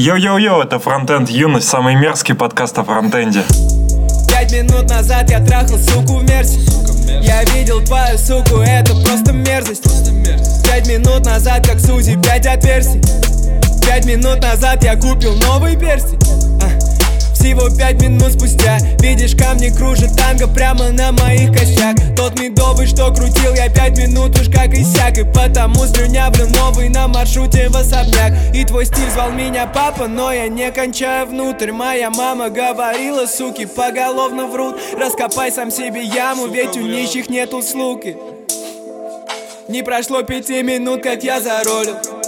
Йо-йо-йо, это Фронтенд Юность, самый мерзкий подкаст о фронтенде. Пять минут назад я трахал суку в мерсе Я видел твою суку, это просто мерзость. Пять минут назад, как Сузи, пять отверстий. Пять минут назад я купил новый перстень Всего пять минут спустя Видишь, камни кружат танго прямо на моих костях. Тот медовый, что крутил я пять минут уж как иссяк. И потому слюнявлю новый на маршруте в особняк. И твой стиль звал меня папа, но я не кончаю внутрь. Моя мама говорила, суки, поголовно врут. Раскопай сам себе яму, ведь у нищих нету слуг. И Не прошло пяти минут, как я заролил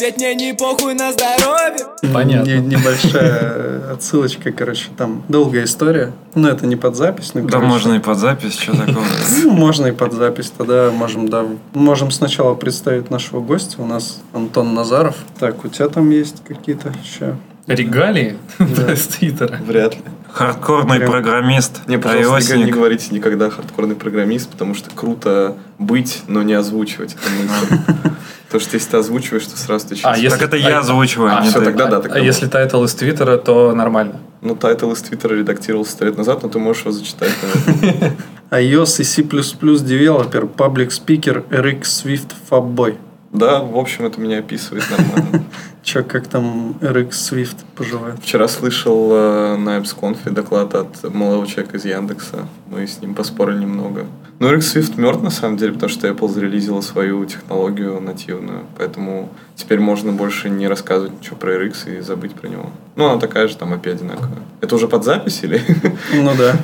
Ведь мне не похуй на здоровье Понятно. Не- небольшая отсылочка, короче, там долгая история. Но это не под запись. Ну, Да короче. можно и под запись, что такого. Ну, можно и под запись. Тогда можем, да. Можем сначала представить нашего гостя. У нас Антон Назаров. Так, у тебя там есть какие-то еще? Регалии из Твиттера. Вряд ли. Хардкорный Прям- программист, Не, пожалуйста, не, говорите никогда хардкорный программист, потому что круто быть, но не озвучивать эту мысль. Потому что если ты озвучиваешь, то сразу ты А, если- Так это я а- озвучиваю, а, а ты. тогда да, А тогда если title из Твиттера, то нормально. Ну, title из Твиттера редактировался сто лет назад, но ты можешь его зачитать. наверное. iOS и C++ developer, public speaker, RxSwift fanboy. Да, в общем, это меня описывает нормально. Че, как там RX Swift поживает? Вчера слышал э, на AppsConf доклад от молодого человека из Яндекса. Мы с ним поспорили немного. Ну, RX Swift мертв на самом деле, потому что Apple зарелизила свою технологию нативную. Поэтому теперь можно больше не рассказывать ничего про RX и забыть про него. Ну, она такая же, там API одинаковая. Это уже под запись или? Ну да.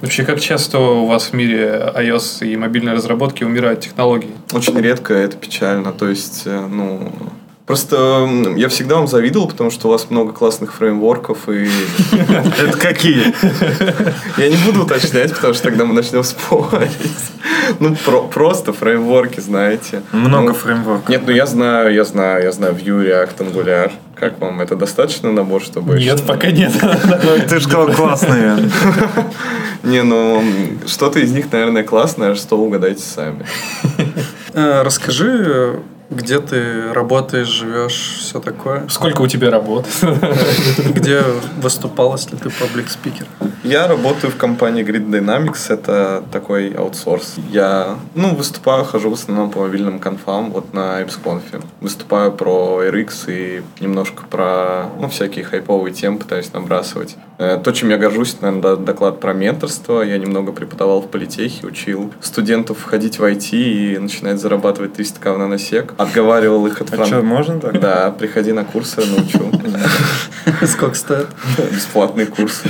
Вообще, как часто у вас в мире iOS и мобильной разработки умирают технологии? Очень редко, это печально. То есть, э, ну... Просто я всегда вам завидовал, потому что у вас много классных фреймворков, и Это какие? я не буду уточнять, потому что тогда мы начнем спорить. Ну, про- просто фреймворки, знаете. Много Ну, фреймворков. Нет, ну я знаю, я знаю, я знаю Vue, React, Angular. Как вам? Это достаточно набор, чтобы... Нет, пока нет. Ну, Ты же сказал классные. Не, ну, что-то из них, наверное, классное, а что угадайте сами. Э, Расскажи, где ты работаешь, живешь, все такое. Сколько у тебя работ? Где выступал, если ты паблик спикер? Я работаю в компании Grid Dynamics, это такой аутсорс. Я, ну, выступаю, хожу в основном по мобильным конфам, вот на AppsConf. Выступаю про RX и немножко про, ну, всякие хайповые темы пытаюсь набрасывать. Э, То, чем я горжусь, наверное, доклад про менторство. Я немного преподавал в политехе, учил студентов входить в IT и начинать зарабатывать 300 к в наносек. Отговаривал их от А что, можно так? Да, приходи на курсы, научу. Сколько стоит? Бесплатный курс.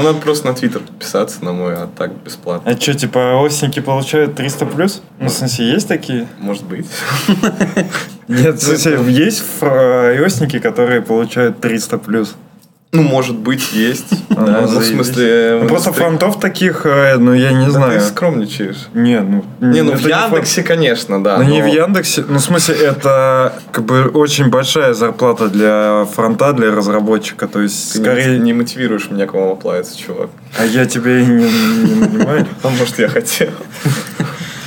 Ну, надо просто на Твиттер подписаться на мой, а так бесплатно. А что, типа, осники получают 300 плюс? Ну, в смысле, есть такие? Может быть. Нет, в смысле, есть iOSники, которые получают 300 плюс. Ну, может быть, есть. Да, ну, в смысле... Ну, просто фронтов таких, э, ну, я не Да знаю. ты скромничаешь. Не, ну... Не, ну в Яндексе, конечно, да. Ну, не в Яндексе. Ну, в смысле, это как бы очень большая зарплата для фронта, для разработчика. То есть, Ты скорее... не мотивируешь меня к вам оплавиться, чувак. А я тебе не, не нанимаю. А может, я хотел.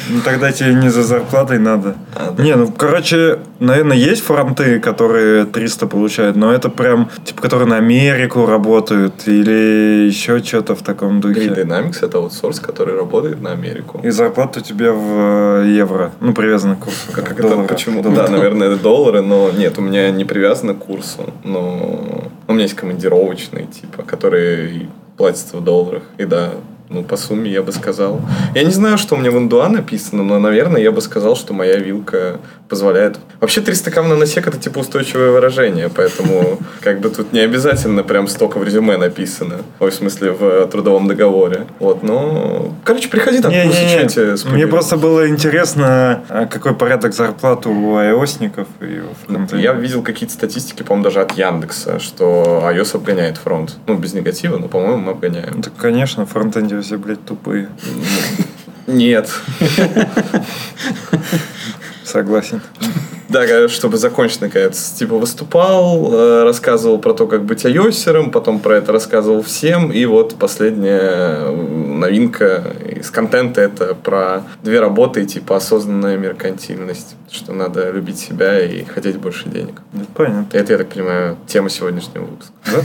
Ну, тогда тебе не за зарплатой надо. А, да. Не, ну, короче, наверное, есть фронты, которые 300 получают, но это прям, типа, которые на Америку работают или еще что-то в таком духе. Grid Dynamics — это аутсорс, который работает на Америку. И зарплата у тебя в э, евро. Ну, привязана к курсу. Как это Доллара. почему? Доллара. Да, наверное, это доллары, но нет, у меня не привязано к курсу. Но у меня есть командировочные, типа, которые платятся в долларах. И да, ну, по сумме я бы сказал. Я не знаю, что у меня в Индуа написано, но, наверное, я бы сказал, что моя вилка позволяет... Вообще 300 кам на носек это типа устойчивое выражение, поэтому как бы тут не обязательно прям столько в резюме написано. Ой, в смысле, в трудовом договоре. Вот, но... Короче, приходи на Не, Мне просто было интересно, а какой порядок зарплат у iOSников и у фронтендеров. Я видел какие-то статистики, по-моему, даже от Яндекса, что iOS обгоняет фронт. Ну, без негатива, но, по-моему, мы обгоняем. Ну, так, конечно, фронтендеры все, блядь, тупые. Нет. Согласен. Да, э, чтобы закончить наконец. Типа выступал, э, рассказывал про то, как быть айосером, потом про это рассказывал всем, и вот последнее, э, новинка из контента это про две работы, типа осознанная меркантильность, что надо любить себя и хотеть больше денег. Понятно. Это, я так понимаю, тема сегодняшнего выпуска. Да?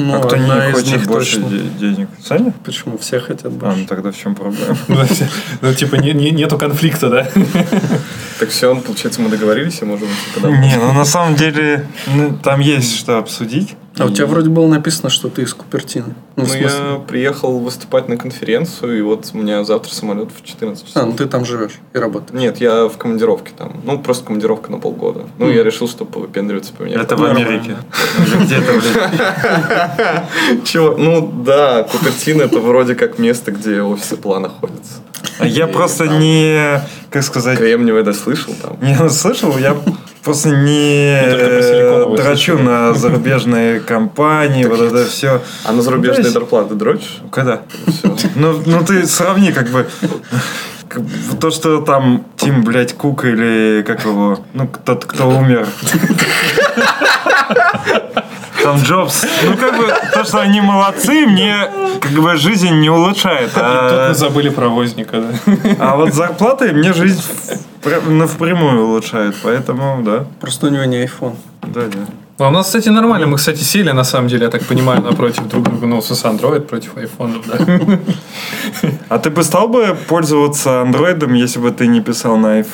Ну, а кто не хочет больше точно. де- денег? Саня? Почему все хотят А, больше? ну тогда в чем проблема? Ну, типа, не- не- нету конфликта, да? Так все, получается, мы договорились и можем. Не, ну на самом деле ну, там есть что обсудить. А у тебя вроде было написано, что ты из Купертины. Ну, Ну, я приехал выступать на конференцию, и вот у меня завтра самолет в 14 часов. А, ну ты там живешь и работаешь. Нет, я в командировке там. Ну, просто командировка на полгода. Ну, я решил, что повыпендриваться поменять. Это в Америке. Где-то. Чего? Ну, да, Купертино это вроде как место, где офисы Apple находятся. А Я просто не, как сказать, Кремниевый, да, слышал там? не слышал, я просто не драчу слышал. на зарубежные компании, вот это все. А на зарубежные Знаешь- зарплаты дрочишь? Когда? Ну, ну ты сравни, как бы. как бы То, что там Тим, блядь, Кук или как его, ну, тот, кто умер. Там Джобс. Ну, как бы, то, что они молодцы, мне как бы жизнь не улучшает. Тут А, мы забыли про возника, да? а вот зарплаты мне жизнь в- пр- ну, впрямую улучшает. Поэтому, да. Просто у него не iPhone. Да, да. А у нас, кстати, нормально. Мы, кстати, сели, на самом деле, я так понимаю, напротив друг друга. Ну, с Android против iPhone, да. А ты бы стал бы пользоваться андроидом, если бы ты не писал на,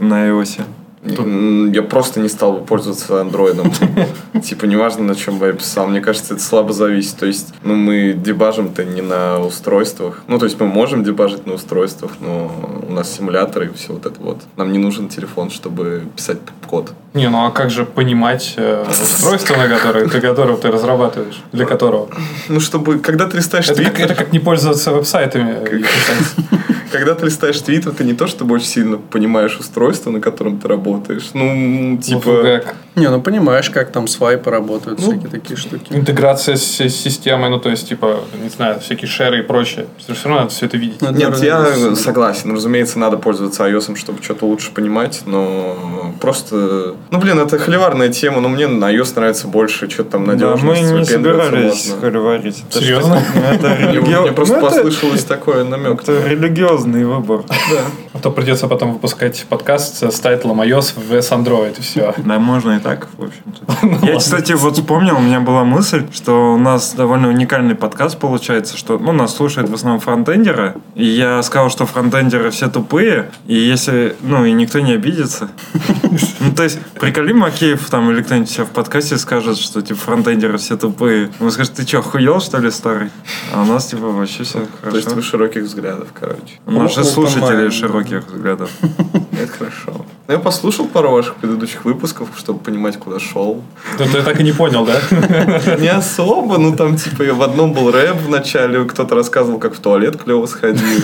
на iOS? Я просто не стал бы пользоваться андроидом. Типа, неважно, на чем бы я писал. Мне кажется, это слабо зависит. То есть, ну, мы дебажим-то не на устройствах. Ну, то есть, мы можем дебажить на устройствах, но у нас симуляторы и все вот это вот. Нам не нужен телефон, чтобы писать код. Не, ну а как же понимать э, устройство, на которое, для которого ты разрабатываешь? Для которого? Ну, чтобы, когда ты листаешь Это как, Твиттер, это как не пользоваться веб-сайтами. писать. Когда ты листаешь Твиттер, ты не то, чтобы очень сильно понимаешь устройство, на котором ты работаешь. Ну, Ну, типа... как? Не, ну понимаешь, как там свайпы работают, Ну, всякие такие штуки. Интеграция с, с системой, ну, то есть, типа, не знаю, всякие шеры и прочее. Все равно надо все это видеть. Ну, это, Нет, я согласен. Разумеется, надо пользоваться iOS, чтобы что-то лучше понимать, но просто... Ну, блин, это холиварная тема, но мне на iOS нравится больше, что-то там Да, надежность. мы не собирались холиварить. Серьезно? Это Мне, религио- мне просто ну, послышалось такое намек. Это религиозный выбор. А то придется потом выпускать подкаст с тайтлом iOS vs Android, и все. Да, можно и так, в общем-то. Я, кстати, вот вспомнил, у меня была мысль, что у нас довольно уникальный подкаст получается, что ну, нас слушают в основном фронтендеры, и я сказал, что фронтендеры все тупые, и если, ну, и никто не обидится. Ну, то есть, приколи Макеев там или кто-нибудь себя в подкасте скажет, что, типа, фронтендеры все тупые. Он скажет, ты что, хуел, что ли, старый? А у нас, типа, вообще все То есть хорошо. вы широких взглядов, короче. У нас же Open слушатели широких взглядов. Это хорошо. Ну, я послушал пару ваших предыдущих выпусков, чтобы понимать, куда шел. Ты, ты так и не понял, да? Не особо, ну там типа в одном был рэп в начале, кто-то рассказывал, как в туалет клево сходил.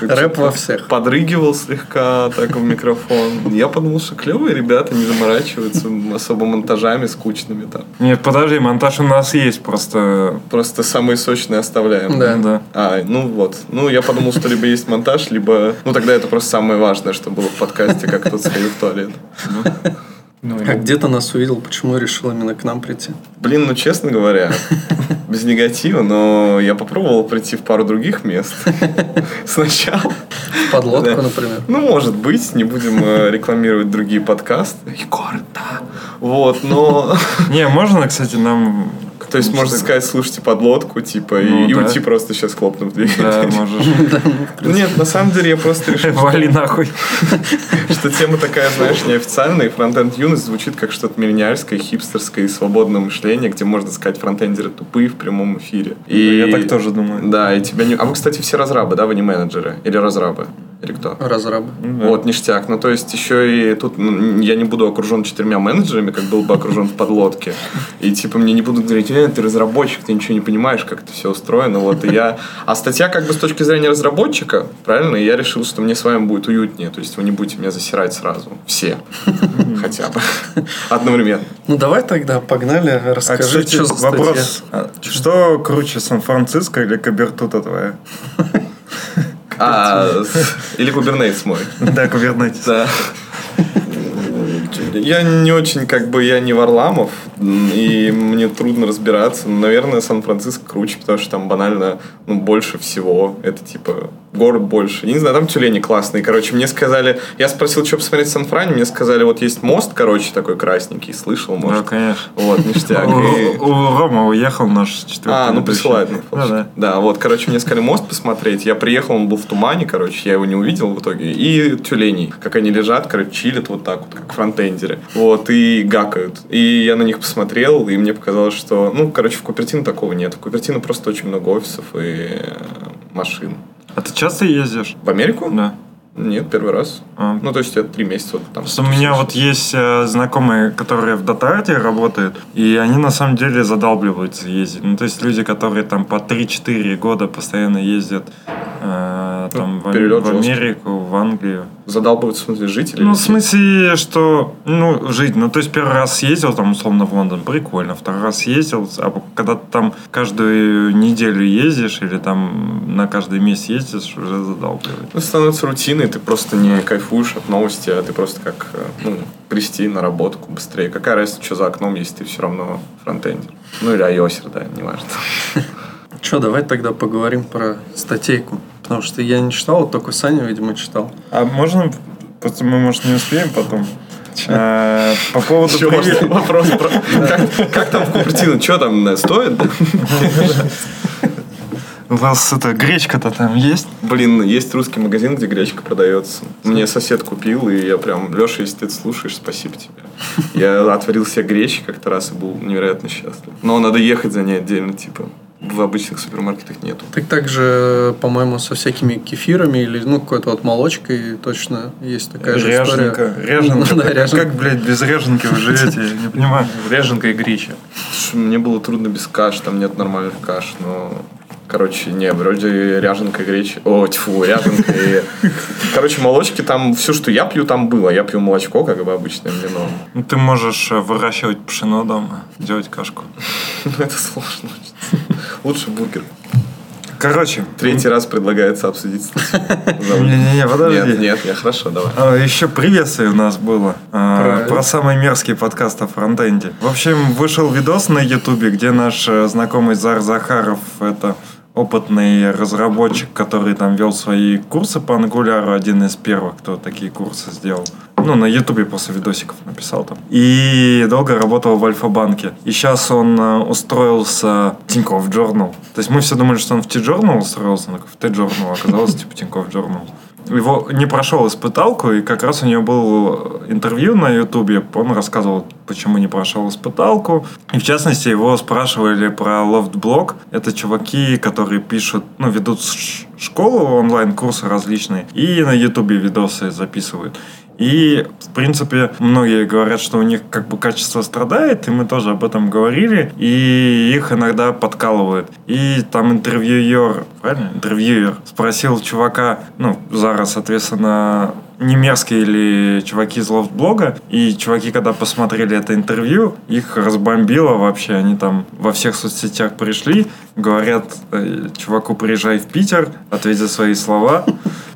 Рэп во всех. Подрыгивал слегка так в микрофон. Я подумал, что клевые ребята не заморачиваются особо монтажами скучными там. Нет, подожди, монтаж у нас есть, просто... Просто самые сочные оставляем. Да. Да. А, ну вот. Ну, я подумал, что либо есть монтаж, либо... Ну, тогда это просто самое важное, что было в подкасте, как кто-то сходил в туалет. Ну, А где ты нас увидел, почему решил именно к нам прийти? Блин, ну, честно говоря, без негатива, но я попробовал прийти в пару других мест сначала. В подлодку, Да. например. Ну, может быть, не будем э, рекламировать другие подкасты. Егор, да. Вот, но... Не, можно, кстати, нам... То есть, можно сказать, слушайте подлодку, типа, и- Ну, и да. уйти просто сейчас хлопнув дверь. Да, можешь. Нет, на самом деле я просто решил, Вали нахуй. что тема такая, знаешь, неофициальная, и фронтенд юность звучит как что-то миллениальское, хипстерское и свободное мышление, где можно сказать фронтендеры тупые в прямом эфире. И... Я так тоже думаю. Да, и тебя не... А вы, кстати, все разрабы, да? Вы не менеджеры? Или разрабы? Или кто? Разрабы. Да. Вот, ништяк. Ну, то есть, еще и тут ну, я не буду окружен четырьмя менеджерами, как был бы окружен в подлодке. И, типа, мне не будут говорить, э, ты разработчик, ты ничего не понимаешь, как это все устроено. Вот, и я... А статья, как бы, с точки зрения разработчика, правильно? И я решил, что мне с вами будет уютнее. То есть, вы не будете меня засирать сразу. Все. Хотя бы. Одновременно. Ну давай тогда, погнали, А, расскажи, кстати, что за статья. вопрос. А, Что круче, Сан-Франциско или Кабертута твоя? А, или Kubernetes мой. Да, Кубернетис. Да. я не очень, как бы, я не Варламов, и мне трудно разбираться. Но, наверное, Сан-Франциско круче, потому что там банально, ну, больше всего. Это, типа, город больше. Я не знаю, там тюлени классные. Короче, мне сказали... Я спросил, что посмотреть в Сан-Фране. Мне сказали, вот есть мост, короче, такой красненький. Слышал, может? Да, конечно. Вот, ништяк. У, Рома уехал наш четвертый. А, ну Да, да. Да, вот, короче, мне сказали мост посмотреть. Я приехал, он был в тумане, короче, я его не увидел в итоге. И тюленей, как они лежат, короче, чилят вот так вот, как фронтендеры. Вот, и гакают. И я на них посмотрел, и мне показалось, что, ну, короче, в Купертино такого нет. В Купертино просто очень много офисов и э, машин. А ты часто ездишь? В Америку? Да. Нет, первый раз. А. Ну, то есть я три месяца вот там. Просто у меня вот есть э, знакомые, которые в Датарте работают, и они на самом деле задалбливаются ездить. Ну, то есть люди, которые там по 3-4 года постоянно ездят э, там, в, в жесткий. Америку, в Англию. Задалбываются, в смысле, жители? Ну, в смысле, что, ну, жить, ну, то есть первый раз съездил там, условно, в Лондон, прикольно, второй раз съездил, а когда ты там каждую неделю ездишь или там на каждый месяц ездишь, уже задалбливает. Ну, становится рутиной, ты просто не кайфуешь от новости, а ты просто как, э, ну, прийти на работку быстрее. Какая разница, что за окном, если ты все равно фронтендер? Ну, или айосер, да, неважно. Что, давай тогда поговорим про статейку. Потому что я не читал, вот только Саня, видимо, читал. А можно, просто мы, может, не успеем потом? Э, По поводу Еще привет- можно вопрос про... Как, как там в Купертино? Что там э, стоит? У вас это гречка-то там есть? Блин, есть русский магазин, где гречка продается. Мне сосед купил, и я прям, Леша, если ты это слушаешь, спасибо тебе. Я отварил себе гречи как-то раз и был невероятно счастлив. Но надо ехать за ней отдельно, типа. В обычных супермаркетах нету. Так также, по-моему, со всякими кефирами или, ну, какой-то вот молочкой точно есть такая же Ряженка. история. Ряженка. Ну, да, Как- ряженка. Как, блядь, без ряженки вы живете? Я не понимаю. Ряженка и греча. Мне было трудно без каш, там нет нормальных каш, но... Короче, не, вроде ряженка, гречи. О, тьфу, ряженка и... Короче, молочки там, все, что я пью, там было. Я пью молочко, как бы обычное мне, но... Ну, ты можешь э, выращивать пшено дома, делать кашку. Ну, это сложно. Лучше бургер. Короче. Третий раз предлагается обсудить. Не-не-не, подожди. Нет, нет, нет, хорошо, давай. А, Еще приветствие у нас было а, про самый мерзкий подкаст о фронтенде. В общем, вышел видос на Ютубе, где наш э, знакомый Зар Захаров, это опытный разработчик, который там вел свои курсы по ангуляру, один из первых, кто такие курсы сделал. Ну, на Ютубе после видосиков написал там. И долго работал в Альфа-банке. И сейчас он э, устроился в Тинькофф Journal. То есть мы все думали, что он в T-Journal устроился, но в T-Journal оказалось типа Тинькофф Journal. Его не прошел испыталку, и как раз у него было интервью на Ютубе. Он рассказывал, почему не прошел испыталку. И в частности, его спрашивали про лофт-блог. Это чуваки, которые пишут, ну, ведут школу, онлайн-курсы различные, и на Ютубе видосы записывают. И, в принципе, многие говорят, что у них как бы качество страдает, и мы тоже об этом говорили, и их иногда подкалывают. И там интервьюер, правильно? Интервьюер спросил чувака, ну, Зара, соответственно, не мерзкие ли чуваки из лофт-блога, и чуваки, когда посмотрели это интервью, их разбомбило вообще, они там во всех соцсетях пришли, говорят, э, чуваку, приезжай в Питер, ответь свои слова.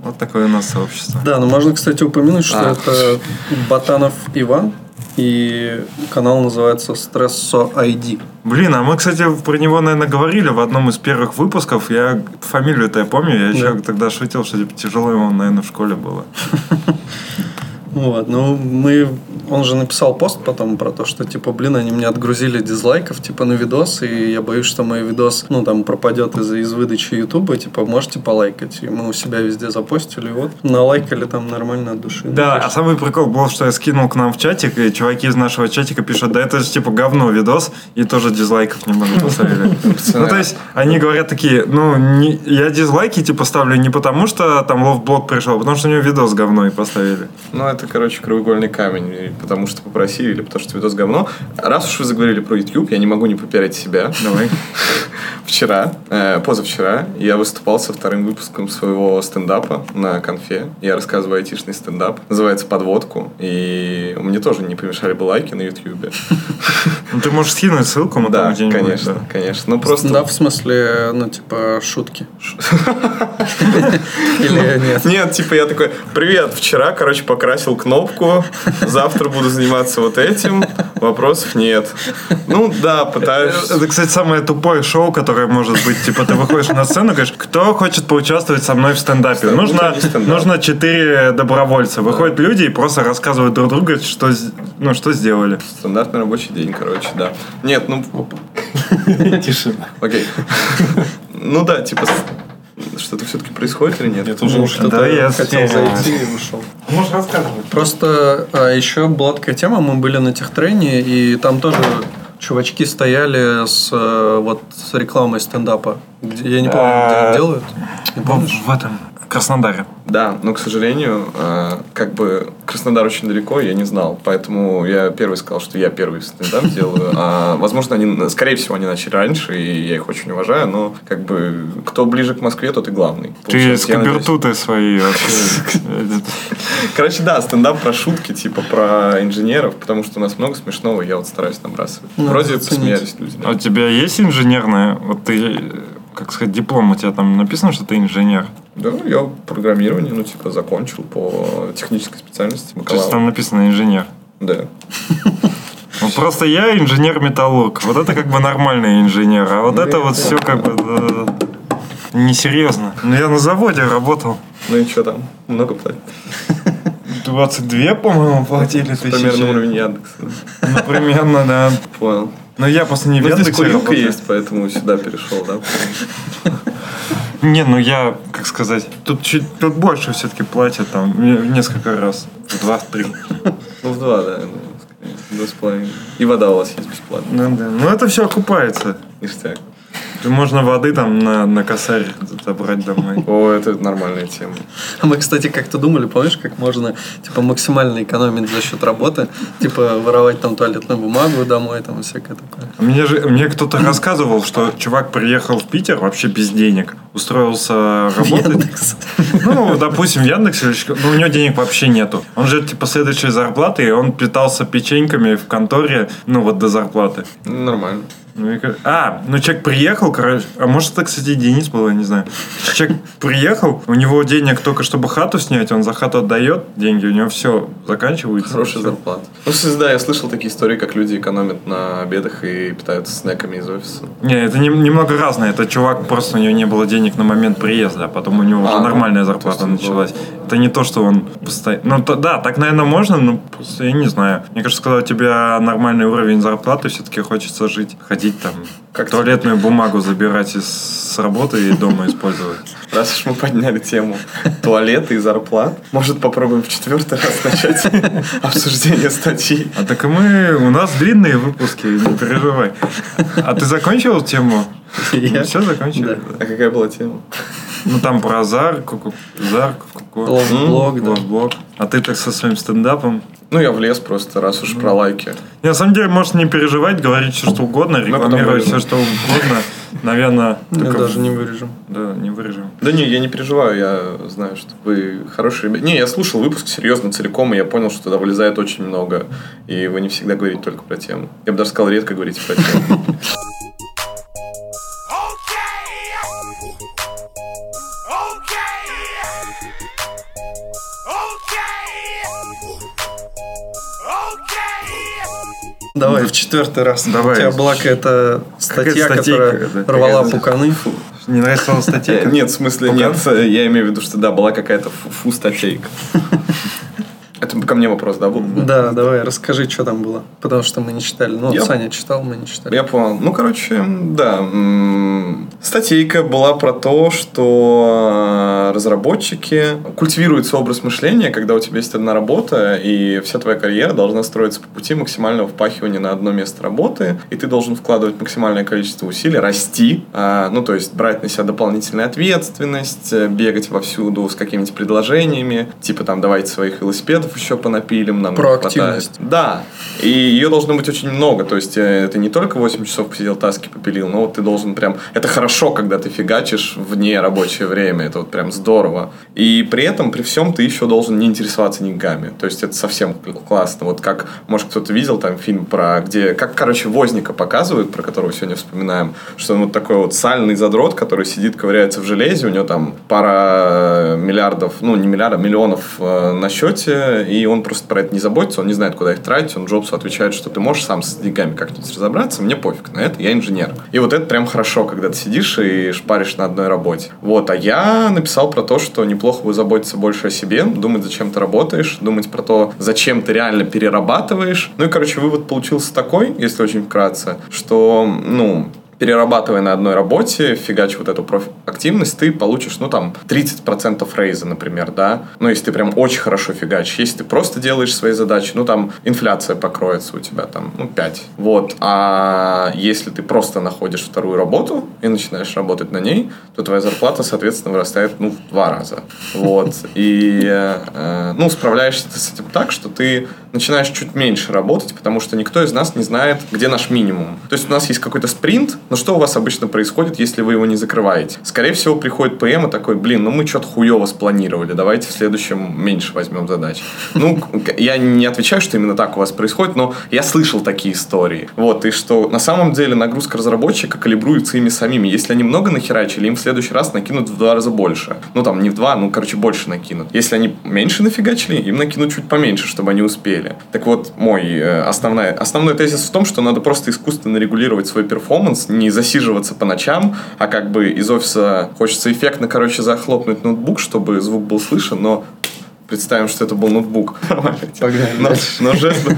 Вот такое у нас сообщество. Да, но можно, кстати, упомянуть, что А. это Батанов Иван, и канал называется Стрессо ID. Блин, а мы, кстати, про него, наверное, говорили в одном из первых выпусков. Я фамилию-то я помню, я еще Да. тогда шутил, что типа, тяжело ему, наверное, в школе было. Вот, ну мы, он же написал пост потом про то, что типа, блин, они мне отгрузили дизлайков типа на видос, и я боюсь, что мой видос, ну там пропадет из-за из выдачи Ютуба, типа можете полайкать, и мы у себя везде запостили, вот налайкали там нормально от души. Да, а самый прикол был, что я скинул к нам в чатик, и чуваки из нашего чатика пишут, да это же типа говно видос, и тоже дизлайков немного поставили. Ну, то есть, они говорят такие, ну, не- я дизлайки типа ставлю не потому, что там лофт-блог пришел, а потому что у него видос говно и поставили. Ну, это, короче, краеугольный камень. Потому что попросили, или потому что видос говно. Раз уж вы заговорили про YouTube, я не могу не попиарить себя. Давай. Вчера, э, позавчера, я выступал со вторым выпуском своего стендапа на конфе. Я рассказываю айтишный стендап. Называется «Подводку». И мне тоже не помешали бы лайки на YouTube. Ну, ты можешь скинуть ссылку, мы Да, там где-нибудь. конечно, да. конечно. Ну, просто... Да, в смысле, ну, типа, шутки. Или нет? Нет, типа я такой, привет, вчера, короче, покрасил кнопку, завтра буду заниматься вот этим, вопросов нет. Ну да, пытаюсь. Это, кстати, самое тупое шоу, которое может быть. Типа, ты выходишь на сцену и говоришь, кто хочет поучаствовать со мной в стендапе? Стендап. Нужно, Ну, нужно четыре добровольца. Выходят люди и просто рассказывают друг другу, что, ну, что сделали. Стандартный рабочий день, короче, да. Нет, ну, Тишина. окей. Ну да, типа, что-то все-таки происходит или нет? Это уже уж Что-то Да, я хотел зайти и вышел. Можешь рассказывать. Просто а, еще была такая тема, мы были на техтрене, и там тоже чувачки стояли с, э, вот, с рекламой стендапа. Я не помню, где делают. В, помнишь? в этом Краснодаре. Да, но, к сожалению, э, как бы Краснодар очень далеко, я не знал. Поэтому я первый сказал, что я первый стендап делаю. А, возможно, они, скорее всего, они начали раньше, и я их очень уважаю, но как бы кто ближе к Москве, тот и главный. Ты с кабертутой свои вообще. Короче, да, стендап про шутки, типа про инженеров, потому что у нас много смешного, и я вот стараюсь набрасывать. Вроде посмеялись люди. А у тебя есть инженерная? Вот ты, как сказать, диплом у тебя там написано, что ты инженер? Да, я программирование, ну, типа, закончил по технической специальности То есть там написано инженер. Да. Ну, просто я инженер-металлург. Вот это как бы нормальный инженер. А вот Ну, это вот все как бы да, несерьезно. Ну, я на заводе работал. Ну и что там? Много платят? 22, по-моему, платили тысячи. Примерно уровень Яндекса. Ну, примерно, да. Понял. Но я просто не в Ну, здесь Яндексе работаю. есть, поэтому сюда перешел, да? Не, ну я, как сказать, тут чуть тут больше все-таки платят, там, в в несколько раз. В два-три. Ну, в два, да. Два с половиной. И вода у вас есть бесплатно. Ну, да. ну это все окупается. Ништяк. Можно воды там на, на косарь забрать домой. О, это нормальная тема. А мы, кстати, как-то думали, помнишь, как можно типа максимально экономить за счет работы, типа воровать там туалетную бумагу домой, там и всякое такое. Мне же мне кто-то рассказывал, что чувак приехал в Питер вообще без денег, устроился работать. Яндекс. Ну, допустим, в Яндексе, ш- ну, у него денег вообще нету. Он ждет, типа, следующей зарплаты, и он питался печеньками в конторе, ну, вот до зарплаты. Нормально. Ну, и А, ну человек приехал, короче, а может это, кстати, Денис был, я не знаю. Человек приехал, у него денег только чтобы хату снять, он за хату отдает деньги, у него все заканчивается. Хорошая зарплата. Ну, кстати, да, я слышал такие истории, как люди экономят на обедах и питаются снеками из офиса. Не, это не- немного разное. Это чувак, просто у него не было денег на момент приезда, а потом у него уже А, ну, нормальная зарплата началась. Это не то, что он постоянно... Ну, то- да, так, наверное, можно, но просто я не знаю. Мне кажется, когда у тебя нормальный уровень зарплаты, все-таки хочется жить, ходить там, Как туалетную бумагу забирать из, с работы и дома использовать. Раз уж мы подняли тему туалета и зарплат, может, попробуем в четвертый раз начать обсуждение статьи. А так и мы... У нас длинные выпуски, не переживай. А ты закончил тему? Я? все закончили? Да. А какая была тема? Ну, там про Зар, ку Зар, ку Ловблог, да. Ловблог. А ты так со своим стендапом? Ну, я влез просто, раз уж про лайки. Не, На самом деле, можешь не переживать, говорить все, что угодно, потом рекламировать все, что угодно. Наверное, Мы только- даже не вырежем. Да, не вырежем. Да не, я не переживаю, я знаю, что вы хорошие ребята. Не, я слушал выпуск серьезно целиком, и я понял, что туда вылезает очень много. И вы не всегда говорите только про тему. Я бы даже сказал, редко говорите про тему. Давай в четвертый раз. Давай. У тебя была какая-то статья, статейка, которая да, рвала какая-то. пуканы. Не нравится слово статья? Нет, в смысле, нет, я имею в виду, что да, была какая-то фу статейка. Это ко мне вопрос, да, был? Да, давай, расскажи, что там было. Потому что мы не читали. Ну, Я- Саня читал, мы не читали. Я понял. Ну, короче, да. Статейка была про то, что э, разработчики культивируется образ мышления, когда у тебя есть одна работа, и вся твоя карьера должна строиться по пути максимального впахивания на одно место работы, и ты должен вкладывать максимальное количество усилий, расти, а, ну, то есть брать на себя дополнительную ответственность, э, бегать вовсюду с какими-то предложениями, типа там давайте своих велосипедов еще понапилим, нам Проактивность. хватает. Да. И ее должно быть очень много. То есть, э, это не только 8 часов посидел, таски попилил, но вот ты должен прям... Это хорошо, когда ты фигачишь вне рабочее время. Это вот прям здорово. И при этом, при всем, ты еще должен не интересоваться деньгами. То есть, это совсем кл- классно. Вот как, может, кто-то видел там фильм про... где Как, короче, Возника показывают, про которого сегодня вспоминаем, что он вот такой вот сальный задрот, который сидит, ковыряется в железе, у него там пара миллиардов, ну, не миллиардов, миллионов э, на счете, и и он просто про это не заботится, он не знает, куда их тратить, он Джобсу отвечает, что ты можешь сам с деньгами как-нибудь разобраться, мне пофиг на это, я инженер. И вот это прям хорошо, когда ты сидишь и шпаришь на одной работе. Вот, а я написал про то, что неплохо бы заботиться больше о себе, думать, зачем ты работаешь, думать про то, зачем ты реально перерабатываешь. Ну и, короче, вывод получился такой, если очень вкратце, что, ну, перерабатывая на одной работе, фигач вот эту профи- активность, ты получишь, ну, там, 30% рейза, например, да. Ну, если ты прям очень хорошо фигачишь. Если ты просто делаешь свои задачи, ну, там, инфляция покроется у тебя, там, ну, 5. Вот. А если ты просто находишь вторую работу и начинаешь работать на ней, то твоя зарплата, соответственно, вырастает, ну, в два раза. Вот. И, э, ну, справляешься ты с этим так, что ты начинаешь чуть меньше работать, потому что никто из нас не знает, где наш минимум. То есть у нас есть какой-то спринт, но что у вас обычно происходит, если вы его не закрываете? Скорее всего, приходит ПМ и такой, блин, ну мы что-то хуево спланировали, давайте в следующем меньше возьмем задач. Ну, я не отвечаю, что именно так у вас происходит, но я слышал такие истории. Вот, и что на самом деле нагрузка разработчика калибруется ими самими. Если они много нахерачили, им в следующий раз накинут в два раза больше. Ну, там, не в два, ну, короче, больше накинут. Если они меньше нафигачили, им накинут чуть поменьше, чтобы они успели. Так вот, мой э, основной, основной тезис в том, что надо просто искусственно регулировать свой перформанс, не засиживаться по ночам, а как бы из офиса хочется эффектно, короче, захлопнуть ноутбук, чтобы звук был слышен, но Представим, что это был ноутбук. Погнали. Но, но жест...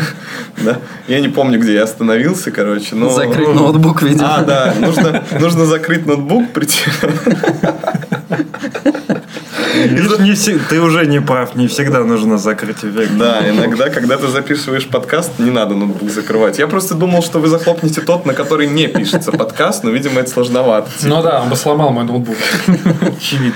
да. Я не помню, где я остановился, короче. Но... Закрыть ноутбук, видимо. А, да. Нужно, нужно закрыть ноутбук, прийти... Не все- ты уже не прав, не всегда нужно закрыть эффект. Да, иногда, когда ты записываешь подкаст, не надо ноутбук закрывать. Я просто думал, что вы захлопнете тот, на который не пишется подкаст, но, видимо, это сложновато. Ну да, он бы сломал мой ноутбук. Очевидно.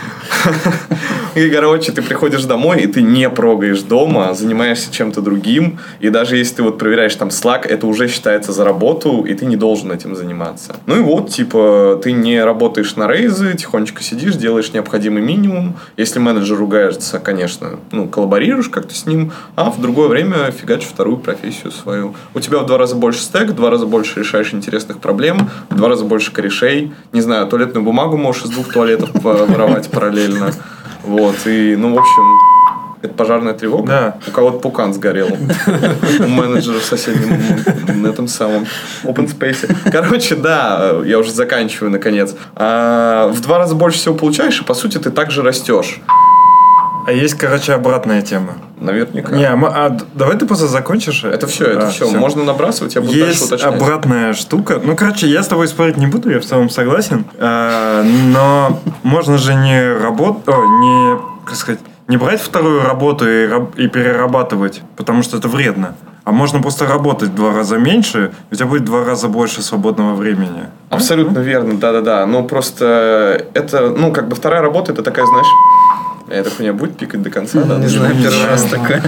И, короче, ты приходишь домой, и ты не прогаешь дома, занимаешься чем-то другим, и даже если ты вот проверяешь там Slack, это уже считается за работу, и ты не должен этим заниматься. Ну и вот, типа, ты не работаешь на рейзы, тихонечко сидишь, делаешь необходимый минимум. Если менеджер ругается, конечно, ну, коллаборируешь как-то с ним, а в другое время фигачишь вторую профессию свою. У тебя в два раза больше стек, в два раза больше решаешь интересных проблем, в два раза больше корешей. Не знаю, туалетную бумагу можешь из двух туалетов по- воровать параллельно. Вот, и, ну, в общем, это пожарная тревога. Да. У кого-то пукан сгорел. У менеджера в соседнем на этом самом open space. Короче, да, я уже заканчиваю наконец. А, в два раза больше всего получаешь, и по сути ты также растешь. А есть, короче, обратная тема. Наверняка. Не, а а давай ты просто закончишь. Это все, это А, все. всё. Можно набрасывать, я буду дальше Есть уточнять. обратная штука. Ну, короче, я с тобой спорить не буду, я в целом согласен. А, но можно же не работать, не, как сказать, не брать вторую работу и, и перерабатывать, потому что это вредно. А можно просто работать в два раза меньше, у тебя будет в два раза больше свободного времени. Абсолютно верно, да-да-да. Но просто это, ну, как бы вторая работа, это такая, знаешь... Эта хуйня будет пикать до конца, да? Не знаю, не первый знаю. раз такое.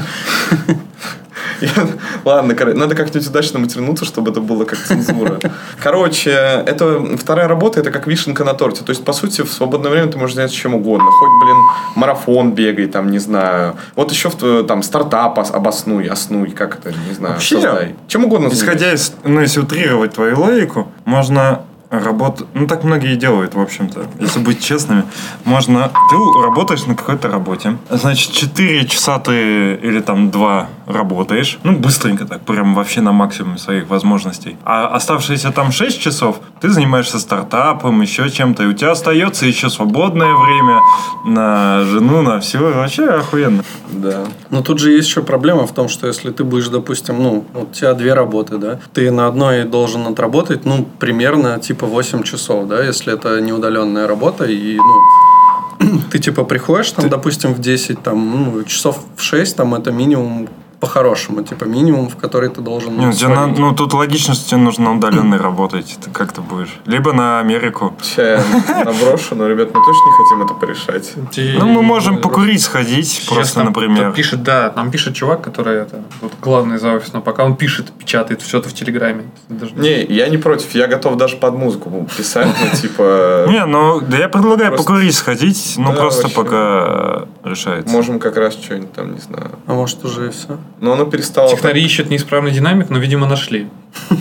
Ладно, надо как-нибудь удачно матернуться, чтобы это было как цензура. Короче, это вторая работа, это как вишенка на торте. То есть, по сути, в свободное время ты можешь заняться чем угодно. Хоть, блин, марафон бегай, там, не знаю. Вот еще в т- там стартап ос- обоснуй, оснуй, как это, не знаю, Вообще, создай. Чем угодно Исходя из, ну, если утрировать твою логику, можно работать, ну, так многие делают, в общем-то, если быть честными. Можно, ты работаешь на какой-то работе, значит, 4 часа ты или там 2 работаешь, ну, быстренько так, прям вообще на максимуме своих возможностей. А оставшиеся там 6 часов ты занимаешься стартапом, еще чем-то, и у тебя остается еще свободное время на жену, на все, вообще охуенно. Да. Но тут же есть еще проблема в том, что если ты будешь, допустим, ну, у тебя две работы, да, ты на одной должен отработать, ну, примерно типа 8 часов, да, если это не удаленная работа, и, ну, ты типа приходишь там, допустим, в 10, там, ну, часов в 6, там, это минимум по-хорошему, типа минимум, в который ты должен Не, тебе на- ну, тут логично, что тебе нужно удаленно работать. Ты как ты будешь? Либо на Америку. Я наброшу, но, ребят, мы точно не хотим это порешать. Ну, мы можем покурить сходить, Сейчас просто, нам например. тут пишет, да, нам пишет чувак, который это вот главный за офис, но пока он пишет, печатает все это в Телеграме. Даже- Не, я не против, я готов даже под музыку писать, ну, типа... Не, ну, да я предлагаю Просто- покурить сходить, ну, Да, просто вообще. пока решается. Можем как раз что-нибудь там, не знаю. А может уже и все? Но оно перестало... Технари ищут неисправный динамик, но, видимо, нашли.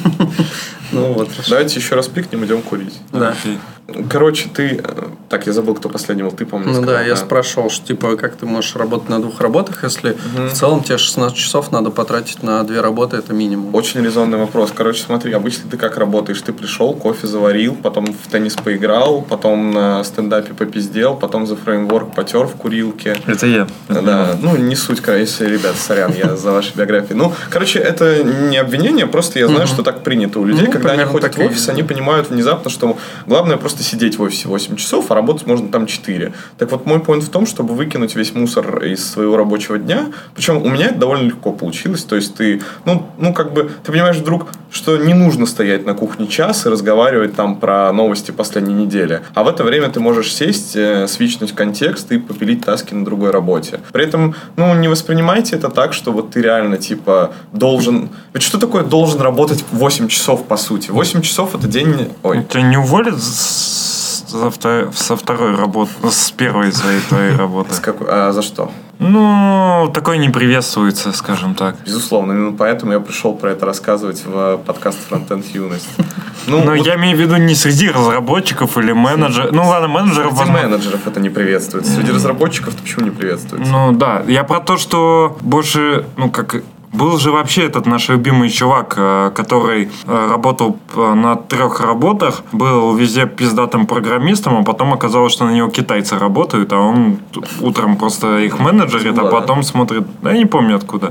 Ну вот. Давайте еще раз пикнем, идем курить. Да. Короче, ты... э, Так, я забыл, кто последний был. Ты, по-моему, Ну сказал, да, я спрашивал, что типа, как ты можешь работать на двух работах, если Мгм. в целом тебе 16 часов надо потратить на две работы, это минимум. Очень резонный вопрос. Короче, смотри, обычно ты как работаешь? Ты пришел, кофе заварил, потом в теннис поиграл, потом на стендапе попиздел, потом за фреймворк потер в курилке. Это я. Да, ну не суть, конечно, ребят, сорян, я за ваши биографии. Ну, короче, это не обвинение, просто я знаю, что так принято у людей, Ну, когда они ходят в офис, они понимают внезапно, что главное просто сидеть в офисе 8 часов, а работать можно там 4. Так вот, мой point в том, чтобы выкинуть весь мусор из своего рабочего дня, причем у меня это довольно легко получилось, то есть ты, ну, ну как бы, ты понимаешь вдруг, что не нужно стоять на кухне час и разговаривать там про новости последней недели, а в это время ты можешь сесть, э, свичнуть контекст и попилить таски на другой работе. При этом, ну, не воспринимайте это так, что вот ты реально, типа, должен... Ведь что такое должен работать 8 часов, по сути? 8 часов это день... Ой, Тебя не уволят с- за вто- со второй работы, с первой своей твоей работы? с какой- а за что? Ну, такое не приветствуется, скажем так. Безусловно, именно поэтому я пришел про это рассказывать в подкаст «Фронтенд Юность». Ну, Но вот я имею в виду не среди разработчиков или менеджеров. Ну ладно, менеджеров, среди возможно. менеджеров это не приветствуется. Среди разработчиков это почему не приветствуется? Ну да, я про то, что больше, ну как был же вообще этот наш любимый чувак, э, который э, работал э, на трех работах, был везде пиздатым программистом, а потом оказалось, что на него китайцы работают, а он утром просто их менеджерит, а потом смотрит, я не помню откуда.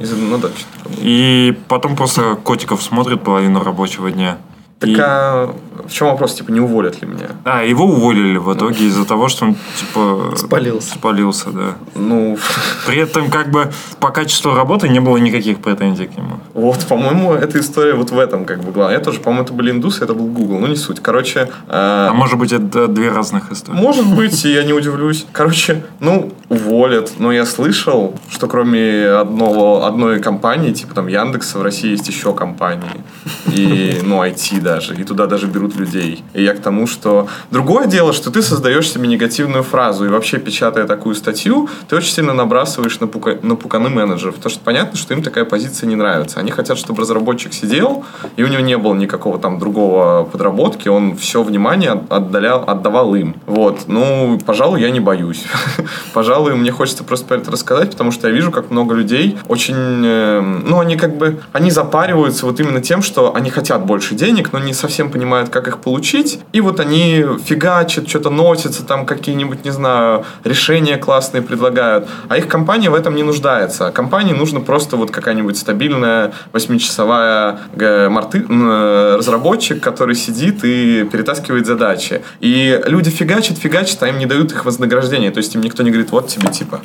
И потом просто котиков смотрит половину рабочего дня. Так И- а в чем вопрос? Типа, не уволят ли меня? А, его уволили в итоге из-за того, что он, типа... Спалился. Спалился, да. Ну, При этом, как бы, по качеству работы не было никаких претензий к нему. вот, по-моему, эта история вот в этом как бы главное. Я тоже, по-моему, это были индусы, это был Google. Ну, не суть. Короче, э, А может быть, это две разных истории. Может быть, я не удивлюсь. Короче, ну, уволят. Но я слышал, что кроме одного, одной компании, типа там Яндекса, в России есть еще компании. И, ну, IT даже. И туда даже берут людей. И я к тому, что... Другое дело, что ты создаешь себе негативную фразу. И вообще, печатая такую статью, ты очень сильно набрасываешь на, пука... на пуканы менеджеров. Потому что понятно, что им такая позиция не нравится. Они хотят, чтобы разработчик сидел, и у него не было никакого там другого подработки. Он все внимание от- отдалял, отдавал им. Вот. Ну, пожалуй, я не боюсь. Пожалуй, мне хочется просто про это рассказать, потому что я вижу, как много людей очень... э, ну, они как бы... Они запариваются вот именно тем, что они хотят больше денег, но не совсем понимают, как их получить. И вот они фигачат, что-то носятся, там какие-нибудь, не знаю, решения классные предлагают. А их компания в этом не нуждается. Компании нужно просто вот какая-нибудь стабильная восьмичасовая э, марты- э, разработчик, который сидит и перетаскивает задачи. И люди фигачат, фигачат, а им не дают их вознаграждение. То есть им никто не говорит, вот тебе типа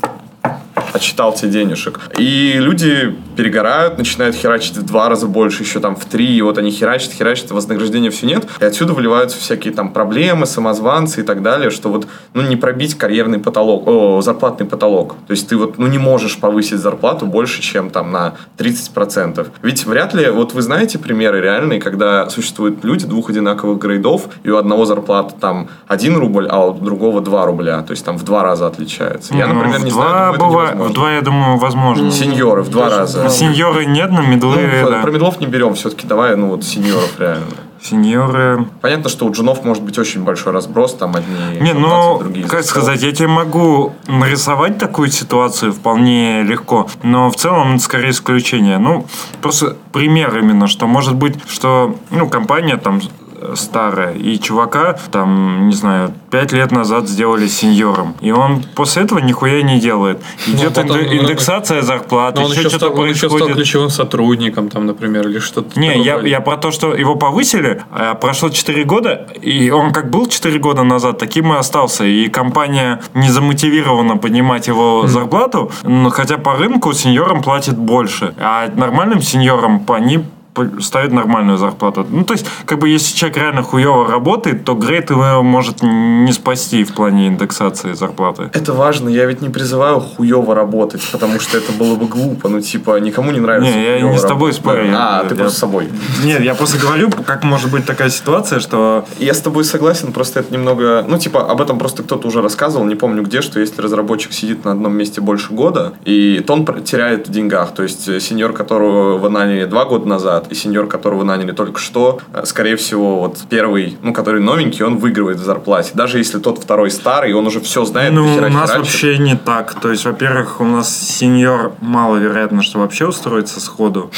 отчитал тебе денежек. И люди перегорают, начинают херачить в два раза больше, еще там в три, и вот они херачат, херачат, вознаграждения все нет. И отсюда выливаются всякие там проблемы, самозванцы и так далее, что вот, ну, не пробить карьерный потолок, о, зарплатный потолок. То есть ты вот, ну, не можешь повысить зарплату больше, чем там на 30%. Ведь вряд ли, вот вы знаете примеры реальные, когда существуют люди двух одинаковых грейдов, и у одного зарплата там 1 рубль, а у другого 2 рубля. То есть там в два раза отличается. Я, Ну, например, не знаю, два думаю, это быва- невозможно. В два, я думаю, возможно. Сеньоры в два раза. Сеньоры нет, но медлы, Ну, да. Про медлов не берем все-таки, давай, ну вот сеньоров реально. Сеньоры... Понятно, что у джунов может быть очень большой разброс, там одни Не, 15, ну, другие как 100. сказать, я тебе могу нарисовать такую ситуацию вполне легко, но в целом это скорее исключение. Ну, просто пример именно, что может быть, что, ну, компания там старая, и чувака, там, не знаю, пять лет назад сделали сеньором. И он после этого нихуя не делает. Идет потом, инде- ну, индексация зарплаты, еще что-то стал, он еще стал происходит. ключевым сотрудником, там, например, или что-то. Не, я, я про то, что его повысили, а прошло 4 года, и он как был 4 года назад, таким и остался. И компания не замотивирована поднимать его зарплату, но хотя по рынку сеньорам платит больше. А нормальным сеньорам они ставят нормальную зарплату. Ну, то есть, как бы, если человек реально хуево работает, то грейд его может не спасти в плане индексации зарплаты. Это важно, я ведь не призываю хуево работать, потому что это было бы глупо. Ну, типа, никому не нравится. Не, я не с тобой спорю, А, ты я- просто с собой. Нет, я просто говорю, как может быть такая ситуация, что Я с тобой согласен, просто это немного... Ну, типа, об этом просто кто-то уже рассказывал, не помню где, что если разработчик сидит на одном месте больше года, и то он теряет в деньгах. То есть, э, сеньор, которого вы наняли два года назад, старт, и сеньор, которого наняли только что, э, скорее всего, вот первый, ну, который новенький, он выигрывает в зарплате. Даже если тот второй старый, он уже все знает, Ну, у нас херачит. вообще не так. То есть, во-первых, у нас сеньор маловероятно, что вообще устроится сходу.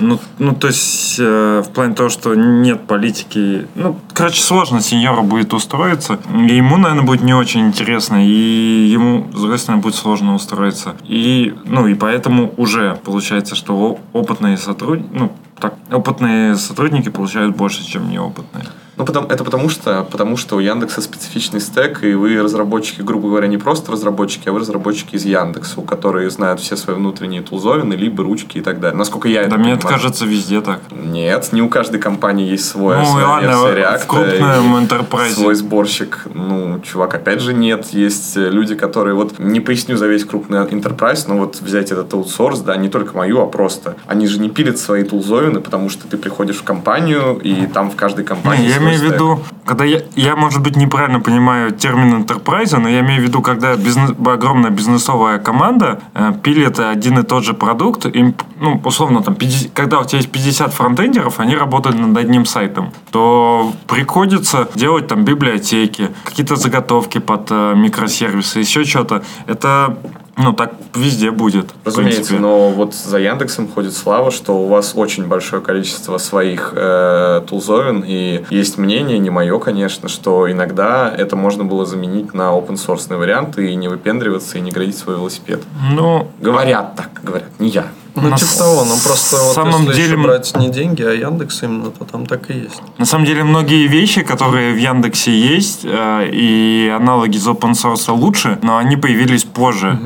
Ну, ну, то есть, э, в плане того, что нет политики... Ну, короче, сложно сеньору будет устроиться. И ему, наверное, будет не очень интересно. И ему, с другой стороны, будет сложно устроиться. И, ну, и поэтому уже получается, что опытные сотрудники... Ну, так, опытные сотрудники получают больше, чем неопытные. Ну, потому, это потому что, потому что у Яндекса специфичный стек, и вы разработчики, грубо говоря, не просто разработчики, а вы разработчики из Яндекса, у которые знают все свои внутренние тулзовины, либо ручки и так далее. Насколько я Да это мне это понимаю. кажется везде так. Нет, не у каждой компании есть свой, Ну, своя ладно, версия в React крупном и enterprise. свой сборщик. Ну, чувак, опять же, нет. Есть э, люди, которые вот, не поясню за весь крупный enterprise, но вот взять этот аутсорс, да, не только мою, а просто. Они же не пилят свои тулзовины, потому что ты приходишь в компанию, и там в каждой компании Не, я имею в виду, когда я, я, может быть, неправильно понимаю термин enterprise, но я имею в виду, когда бизнес, огромная бизнесовая команда э, пилит один и тот же продукт, им, ну, условно, там, 50 когда у тебя есть 50 фронтендеров, они работают над одним сайтом, то приходится делать там библиотеки, какие-то заготовки под э, микросервисы, еще что-то. Это, ну, так везде будет. Разумеется, но вот за Яндексом ходит слава, что у вас очень большое количество своих э, тулзовин, и есть мнение, не мое, конечно, что иногда это можно было заменить на open source вариант и не выпендриваться, и не градить свой велосипед. Ну, Говорят так, говорят, не я. Ну, На типа того, ну просто вот самом если еще деле- брать не деньги, а Яндекс именно, то там так и есть. На самом деле многие вещи, которые в Яндексе есть, э, и аналоги из open source лучше, но они появились позже.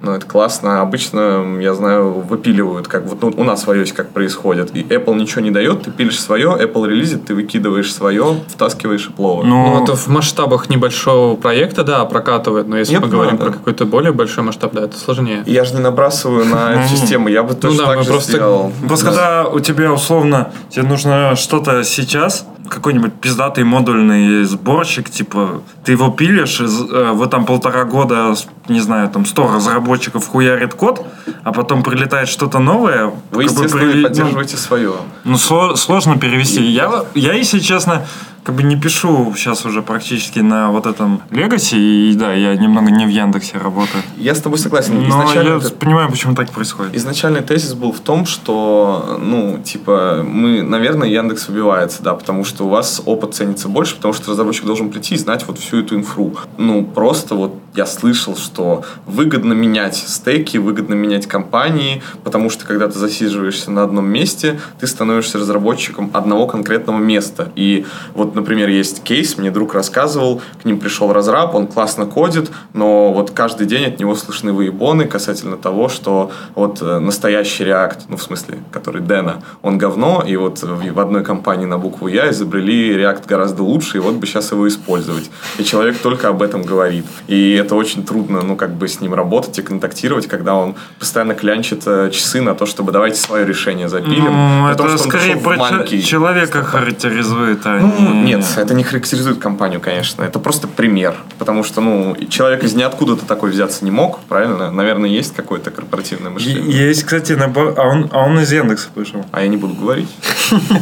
Ну, это классно. Обычно, я знаю, выпиливают, как вот ну, у нас в iOS как происходит. И Apple ничего не дает, ты пилишь свое, Apple релизит, ты выкидываешь свое, втаскиваешь Apple. Ну, Ну, это в масштабах небольшого проекта, да, прокатывает, но если Нет, мы говорим да. про какой-то более большой масштаб, да, это сложнее. Я же не набрасываю на эту Ну, систему, я бы точно да, так же просто- сделал. Просто когда у тебя условно тебе нужно что-то сейчас, какой-нибудь пиздатый модульный сборщик, типа, ты его пилишь, э, вы там полтора года, не знаю, там 100 разработчиков хуярит код, а потом прилетает что-то новое. Вы, как бы естественно, приве- ну, поддерживаете свое. Ну, сло- сложно перевести. Я, я, если честно, как бы не пишу сейчас уже практически на вот этом Legacy, и да, я немного не в Яндексе работаю. Я с тобой согласен. Но Изначально я это- понимаю, почему так происходит. Изначальный тезис был в том, что, ну, типа, мы, наверное, Яндекс убивается, да, потому что у вас опыт ценится больше, потому что разработчик должен прийти и знать вот всю эту инфру. Ну, просто вот я слышал, что выгодно менять стеки, выгодно менять компании, потому что когда ты засиживаешься на одном месте, ты становишься разработчиком одного конкретного места. И вот, например, есть кейс, мне друг рассказывал, к ним пришел разраб, он классно кодит, но вот каждый день от него слышны выебоны касательно того, что вот э, настоящий React, ну, в смысле, который Дэна, он говно, и вот в, одной компании на букву Я изобрели React гораздо лучше, и вот бы сейчас его использовать. И человек только об этом говорит. И это очень трудно, ну, как бы с ним работать и контактировать, когда он постоянно клянчит э, часы на то, чтобы давайте свое решение запилим. Ну, том, это он скорее про человека характеризует, а ну, не- нет, это не характеризует компанию, конечно. Это просто пример. Потому что, ну, человек из ниоткуда-то такой взяться не мог, правильно? Наверное, есть какое-то корпоративное мышление. Есть, кстати, набор, а он, а он из Яндекса пришел. А я не буду говорить.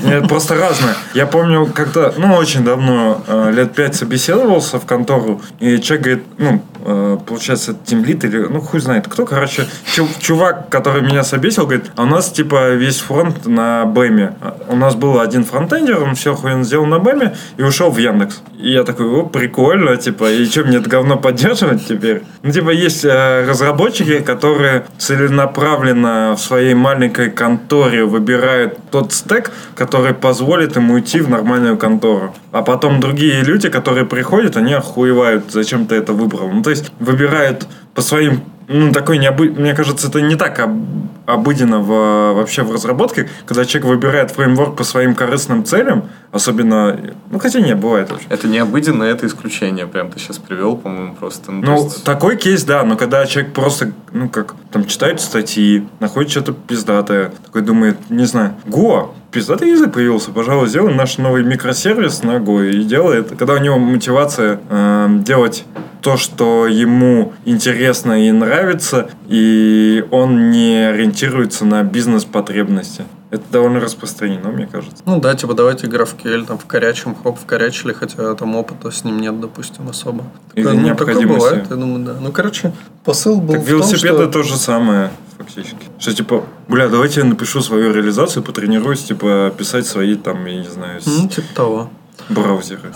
Нет, просто разное. Я помню, когда, ну, очень давно, э, лет пять собеседовался в контору, и человек говорит, ну, э, получается, тимлит или, ну, хуй знает кто, короче, чу- чувак, который меня собесил, говорит, а у нас, типа, весь фронт на БЭМе. У нас был один фронтендер, он все хуй сделал на БЭМе и ушел в Яндекс. И я такой, о, прикольно, типа, и что, мне это говно поддерживать теперь? Ну, типа, есть э, разработчики, которые целенаправленно в своей маленькой конторе выбирают тот стек, который позволит им уйти в нормальную контору. А потом другие люди, которые приходят, они охуевают, зачем ты это выбрал. Ну, то есть, выбирают по своим ну, такой необы... Мне кажется, это не так об... обыденно в... вообще в разработке, когда человек выбирает фреймворк по своим корыстным целям, особенно... Ну, хотя не, бывает вообще. Это не обыденно, это исключение. Прям ты сейчас привел, по-моему, просто. Ну, Ну, есть- такой кейс, да, но когда человек просто, ну, как, там, читает статьи, находит что-то пиздатое, такой думает, не знаю, Го, пиздатый язык появился, пожалуй, сделаем наш новый микросервис на Go и делает. Когда у него мотивация эм, делать то, что ему интересно и нравится, и он не ориентируется на бизнес-потребности. Это довольно распространено, мне кажется. Ну да, типа давайте GraphQL там в корячем, хоп, вкорячили, хотя там опыта с ним нет, допустим, особо. Или Такое, ну, такое бывает, я думаю, да. Ну, короче, посыл был Так в том, велосипед что... то же самое, фактически. Что типа, бля, давайте я напишу свою реализацию, потренируюсь, типа, писать свои там, я не знаю, Ну, типа того. браузеры.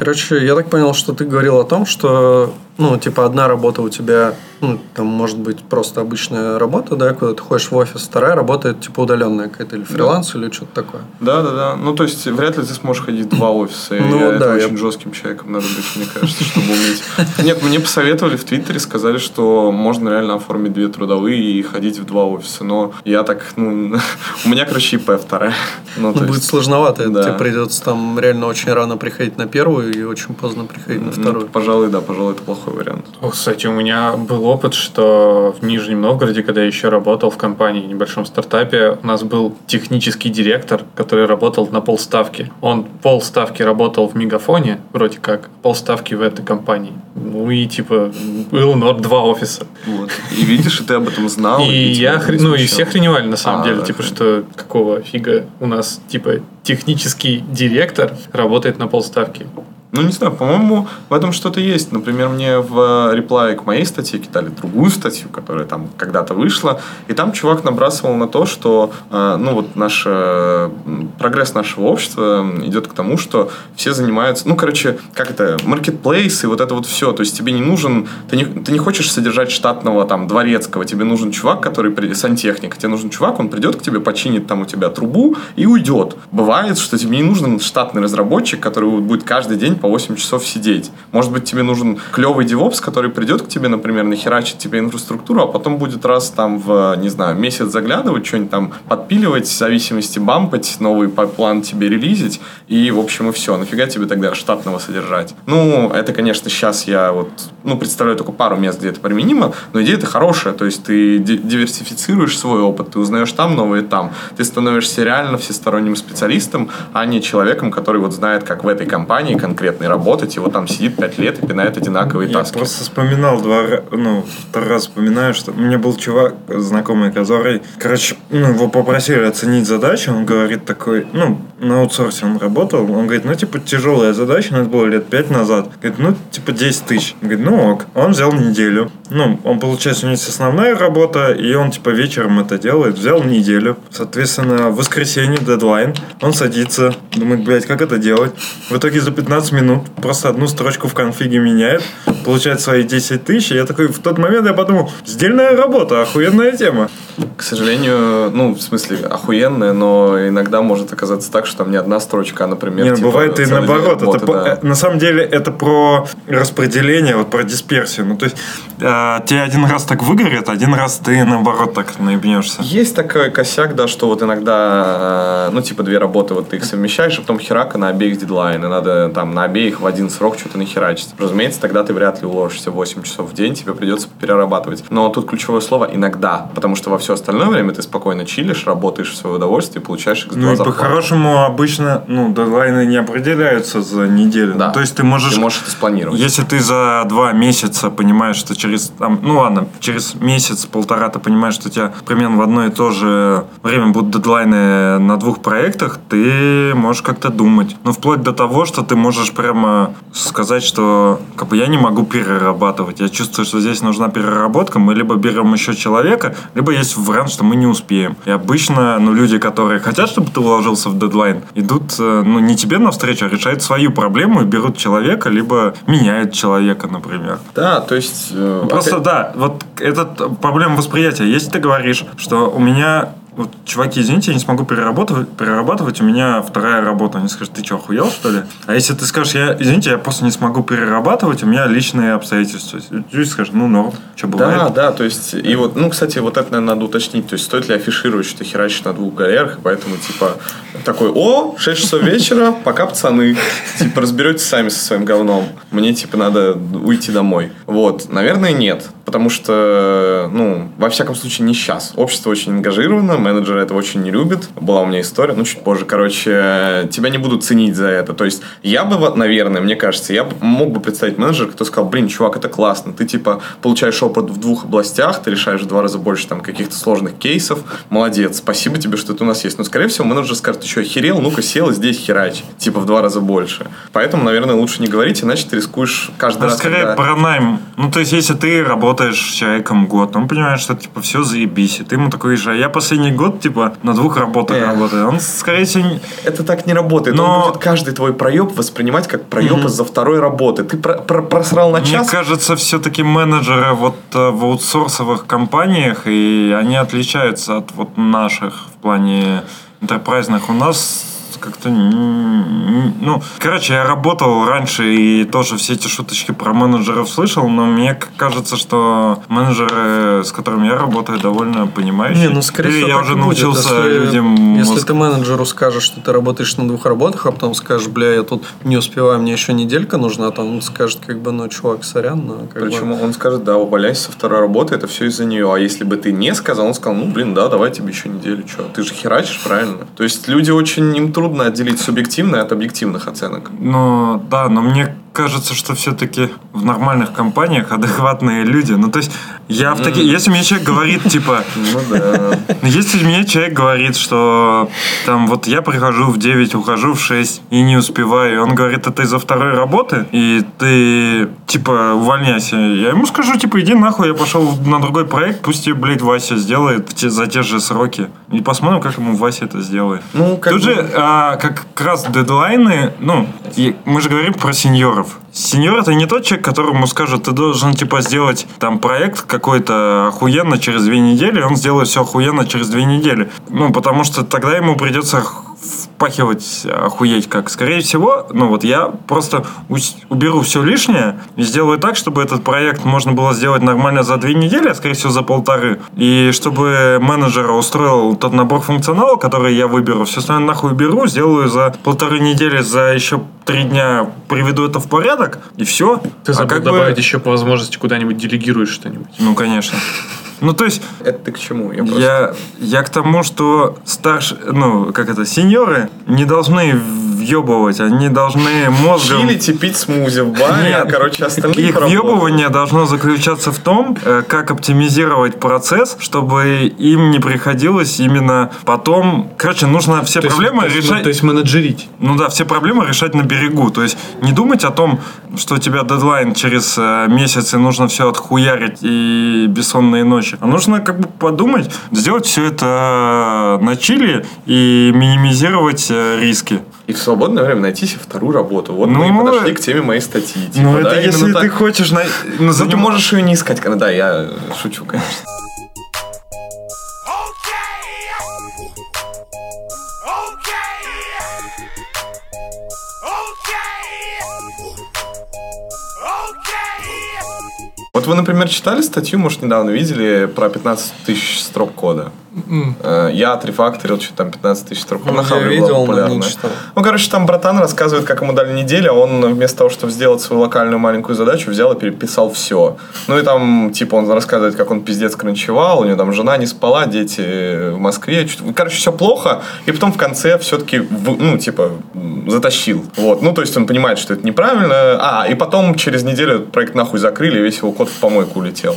Короче, я так понял, что ты говорил о том, что, ну, типа, одна работа у тебя, ну, там, может быть, просто обычная работа, да, куда ты ходишь в офис, вторая работа, это, типа, удаленная какая-то, или фриланс, или что-то такое. Да, да, да. Ну, то есть, вряд ли ты сможешь ходить в два офиса. и Ну, я- да, это я- очень жестким человеком надо быть, мне кажется, чтобы уметь. Нет, мне посоветовали в Твиттере, сказали, что можно реально оформить две трудовые и ходить в два офиса. Но я так, ну, у меня, короче, ИП вторая. Ну, будет есть, сложновато, да. тебе придется там реально очень рано приходить на первую и очень поздно приходить на ну, вторую. пожалуй, да, пожалуй, это плохой вариант. О, Кстати, у меня был опыт, что в Нижнем Новгороде, когда я еще работал в компании, небольшом стартапе, у нас был технический директор, который работал на полставки. Он полставки работал в Мегафоне, вроде как, полставки в этой компании. Ну и типа был но два офиса. Вот. И видишь, и ты об этом знал. И тебя я хр- ну и все охреневали на самом А, деле, да, типа конечно. что какого фига у нас типа технический директор работает на полставки. Ну, не знаю, по-моему, в этом что-то есть. Например, мне в реплай к моей статье кидали другую статью, которая там когда-то вышла, и там чувак набрасывал на то, что, э, ну, вот наш э, прогресс нашего общества идет к тому, что все занимаются, ну, короче, как это, маркетплейс и вот это вот все. То есть тебе не нужен, ты не, ты не хочешь содержать штатного там дворецкого, тебе нужен чувак, который, при- сантехник, тебе нужен чувак, он придет к тебе, починит там у тебя трубу и уйдет. Бывает, что тебе не нужен штатный разработчик, который будет каждый день по 8 часов сидеть. Может быть, тебе нужен клевый девопс, который придет к тебе, например, нахерачит тебе инфраструктуру, а потом будет раз там в, не знаю, месяц заглядывать, что-нибудь там подпиливать, в зависимости бампать, новый план тебе релизить, и, в общем, и все. Нафига тебе тогда штатного содержать? Ну, это, конечно, сейчас я вот, ну, представляю только пару мест, где это применимо, но идея это хорошая, то есть ты ди- диверсифицируешь свой опыт, ты узнаешь там новое там, ты становишься реально всесторонним специалистом, а не человеком, который вот знает, как в этой компании конкретной работать, и вот там сидит 5 лет и пинает одинаковые Я таски. просто вспоминал два ну, второй раз вспоминаю, что у меня был чувак, знакомый, который, короче, ну, его попросили оценить задачу, он говорит такой, ну, на аутсорсе он работал, он говорит, ну, типа, тяжелая задача, но это было лет пять назад. Говорит, ну, типа, 10 тысяч. Он говорит, ну, ок. Он взял неделю. Ну, он, получается, у него есть основная работа, и он, типа, вечером это делает. Взял неделю. Соответственно, в воскресенье дедлайн. Он садится, думает, блядь, как это делать? В итоге за 15 минут просто одну строчку в конфиге меняет, получает свои 10 тысяч. Я такой, в тот момент я подумал, сдельная работа, охуенная тема. К сожалению, ну, в смысле, охуенная, но иногда может оказаться так, что там не одна строчка, а, например, Не, ну, типа, бывает и наоборот. Это работы, по- да. э, На самом деле это про распределение, вот про дисперсию. Ну, то есть э, тебе один раз так выгорит, один раз ты наоборот так наебнешься. Есть такой косяк, да, что вот иногда, э, ну, типа, две работы, вот ты их совмещаешь, а потом херака на обеих дедлайн, и надо там на обеих в один срок что-то нахерачить. Разумеется, тогда ты вряд ли уложишься 8 часов в день, тебе придется перерабатывать. Но тут ключевое слово «иногда», потому что во все остальное время ты спокойно чилишь, работаешь в свое удовольствие, получаешь x Ну и по-хорошему обычно ну, дедлайны не определяются за неделю. Да. То есть ты можешь... Ты можешь это спланировать. Если ты за два месяца понимаешь, что через, там, ну ладно, через месяц-полтора ты понимаешь, что у тебя примерно в одно и то же время будут дедлайны на двух проектах, ты можешь как-то думать. Ну, вплоть до того, что ты можешь прямо сказать, что как бы я не могу перерабатывать. Я чувствую, что здесь нужна переработка, мы либо берем еще человека, либо есть вариант, что мы не успеем. И обычно, ну, люди, которые хотят, чтобы ты уложился в дедлайн, идут, э, ну, не тебе навстречу, а решают свою проблему и берут человека, либо меняют человека, например. Да, то есть... э, Просто опять- да, вот это проблема восприятия. Если ты говоришь, что у меня вот, чуваки, извините, я не смогу перерабатывать, перерабатывать, у меня вторая работа. Они скажут, ты что, охуел, что ли? А если ты скажешь, я, извините, я просто не смогу перерабатывать, у меня личные обстоятельства. Люди скажут, ну, норм, что бывает. Да, да, то есть, и вот, ну, кстати, вот это, наверное, надо уточнить, то есть, стоит ли афишировать, что ты херачишь на двух галерах, и поэтому, типа, такой, о, 6 часов вечера, пока, пацаны, типа, разберетесь сами со своим говном, мне, типа, надо уйти домой. Вот, наверное, нет, потому что, ну, во всяком случае, не сейчас. Общество очень ангажировано, менеджеры это очень не любят. Была у меня история, ну, чуть позже, короче, тебя не будут ценить за это. То есть, я бы, вот, наверное, мне кажется, я мог бы представить менеджера, кто сказал, блин, чувак, это классно, ты, типа, получаешь опыт в двух областях, ты решаешь в два раза больше, там, каких-то сложных кейсов, молодец, спасибо тебе, что это у нас есть. Но, скорее всего, менеджер скажет, ты что, охерел? Ну-ка, сел и здесь херач. Типа, в два раза больше. Поэтому, наверное, лучше не говорить, иначе ты рискуешь каждый Ну, раз, скорее когда- про найм. Ну, то есть, если ты работаешь с человеком год, он понимает, что, типа, все заебись. И ты ему такой же, а я последний год, типа, на двух работах Э. работаю. Он, скорее всего, не- Это так не работает. Но- Он будет каждый твой проеб воспринимать как проеб из-за второй работы. Ты про- про- просрал на Мне час. кажется, все-таки менеджеры вот э, в аутсорсовых компаниях, и они отличаются от вот наших в плане интерпрайзных. У нас как-то... Ну, короче, я работал раньше и тоже все эти шуточки про менеджеров слышал, но мне кажется, что менеджеры, с которыми я работаю, довольно понимающие. Не, ну скорее всего я уже будет. научился Если- людям Если мозг- ты менеджеру скажешь, что ты работаешь на двух работах, а потом скажешь, бля, я тут не успеваю, мне еще неделька нужна, то он скажет, как бы, ну, чувак, сорян, но как бы- Причем он скажет, да, увольняйся со второй работы, это все из-за нее. А если бы ты не сказал, он сказал, ну, блин, да, давай тебе еще неделю, что? Ты же херачишь, правильно? То есть люди очень, им трудно отделить субъективное от объективных оценок. Ну, да, но мне кажется, что все-таки в нормальных компаниях адекватные люди. Ну, то есть, я в такие... Если мне человек говорит, типа... Ну да. Если мне человек говорит, что там вот я прихожу в 9, ухожу в 6 и не успеваю, и он говорит, это из-за второй работы, и ты, типа, увольняйся. Я ему скажу, типа, иди нахуй, я пошел на другой проект, пусть тебе, блядь, Вася сделает те- за те же сроки. И посмотрим, как ему Вася это сделает. Ну, как Тут бы- же а, как раз дедлайны, ну, мы же говорим про сеньоров. Сеньор это не тот человек, которому скажут, ты должен типа сделать там проект какой-то охуенно через две недели, он сделает все охуенно через две недели. Ну, потому что тогда ему придется впахивать охуеть как. Скорее всего, ну вот я просто уберу все лишнее и сделаю так, чтобы этот проект можно было сделать нормально за две недели, а скорее всего за полторы. И чтобы менеджера устроил тот набор функционала, который я выберу, все остальное нахуй уберу, сделаю за полторы недели, за еще три дня приведу это в порядок, и все. Ты а забыл как бы- добавить еще по возможности куда-нибудь делегируешь что-нибудь. Ну, конечно. Ну, то есть, Это ты к чему? Я просто- я, я к тому, что старше, ну, как это, сеньоры не должны въебывать, они должны мозгом... Чилить и пить смузи в баре, а, Нет. короче, остальные Их поработают. въебывание должно заключаться в том, э, как оптимизировать процесс, чтобы им не приходилось именно потом... Короче, нужно все То проблемы есть, решать... То есть менеджерить. Ну да, все проблемы решать на берегу. То есть не думать о том, что у тебя дедлайн через э, месяц и нужно все отхуярить и бессонные ночи. А нужно как бы подумать, сделать все это на чили и минимизировать э, риски. И в свободное время найти себе вторую работу. Вот мы Ну, и подошли к теме моей статьи. Типа, ну да, это если именно ты так. хочешь... На... ну, Ну, ты можешь ее не искать. когда- Да, я шучу, конечно. Вы, например, читали статью, может, недавно видели про 15 тысяч строк кода. Э, Я отрефакторил, что там 15 тысяч строк. Ну, На я Хабре была видел, но не популярная. читал. Ну, короче, там братан рассказывает, как ему дали неделю, а он вместо того, чтобы сделать свою локальную маленькую задачу, взял и переписал все. Ну и там, типа, он рассказывает, как он пиздец кранчевал, у него там жена не спала, дети в Москве. Короче, все плохо. И потом в конце все-таки, ну, типа, затащил. Вот. Ну, то есть он понимает, что это неправильно. А, и потом через неделю проект нахуй закрыли, и весь его код в помойку улетел.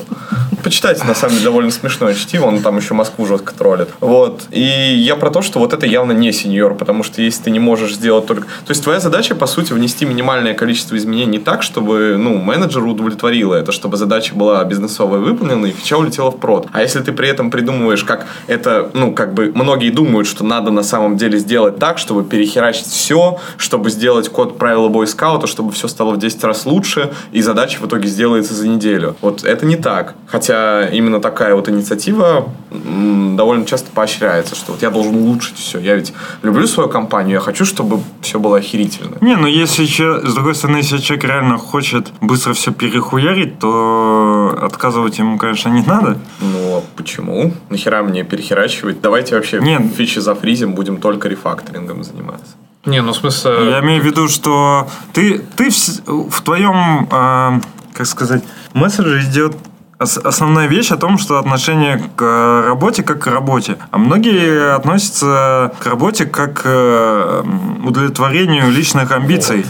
Почитайте, на самом деле, довольно смешное чтиво, он там еще Москву жестко троллит. Вот. И я про то, что вот это явно не сеньор, потому что если ты не можешь сделать только... То есть твоя задача, по сути, внести минимальное количество изменений так, чтобы, ну, менеджеру удовлетворило это, чтобы задача была бизнесовая выполнена, и фича улетела в прод. А если ты при этом придумываешь, как это, ну, как бы многие думают, что надо на самом деле сделать так, чтобы перехерачить все, чтобы сделать код правила бойскаута, чтобы все стало в 10 раз лучше, и задача в итоге сделается за неделю. Вот это не так. Хотя именно такая вот инициатива довольно часто поощряется, что вот я должен улучшить все. Я ведь люблю свою компанию, я хочу, чтобы все было охерительно. Не, ну если еще, с другой стороны, если человек реально хочет быстро все перехуярить, то отказывать ему, конечно, не надо. Ну, а почему? Нахера мне перехерачивать? Давайте вообще Нет. фичи зафризим, будем только рефакторингом заниматься. Не, ну в смысле... Я имею в виду, что ты, ты в, в твоем, а, как сказать, месседже идет основная вещь о том, что отношение к э, работе как к работе. А многие относятся к работе как к э, удовлетворению личных амбиций.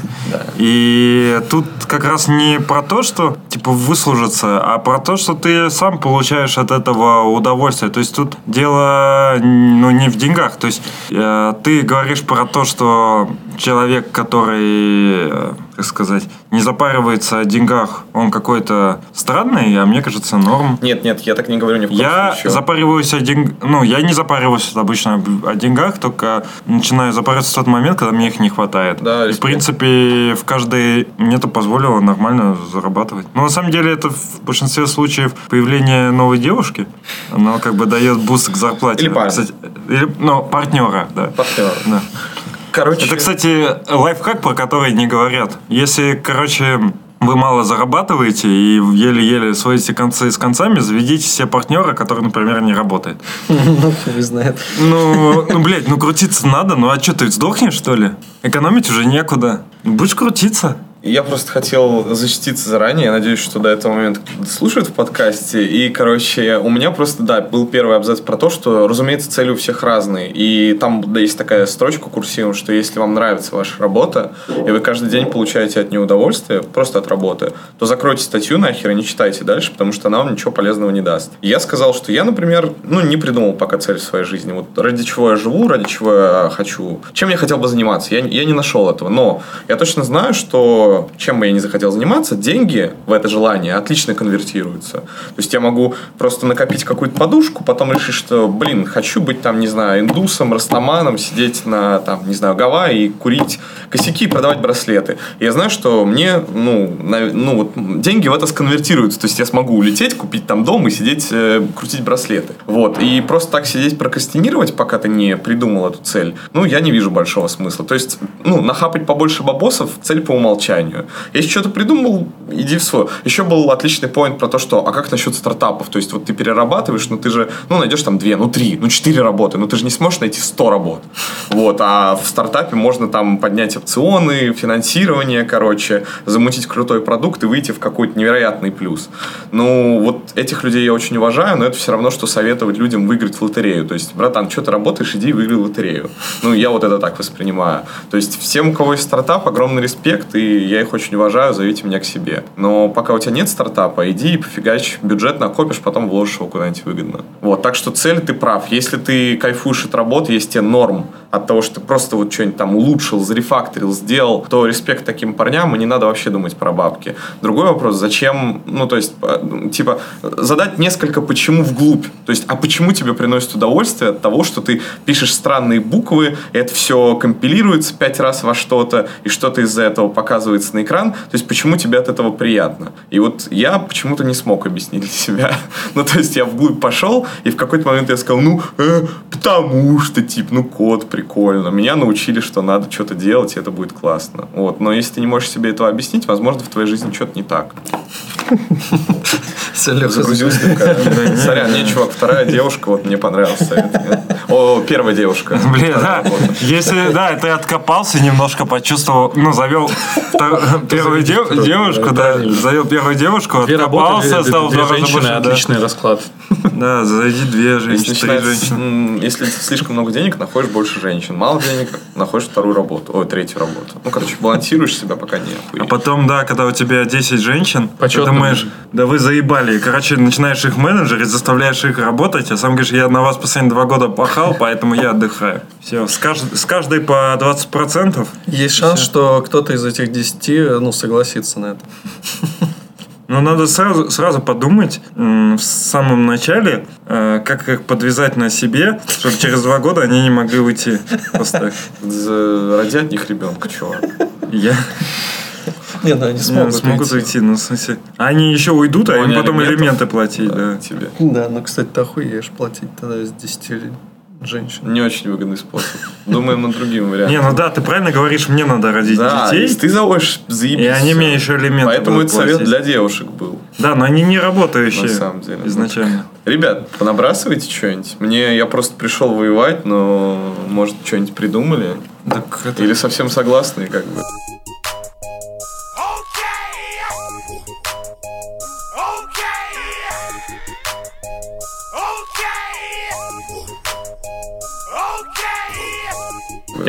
И тут как раз не про то, что типа выслужиться, а про то, что ты сам получаешь от этого удовольствие. То есть тут дело ну, не в деньгах. То есть э, ты говоришь про то, что человек, который, как сказать, не запаривается о деньгах, он какой-то странный, а мне кажется, норм. Нет, нет, я так не говорю ни в коем Я случае. запариваюсь о деньгах. Ну, я не запариваюсь обычно о деньгах, только начинаю запариваться в тот момент, когда мне их не хватает. Да, И, в принципе, в каждой мне это позволило нормально зарабатывать. Но на самом деле это в большинстве случаев появление новой девушки. Оно как бы дает boost к зарплате. Или парня. Кстати, или, ну, партнера, да. Партнер. Да. Короче, Это, кстати, лайфхак, про который не говорят. Если, короче, вы мало зарабатываете и еле-еле сводите концы с концами, заведите себе партнера, который, например, не работает. Ну, хуй знает. Ну, ну, блядь, ну крутиться надо. Ну, а что, ты сдохнешь, что ли? Экономить уже некуда. Будешь крутиться. Я просто хотел защититься заранее. Я надеюсь, что до этого момента слушают в подкасте. И, короче, у меня просто, да, был первый абзац про то, что, разумеется, цели у всех разные. И там да, есть такая строчка курсивом, что если вам нравится ваша работа, и вы каждый день получаете от нее удовольствие, просто от работы, то закройте статью нахер и не читайте дальше, потому что она вам ничего полезного не даст. Я сказал, что я, например, ну, не придумал пока цель в своей жизни. Вот ради чего я живу, ради чего я хочу. Чем я хотел бы заниматься? Я, я не нашел этого. Но я точно знаю, что чем бы я ни захотел заниматься, деньги в это желание отлично конвертируются. То есть я могу просто накопить какую-то подушку, потом решить, что, блин, хочу быть там, не знаю, индусом, растаманом, сидеть на, там, не знаю, Гавайи курить косяки и продавать браслеты. И я знаю, что мне, ну, на- ну вот, деньги в это сконвертируются. То есть я смогу улететь, купить там дом и сидеть, э, крутить браслеты. Вот. И просто так сидеть прокрастинировать, пока ты не придумал эту цель, ну, я не вижу большого смысла. То есть, ну, нахапать побольше бабосов – цель по умолчанию. Если что-то придумал, иди в свой. Еще был отличный поинт про то, что, а как насчет стартапов? То есть, вот ты перерабатываешь, но ты же, ну, найдешь там две, ну, три, ну, четыре работы, но ты же не сможешь найти 100 работ. Вот. А в стартапе можно там поднять опционы, финансирование, короче, замутить крутой продукт и выйти в какой-то невероятный плюс. Ну, вот этих людей я очень уважаю, но это все равно, что советовать людям выиграть в лотерею. То есть, братан, что ты работаешь, иди и выиграй лотерею. Ну, я вот это так воспринимаю. То есть, всем, у кого есть стартап, огромный респект, и я их очень уважаю, зовите меня к себе. Но пока у тебя нет стартапа, иди и пофигач, бюджет накопишь, потом вложишь его куда-нибудь выгодно. Вот, так что цель ты прав. Если ты кайфуешь от работы, есть тебе норм от того, что ты просто вот что-нибудь там улучшил, зарефакторил, сделал, то респект таким парням, и не надо вообще думать про бабки. Другой вопрос, зачем, ну, то есть, э, типа, задать несколько почему вглубь. То есть, а почему тебе приносит удовольствие от того, что ты пишешь странные буквы, это все компилируется пять раз во что-то, и что-то из-за этого показывается на экран. То есть, почему тебе от этого приятно? И вот я почему-то не смог объяснить для себя. Ну, то есть, я вглубь пошел, и в какой-то момент я сказал, ну, э, потому что, типа, ну, код прикольно. Меня научили, что надо что-то делать, и это будет классно. Вот. Но если ты не можешь себе этого объяснить, возможно, в твоей жизни что-то не так. Загрузился. Сорян, не, чувак, вторая девушка, вот мне понравился. О, первая девушка. Блин, да. Если, да, ты откопался немножко, почувствовал, ну, завел первую дев- девушку, да, завел первую девушку, Две откопался, стал две два раза больше, да. отличный расклад. Да, зайди две женщины, три женщины. если слишком много денег, находишь больше женщин. Мало денег, находишь вторую работу. Ой, третью работу. Ну, короче, балансируешь себя, пока не А потом, да, когда у тебя 10 женщин, ты думаешь, да вы заебали. Короче, начинаешь их менеджерить, заставляешь их работать, а сам говоришь, я на вас последние два года пахал, поэтому я отдыхаю. Все, с, кажд- с каждой по 20%. Есть шанс, что кто-то из этих 10 ну, согласится на это. Но надо сразу, сразу подумать в самом начале, э, как их подвязать на себе, чтобы через два года они не могли уйти. Просто За- Роди от них ребенка, чувак. я Не, ну они смогут, смогут, смогут уйти. Ну, в смысле, они еще уйдут, а Ну, им потом элементы платить. Да. Тебе. Да, ну, кстати, ты охуеешь платить тогда с 10 женщин. Не очень выгодный способ. Думаем над другим вариантом. Не, ну да, ты правильно говоришь, мне надо родить Да, детей. если ты заводишь, заебись. И они мне еще элементы Поэтому это совет платить. для девушек был. Да, но они не работающие На самом деле. изначально. Ребят, понабрасывайте что-нибудь. Мне я просто пришел воевать, но может что-нибудь придумали? Так это- Или совсем согласны, как бы.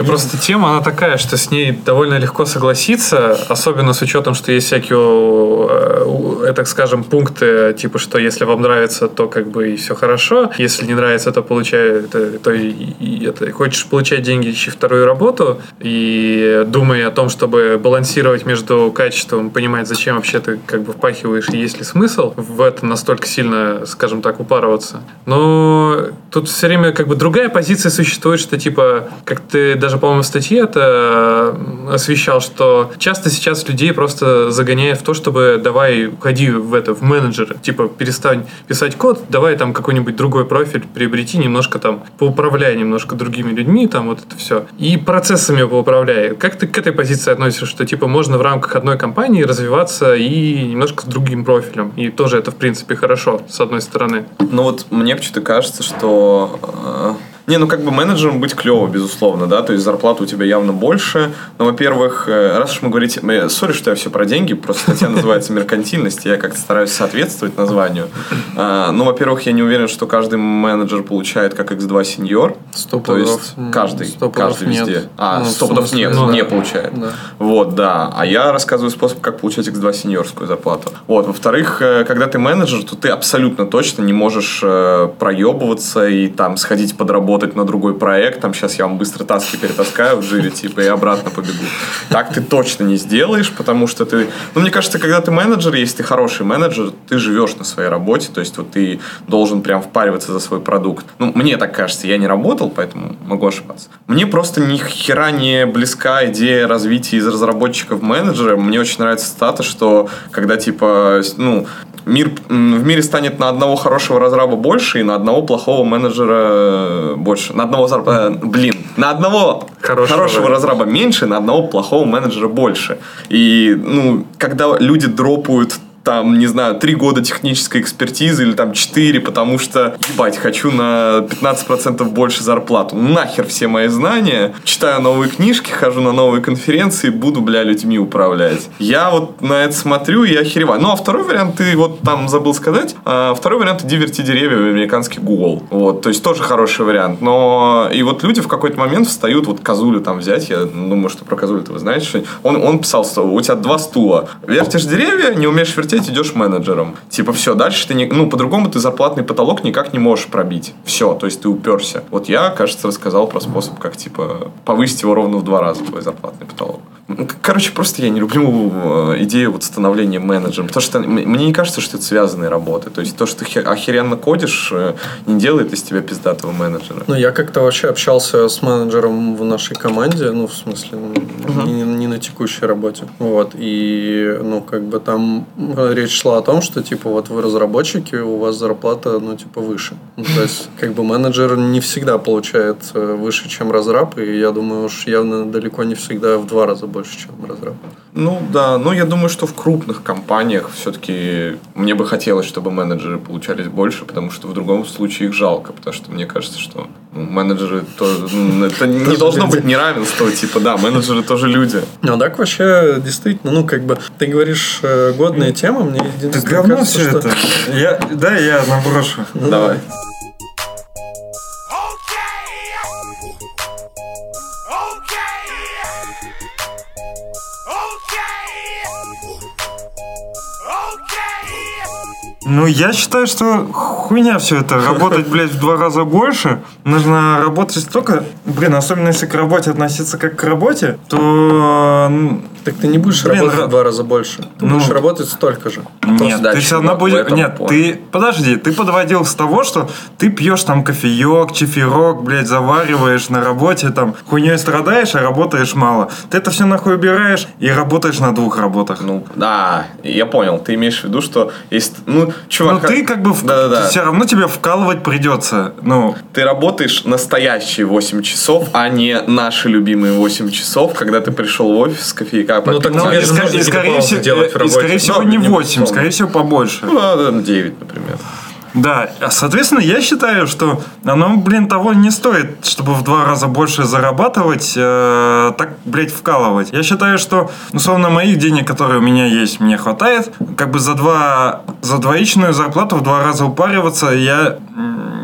Просто тема, она такая, что с ней довольно легко согласиться, особенно с учетом, что есть всякие, э, э, так скажем, пункты, типа, что если вам нравится, то как бы и все хорошо, если не нравится, то получай, то, то и, и это, хочешь получать деньги, ищи вторую работу, и думай о том, чтобы балансировать между качеством, понимать, зачем вообще ты как бы впахиваешь, и есть ли смысл в этом настолько сильно, скажем так, упарываться. Но тут все время как бы другая позиция существует, что типа, как ты даже, по-моему, в статье это освещал, что часто сейчас людей просто загоняют в то, чтобы давай уходи в это, в менеджеры, типа перестань писать код, давай там какой-нибудь другой профиль приобрети, немножко там поуправляй немножко другими людьми, там вот это все. И процессами поуправляй. Как ты к этой позиции относишься, что типа можно в рамках одной компании развиваться и немножко с другим профилем? И тоже это, в принципе, хорошо, с одной стороны. Ну вот мне почему-то кажется, что э, не, ну как бы менеджером быть клево, безусловно, да, то есть зарплата у тебя явно больше. Но, во-первых, э, раз уж мы говорите, сори, что я все про деньги, просто статья называется «Меркантильность», я как-то стараюсь соответствовать названию. А, ну, во-первых, я не уверен, что каждый менеджер получает как X2 сеньор. То есть каждый, каждый везде. А, Ну, стопудов нет, не получает. Да. Вот, да. А я рассказываю способ, как получать X2 сеньорскую зарплату. Вот. Во-вторых, э, когда ты менеджер, то ты абсолютно точно не можешь э, проебываться и там сходить подработать на другой проект. Там сейчас я вам быстро таски перетаскаю в жире, типа, и обратно побегу. Так ты точно не сделаешь, потому что ты... Ну, мне кажется, когда ты менеджер, если ты хороший менеджер, ты живешь на своей работе, то есть вот ты должен прям впариваться за свой продукт. Ну, мне так кажется, я не работал, поэтому могу ошибаться. Мне просто ни хера не близка идея развития из разработчиков в менеджера. Мне очень нравится стата, что когда типа, ну, мир, в мире станет на одного хорошего разраба больше и на одного плохого менеджера больше. На одного зарп- э, блин, на одного Хорошего. хорошего, разраба меньше, на одного плохого менеджера больше. И, ну, когда люди дропают там, не знаю, три года технической экспертизы или там четыре, потому что, ебать, хочу на 15% больше зарплату. Нахер все мои знания. Читаю новые книжки, хожу на новые конференции, буду, бля, людьми управлять. Я вот на это смотрю и охереваю. Ну, а второй вариант, ты вот там забыл сказать, а, второй вариант, иди верти деревья в американский Google. Вот, то есть тоже хороший вариант. Но и вот люди в какой-то момент встают, вот Козулю там взять, я думаю, что про Козулю-то вы знаете, что он, он писал, что у тебя два стула. Вертишь деревья, не умеешь вертеть, идешь менеджером. Типа, все, дальше ты не... Ну, по-другому ты зарплатный потолок никак не можешь пробить. Все, то есть ты уперся. Вот я, кажется, рассказал про способ, как, типа, повысить его ровно в два раза, твой зарплатный потолок. Короче, просто я не люблю э, идею вот становления менеджером, потому что мне не кажется, что это связанные работы. То есть то, что ты хе- охеренно кодишь, э, не делает из тебя пиздатого менеджера. Ну, я как-то вообще общался с менеджером в нашей команде, ну, в смысле, ну, не, не на текущей работе. Вот, и, ну, как бы там э, речь шла о том, что, типа, вот вы разработчики, у вас зарплата, ну, типа, выше. Ну, то есть, как бы менеджер не всегда получает выше, чем разраб, и я думаю, уж явно далеко не всегда в два раза больше, чем разраб. Ну да, ну я думаю, что в крупных компаниях все-таки мне бы хотелось, чтобы менеджеры получались больше, потому что в другом случае их жалко, потому что мне кажется, что ну, менеджеры тоже, ну, это не должно быть неравенство, типа, да, менеджеры тоже люди. Ну, так вообще, действительно, ну, как бы, ты говоришь э, годная тема, мне Да единственное говно кажется, все что- это. Я, да, я наброшу. Давай. Ну, я считаю, что хуйня все это. Работать, блядь, в два раза больше. Нужно работать столько... Блин, особенно если к работе относиться как к работе, то... Так ты не будешь Блин, работать ра- в два раза больше. Ты Ну, будешь работать столько же. Нет, да, ты все равно будешь... Нет, плане. ты... Подожди, ты подводил с того, что ты пьешь там кофеек, чефирок, блядь, завариваешь на работе, там, хуйней страдаешь, а работаешь мало. Ты это все нахуй убираешь и работаешь на двух работах. Ну, да, я понял. Ты имеешь в виду, что есть... Ну, чувак... Ну, ты как бы... в- Да-да-да. Все равно тебе вкалывать придется. Ну, Ты работаешь настоящие 8 часов, а не наши любимые 8 часов, когда ты пришел в офис с кофейка Ну, так попить. тебе же нужно скорее всего, делать в работе. скорее всего Ну, не не 8, безусловно. скорее всего побольше. Ну, а, 9, например. Да, а, соответственно, я считаю, что оно, блин, того не стоит, чтобы в два раза больше зарабатывать, э, так, блядь, вкалывать. Я считаю, что, условно, моих денег, которые у меня есть, мне хватает. Как бы за два, за двоичную зарплату в два раза упариваться я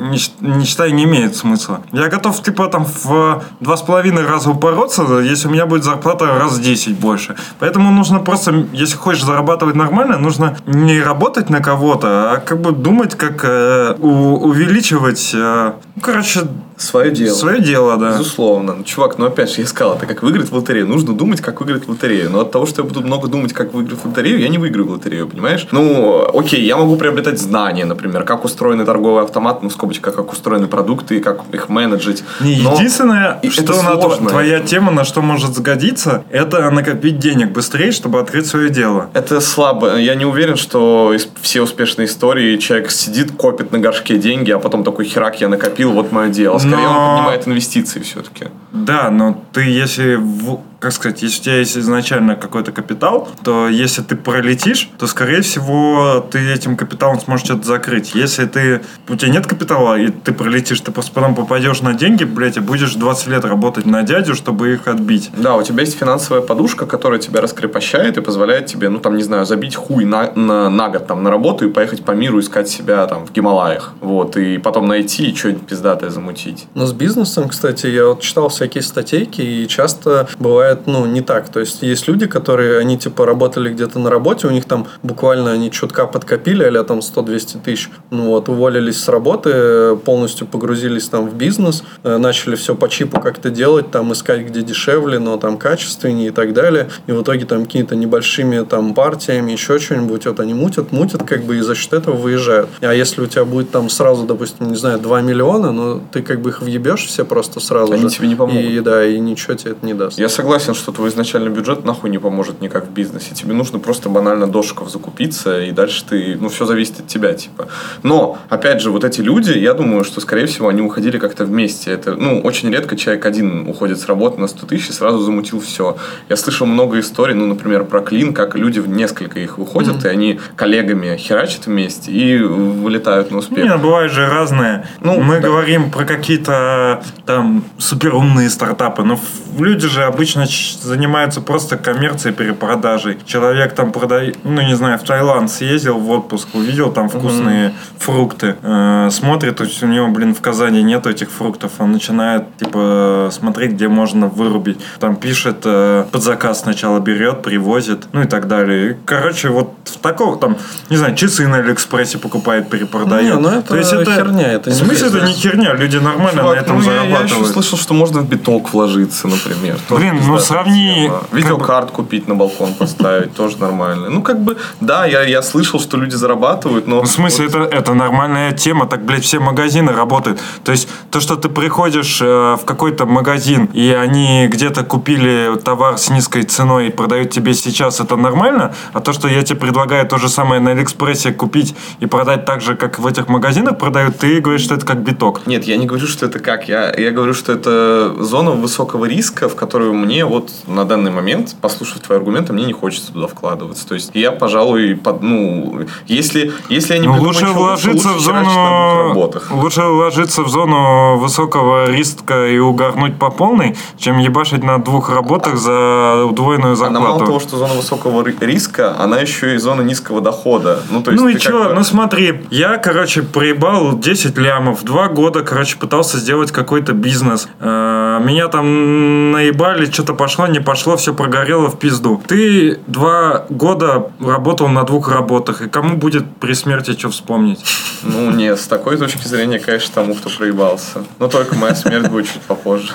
не, считаю, не имеет смысла. Я готов, типа, там, в два с половиной раза упороться, если у меня будет зарплата раз в 10 больше. Поэтому нужно просто, если хочешь зарабатывать нормально, нужно не работать на кого-то, а как бы думать, как э, у- увеличивать, э, ну, короче, Свое дело. свое дело, да. Безусловно. Ну, чувак, ну опять же, я сказал, это как выиграть в лотерею. Нужно думать, как выиграть в лотерею. Но от того, что я буду много думать, как выиграть в лотерею, я не выиграю в лотерею, понимаешь? Ну, окей, я могу приобретать знания, например, как устроены торговый автомат, ну, в скобочках, как устроены продукты, и как их менеджить. Не, Но- единственное, что это на сложно. твоя тема, на что может сгодиться, это накопить денег быстрее, чтобы открыть свое дело. Это слабо. Я не уверен, что из все успешные истории человек сидит, копит на горшке деньги, а потом такой херак я накопил, вот мое дело. Скорее Но- он поднимает инвестиции все-таки. Да, но ты если, в- как сказать, если у тебя есть изначально какой-то капитал, то если ты пролетишь, то, скорее всего, ты этим капиталом сможешь что-то закрыть. Если ты, у тебя нет капитала, и ты пролетишь, ты просто потом попадешь на деньги, блядь, и будешь 20 лет работать на дядю, чтобы их отбить. Да, у тебя есть финансовая подушка, которая тебя раскрепощает и позволяет тебе, ну, там, не знаю, забить хуй на, на, на год там на работу и поехать по миру искать себя там в Гималаях. Вот, и потом найти и что-нибудь пиздатое замутить. Но с бизнесом, кстати, я вот читал всякие статейки, и часто бывает, ну, не так. То есть, есть люди, которые, они, типа, работали где-то на работе, у них там буквально они чутка подкопили, а там 100-200 тысяч. Ну, вот, уволились с работы, полностью погрузились там в бизнес, э, начали все по чипу как-то делать, там, искать, где дешевле, но там качественнее и так далее. И в итоге там какими-то небольшими там партиями, еще что-нибудь, вот они мутят, мутят, как бы, и за счет этого выезжают. А если у тебя будет там сразу, допустим, не знаю, 2 миллиона, ну, ты как бы их въебешь все просто сразу Они же. тебе не помогут. И да, и ничего тебе это не даст. Я согласен, что твой изначальный бюджет нахуй не поможет никак в бизнесе. Тебе нужно просто банально дошиков закупиться, и дальше ты, ну, все зависит от тебя, типа. Но, опять же, вот эти люди, я думаю, что, скорее всего, они уходили как-то вместе. Это, ну, очень редко человек один уходит с работы на 100 тысяч и сразу замутил все. Я слышал много историй, ну, например, про клин, как люди в несколько их выходят, и они коллегами херачат вместе и вылетают на успех. Не, бывает же разное. Ну, Мы да. говорим про какие-то там суперумные стартапы, но люди же обычно занимаются просто коммерцией, перепродажей. Человек там продает, ну не знаю, в Таиланд съездил в отпуск, увидел там вкусные фрукты, э, смотрит, то есть у него, блин, в Казани нет этих фруктов, он начинает типа смотреть, где можно вырубить. Там пишет, э, под заказ сначала берет, привозит, ну и так далее. Короче, вот в такого там, не знаю, часы на Алиэкспрессе покупает, перепродает. Не, ну это херня, это в не смысле это не херня, люди нормально Чувак, на этом ну, я- я, еще зарабатывают. слышал, что можно в биток вложиться, например. Блин, ну, сравни, тема. как бы- Видеокарт купить на балкон поставить, тоже нормально. Ну, как бы, да, я, я слышал, что люди зарабатывают, но... Ну, в смысле, вот- это, это нормальная тема, так, блядь, все магазины работают. То есть, то, что ты приходишь э, в какой-то магазин, и они где-то купили товар с низкой ценой и продают тебе сейчас, это нормально? А то, что я тебе предлагаю то же самое на Алиэкспрессе купить и продать так же, как в этих магазинах продают, ты говоришь, что это как биток. Нет, я не говорю, что это как. Я, я говорю, что это зона высокого риска, в которую мне вот на данный момент, послушав твои аргументы, мне не хочется туда вкладываться. То есть я, пожалуй, под, ну, если, если я не Ну, лучше вложиться в зону лучше вложиться в зону высокого риска и угорнуть по полной, чем ебашить на двух работах за удвоенную Она мало зарплату. того, что зона высокого ри- риска, она еще и зона низкого дохода. Ну, то есть ну и чё, бы- ну смотри, я, короче, проебал 10 лямов, два года, короче, пытался сделать какой-то бизнес. Э, Меня там наебали, что-то пошло, не пошло, все прогорело в пизду. Ты два года работал на двух работах, и кому будет при смерти что вспомнить? Ну, нет, с такой точки зрения, конечно, тому, кто проебался. Но только моя смерть будет чуть попозже.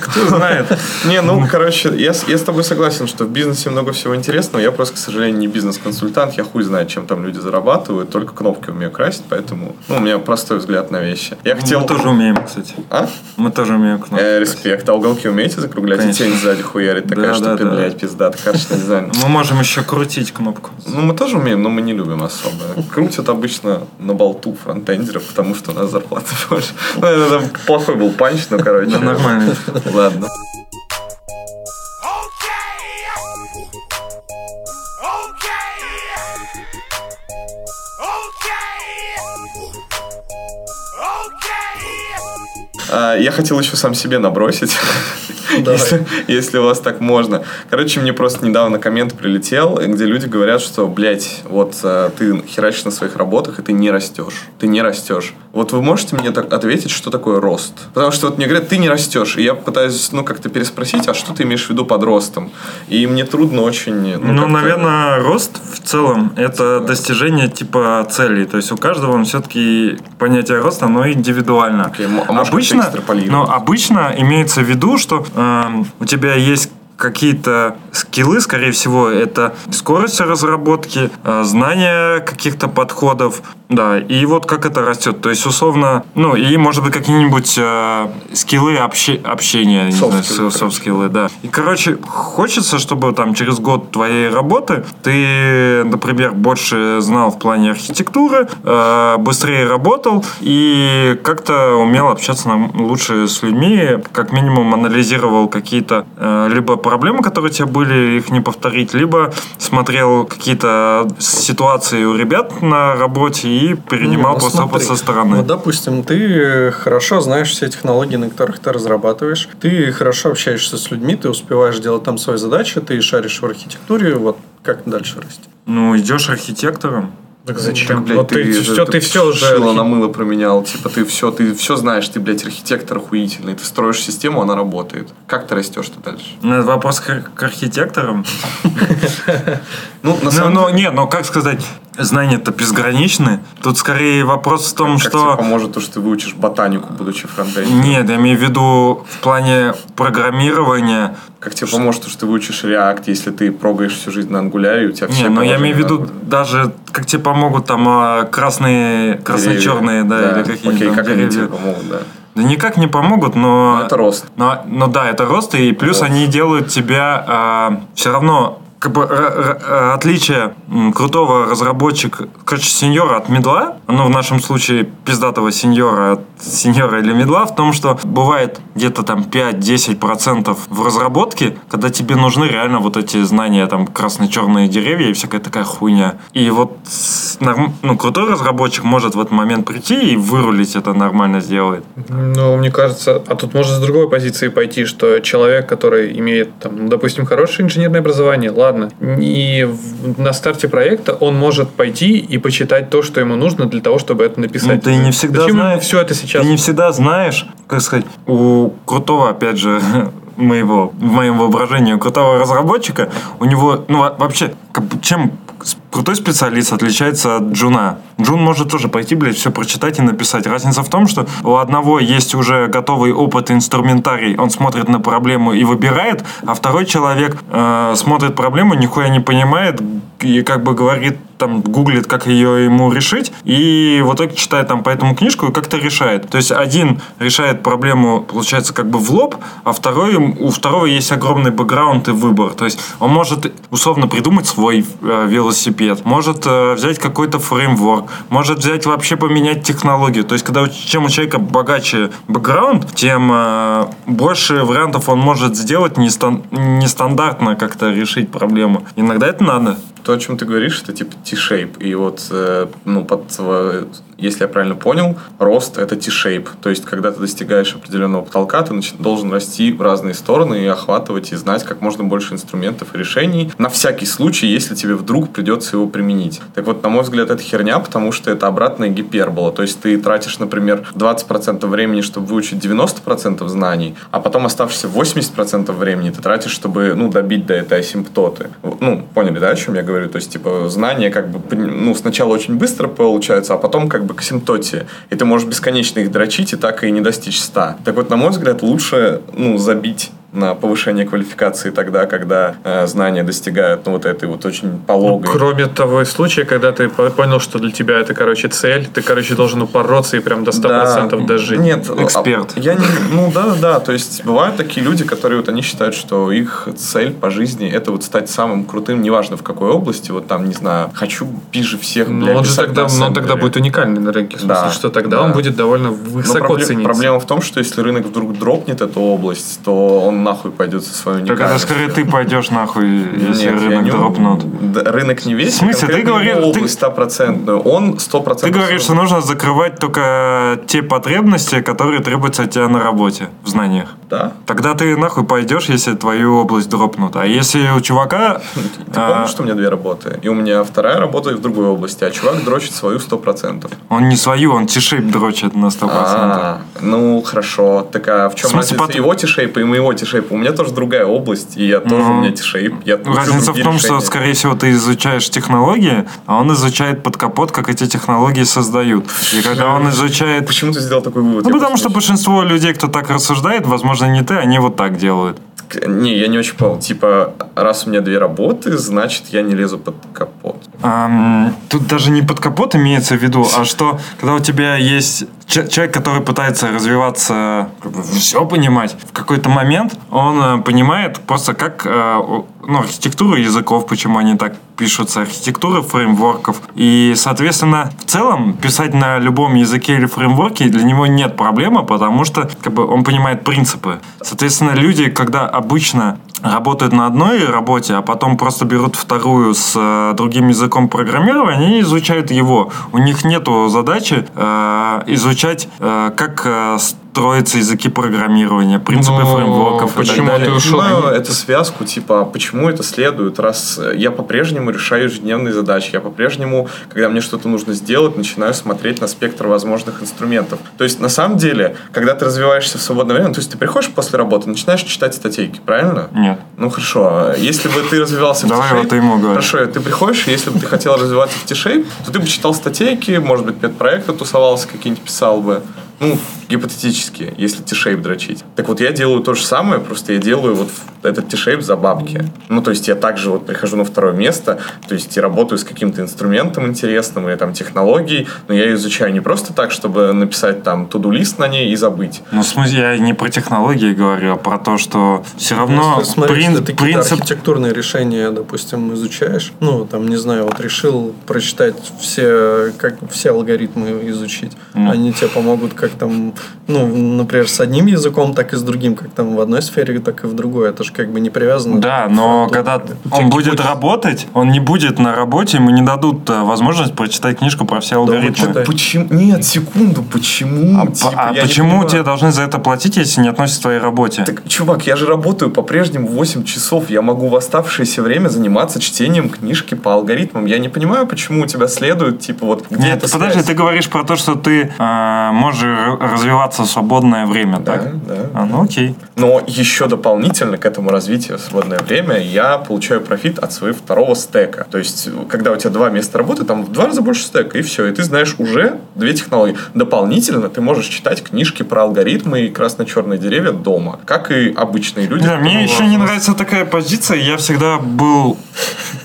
Кто знает. Не, ну, короче, я, с- я с тобой согласен, что в бизнесе много всего интересного. Я просто, к сожалению, не бизнес-консультант. Я хуй знает, чем там люди зарабатывают. Только кнопки умею красить, поэтому, ну, у меня простой взгляд на вещи. Я хотел... Мы тоже умеем, кстати. А? Мы тоже умеем кнопки. Э, респект. А уголки умеете закруглять? Конечно. И тень сзади хуярить такая, Да, что да, ты, да. блядь, пиздата. Карточный дизайн. Мы можем еще крутить кнопку. Ну, мы тоже умеем, но мы не любим особо. Крутят обычно на болту фронтендеров, потому что у нас зарплата больше. Ну, это плохой был панч, но, короче. Да нормально. Ладно. А, Я хотел еще сам себе набросить, если, если у вас так можно. Короче, мне просто недавно коммент прилетел, где люди говорят, что, блядь, вот э, ты херачишь на своих работах, и ты не растешь. Ты не растешь. Вот вы можете мне так ответить, что такое рост? Потому что вот мне говорят, ты не растешь. И я пытаюсь, ну, как-то переспросить, а что ты имеешь в виду под ростом? И мне трудно очень... Ну, Ну, наверное, рост в целом это достижение типа целей. То есть у каждого все-таки понятие роста, оно индивидуально. М- а обычно, но обычно имеется в виду, что эм, у тебя есть какие-то скиллы, скорее всего, это скорость разработки, э, знание каких-то подходов, да, и вот как это растет. То есть, условно, ну, и, может быть, какие-нибудь э, скиллы обще- общения, не Soft знаю, skills, со- soft скиллы, да. И, короче, хочется, чтобы там через год твоей работы ты, например, больше знал в плане архитектуры, э, быстрее работал и как-то умел общаться нам лучше с людьми, как минимум анализировал какие-то э, либо проблемы, которые у тебя были, их не повторить, либо смотрел какие-то ситуации у ребят на работе и перенимал Не, ну просто опыт со стороны. Вот, допустим, ты хорошо знаешь все технологии, на которых ты разрабатываешь, ты хорошо общаешься с людьми, ты успеваешь делать там свои задачи, ты шаришь в архитектуре, вот как дальше расти? Ну, идешь архитектором. Так зачем? Так, блядь, вот ты, все, ты все уже... шило на мыло променял. Типа ты все, ты все знаешь, ты, блядь, архитектор охуительный. Ты строишь систему, она работает. Как ты растешь-то дальше? Ну, это вопрос к, к архитекторам. Ну, на Ну, самом но деле, нет, ну как сказать, знания-то безграничны. Тут скорее вопрос в том, как что... тебе поможет то, что ты выучишь ботанику, будучи фронтендером? Нет, я имею в виду в плане программирования. Как тебе поможет то, что ты выучишь React, если ты прогаешь всю жизнь на Angular, и у тебя все Не, но я имею в виду даже, как тебе помогут там а, красные, красно-черные, да, Деревья. или какие-нибудь Окей, как они деревья. тебе помогут, да. Да никак не помогут, но... Ну, это рост. Но, но да, это рост, и плюс Вот. они делают тебя все равно как бы э, отличие крутого разработчика, короче, сеньора от медла, ну, в нашем случае пиздатого сеньора от сеньора или медла, в том, что бывает где-то там 5-10% в разработке, когда тебе нужны реально вот эти знания, там, красно-черные деревья и всякая такая хуйня. И вот норм- ну, крутой разработчик может в этот момент прийти и вырулить это нормально сделает. Ну, мне кажется, а тут можно с другой позиции пойти, что человек, который имеет, там, ну, допустим, хорошее инженерное образование, ладно, и в- на старте проекта он может пойти и почитать то, что ему нужно для того, чтобы это написать. Ну, ты не всегда Зачем знаешь. все это сейчас? Ты не всегда знаешь, как сказать, у крутого, опять же, моего, в моем воображении, у крутого разработчика, у него, ну, во- вообще, чем крутой специалист отличается от джуна? Джун может тоже пойти, блядь, все прочитать и написать. Разница в том, что у одного есть уже готовый опыт инструментарий, он смотрит на проблему и выбирает, а второй человек э, смотрит проблему, нихуя не понимает и как бы говорит, там, гуглит, как ее ему решить, и в итоге читает там по этому книжку и как-то решает. То есть один решает проблему, получается, как бы в лоб, а второй, у второго есть огромный бэкграунд и выбор. То есть он может условно придумать свой э, велосипед, может э, взять какой-то фреймворк, может взять вообще поменять технологию. То есть когда чем у человека богаче бэкграунд, тем э, больше вариантов он может сделать нестан- нестандартно как-то решить проблему. Иногда это надо. То, о чем ты говоришь, это типа T-shape. И вот, э, ну, под, если я правильно понял, рост это T-shape. То есть, когда ты достигаешь определенного потолка, ты должен расти в разные стороны и охватывать и знать как можно больше инструментов и решений на всякий случай, если тебе вдруг придется его применить. Так вот, на мой взгляд, это херня, потому что это обратная гипербола. То есть, ты тратишь, например, 20% времени, чтобы выучить 90% знаний, а потом оставшиеся 80% времени ты тратишь, чтобы, ну, добить до этой асимптоты. Ну, поняли, да, о чем я говорю? То есть, типа, знания как бы, ну, сначала очень быстро получаются, а потом как бы к асимптоте. И ты можешь бесконечно их дрочить и так и не достичь 100. Так вот, на мой взгляд, лучше, ну, забить на повышение квалификации тогда, когда э, знания достигают ну, вот этой вот очень пологой. Кроме того случая, когда ты по- понял, что для тебя это, короче, цель, ты, короче, должен упороться и прям до 100% Да. дожить. Нет, Эксперт. а, Я не, ну да, да, да. То есть бывают такие люди, которые вот они считают, что их цель по жизни это вот стать самым крутым, неважно в какой области. Вот там, не знаю, хочу пиже всех. Ну, блядь, он же тогда, но он тогда будет уникальный на рынке. В смысле, Да, что тогда да. он будет довольно Но высоко пробле- цениться. Проблема в том, что если рынок вдруг дропнет эту область, то он нахуй пойдет со своей Так это скорее ты пойдешь нахуй, если Нет, рынок не- дропнут. Да, рынок не весь. В смысле? Ты говоришь- ты- область стопроцентную. Он сто Ты процентов. говоришь, что нужно закрывать только те потребности, которые требуются от тебя на работе, в знаниях. Да. Тогда ты нахуй пойдешь, если твою область дропнут. А если у чувака... Ты а, помнишь, что у меня две работы? И у меня вторая работа и в другой области, а чувак дрочит свою сто процентов. Он не свою, он тишейп дрочит на 100%. А, ну хорошо. Так а в чем разница его тишейпа и моего тишейпа? У меня тоже другая область, и я тоже Ну, у меня тишейп. Я Разница в том, что, решения. скорее всего, ты изучаешь технологии, а он изучает под капот, как эти технологии создают. И когда он изучает... Почему ты сделал такой вывод? Ну, Я потому что большинство людей, кто так рассуждает, возможно, не ты, они вот так делают. Не- я не очень понял. Типа, раз у меня две работы, значит, я не лезу под капот. Ам, тут даже не под капот имеется в виду, а что, когда у тебя есть че- человек, который пытается развиваться, все понимать, в какой-то момент он э, понимает просто как э, ну, архитектуру языков, почему они так пишутся, архитектуры фреймворков. И, соответственно, в целом писать на любом языке или фреймворке для него нет проблемы, потому что как бы, он понимает принципы. Соответственно, люди, когда обычно работают на одной работе, а потом просто берут вторую с э, другим языком программирования, они изучают его. У них нету задачи э, изучать, э, как э, строятся языки программирования, принципы Но фреймворков. и так почему далее. ты Я ушел? понимаю эту связку, типа, а почему это следует, раз э, я по-прежнему решаю ежедневные задачи, я по-прежнему, когда мне что-то нужно сделать, начинаю смотреть на спектр возможных инструментов. То есть, на самом деле, когда ты развиваешься в свободное время, то есть ты приходишь после работы, начинаешь читать статейки, правильно? Нет. Ну хорошо, а если бы ты развивался Давай в T-Shape- вот ты ему говори. Хорошо, ты приходишь, если бы ты хотел развиваться в T-Shape, то ты бы читал статейки, может быть, медпроекты тусовался, какие-нибудь писал бы. Ну, гипотетически, если T-Shape дрочить. Так вот, я делаю то же самое, просто я делаю вот этот T-Shape за бабки. Ну, то есть я также вот прихожу на второе место, то есть я работаю с каким-то инструментом интересным или там технологией, но я ее изучаю не просто так, чтобы написать там туду-лист на ней и забыть. Ну, в смысле, я не про технологии говорю, а про то, что все равно Если смотреть, прин- ты принцип... архитектурные решения, допустим, изучаешь, ну, там, не знаю, вот решил прочитать все, как, все алгоритмы изучить, Ну. они тебе помогут как там, ну, например, с одним языком, так и с другим, как там в одной сфере, так и в другой. Это же как бы не привязано. Да, но фронту. когда он будет работать, он не будет на работе, ему не дадут э, возможность прочитать книжку про все алгоритмы. читаете. Почему? Нет, секунду, почему? А, Типа, а почему тебе должны за это платить, если не относится к твоей работе? Так, чувак, я же работаю по-прежнему 8 часов. Я могу в оставшееся время заниматься чтением книжки по алгоритмам. Я не понимаю, почему у тебя следует, типа, вот где Нет, подожди, ты говоришь про то, что ты э, можешь развиваться в свободное время, Да, так? да. А, ну окей. Но еще дополнительно к этому развитию в свободное время я получаю профит от своего второго стека. То есть, когда у тебя два места работы, там в два раза больше стека, и все. И ты знаешь уже две технологии. Дополнительно ты можешь читать книжки про алгоритмы и красно-черные деревья дома, как и обычные люди. Да, мне еще не нравится такая позиция. Я всегда был...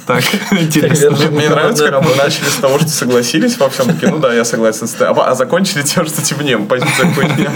Так, интересно. Мне нравится, как мы начали с того, что согласились во всем. Такие, ну да, я согласен с тобой. А, а закончили тем, что типа, не, позиция хуйня.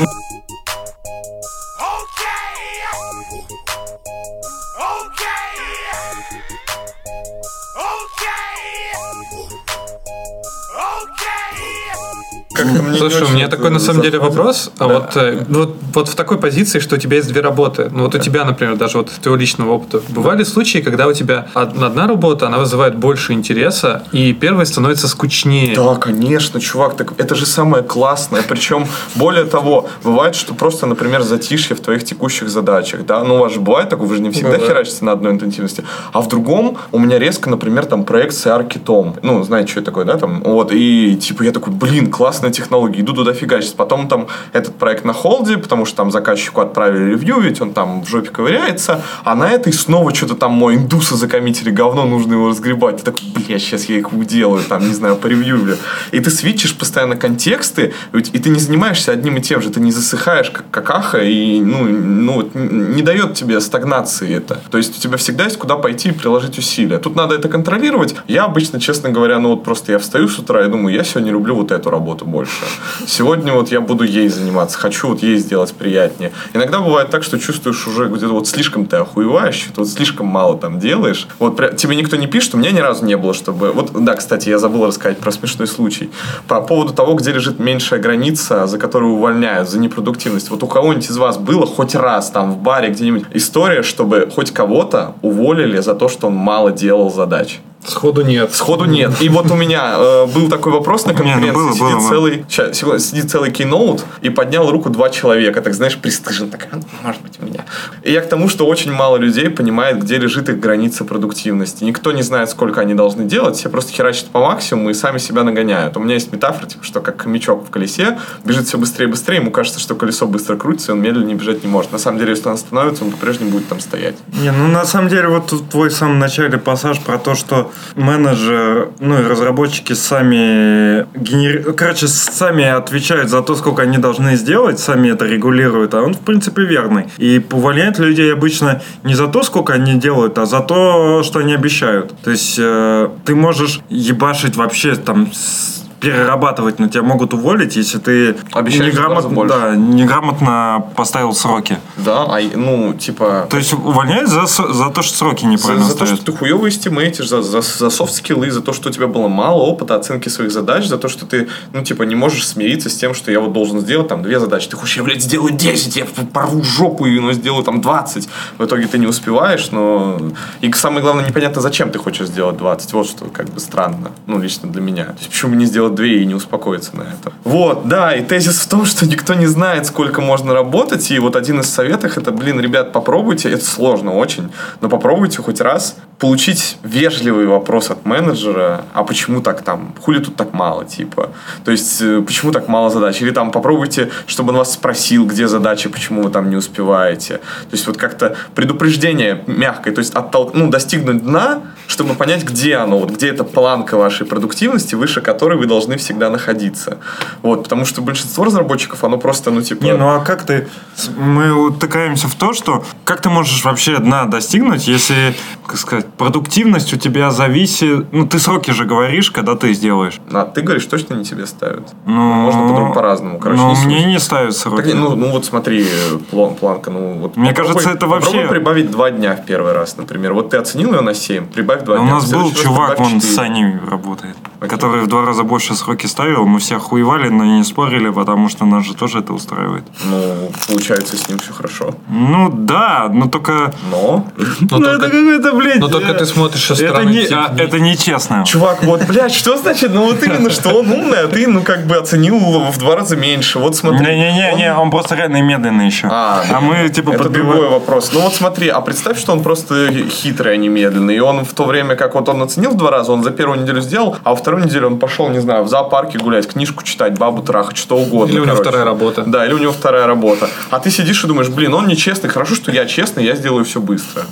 Как-то мне не Слушай, у меня такой на самом деле вопрос. А вот, э, ну, вот, вот в такой позиции, что у тебя есть две работы. Ну вот у тебя, например, даже вот твоего личного опыта. Бывали случаи, когда у тебя од- одна работа, она вызывает больше интереса, и первая становится скучнее. Да, конечно, чувак, так это же самое классное. Причем, более того, бывает, что просто, например, затишье в твоих текущих задачах, да, ну у вас же бывает такое, вы же не всегда Ну да. херачите на одной интенсивности, а в другом у меня резко, например, там проект с аркитом, ну, знаете, что это такое, да, там, вот, и типа я такой, блин, классная технология, иду туда фигачить, потом там этот проект на холде, потому что там заказчику отправили ревью, ведь он там в жопе ковыряется, а на этой снова что-то там мой индусы закоммитили говно, нужно его разгребать, ты такой, бля, сейчас я их уделаю, там, не знаю, поревьюлю. И ты свитчишь постоянно контексты, и ты не занимаешься одним и тем же, ты не засыхаешь, как какаха, и, ну, ну, не дает тебе стагнации это. То есть у тебя всегда есть куда пойти и приложить усилия. Тут надо это контролировать. Я обычно, честно говоря, ну вот просто я встаю с утра и думаю, я сегодня люблю вот эту работу больше. Больше. Сегодня вот я буду ей заниматься, хочу вот ей сделать приятнее. Иногда бывает так, что чувствуешь уже где-то вот слишком ты охуеваешь, вот слишком мало там делаешь. Вот пря- тебе никто не пишет, у меня ни разу не было, чтобы... Вот, да, кстати, я забыл рассказать про смешной случай. По поводу того, где лежит меньшая граница, за которую увольняют, за непродуктивность. Вот у кого-нибудь из вас было хоть раз там в баре где-нибудь история, чтобы хоть кого-то уволили за то, что он мало делал задач? Сходу нет. Сходу нет. И вот у меня э, был такой вопрос на Не, ну конференции. было, сидит, было, было. целый, секунду, сидит целый кейноут и поднял руку два человека. Так, знаешь, пристыжен. Так, «А, может быть, у меня. И я к тому, что очень мало людей понимает, где лежит их граница продуктивности. Никто не знает, сколько они должны делать. Все просто херачат по максимуму и сами себя нагоняют. У меня есть метафора, типа, что как хомячок в колесе бежит все быстрее и быстрее. Ему кажется, что колесо быстро крутится, и он медленнее бежать не может. На самом деле, если он остановится, он по-прежнему будет там стоять. Не, ну на самом деле вот тут твой в самом начале пассаж про то, что менеджер, ну и разработчики сами генери... короче, сами отвечают за то, сколько они должны сделать, сами это регулируют, а он в принципе верный. И увольняют людей обычно не за то, сколько они делают, а за то, что они обещают. То есть э, ты можешь ебашить вообще там с- перерабатывать, но тебя могут уволить, если ты Обещаешь неграмотно, да, неграмотно поставил сроки. Да, а, ну, типа... То есть увольняют за, за то, что сроки За, неправильно за то, ставят. что ты хуево эстимейтишь, за, за, за софт-скиллы, за то, что у тебя было мало опыта оценки своих задач, за то, что ты, ну, типа, не можешь смириться с тем, что я вот должен сделать там две задачи. Ты хочешь, я, блядь, сделаю 10, я порву жопу и ну, сделаю там 20. В итоге ты не успеваешь, но... И самое главное, непонятно, зачем ты хочешь сделать 20. Вот что как бы странно, ну, лично для меня. То есть, почему не сделать две и не успокоиться на этом? Вот, да, и тезис в том, что никто не знает, сколько можно работать, и вот один из советов это, блин, ребят, попробуйте, это сложно очень, но попробуйте хоть раз получить вежливый вопрос от менеджера, а почему так там, хули тут так мало, типа, то есть, э, почему так мало задач, или там попробуйте, чтобы он вас спросил, где задачи, почему вы там не успеваете, то есть, вот как-то предупреждение мягкое, то есть, оттол... ну, достигнуть дна, чтобы понять, где оно, вот где эта планка вашей продуктивности, выше которой вы должны всегда находиться. Вот, потому что большинство разработчиков, оно просто, ну, типа... Не, ну а как ты... Мы утыкаемся в то, что как ты можешь вообще дна достигнуть, если, как сказать, продуктивность у тебя зависит... Ну, ты сроки же говоришь, когда ты сделаешь. А ты говоришь, точно не тебе ставят. Ну, Можно по-другому, по-разному. Короче, ну, не суть. мне не ставят сроки. Так, ну, ну вот смотри, план, планка, ну вот. Мне попробуй- кажется, это вообще- Попробуй прибавить два дня в первый раз, например. Вот ты оценил ее на 7, прибавь два А у дня. нас был чувак, он с четыре. Саней работает, Окей. который в два раза больше сроки ставил. Мы все охуевали, но не спорили, потому что нас же тоже это устраивает. Ну, получается, с ним все хорошо. Ну да, но только... Но... Но ну только- это какой-то, блядь... но только э, ты смотришь со это стороны не, тех а, это нечестно. Чувак, вот, блядь, что значит, ну вот именно, что он умный, а ты, ну, как бы оценил в два раза меньше. Вот смотри. Не-не-не, он просто реально медленный еще. А, А мы типа это подбиваем- другой вопрос. Ну вот смотри, а представь, что он просто хитрый, а не медленный. И он в то время, как вот он оценил в два раза, он за первую неделю сделал, а во вторую неделю он пошел, не знаю, в зоопарке гулять, книжку читать, бабу трахать, что угодно. Или у него короче. вторая работа. Да, или у него вторая работа. А ты сидишь и думаешь, блин, он нечестный, хорошо, что я честный, я сделаю все быстро.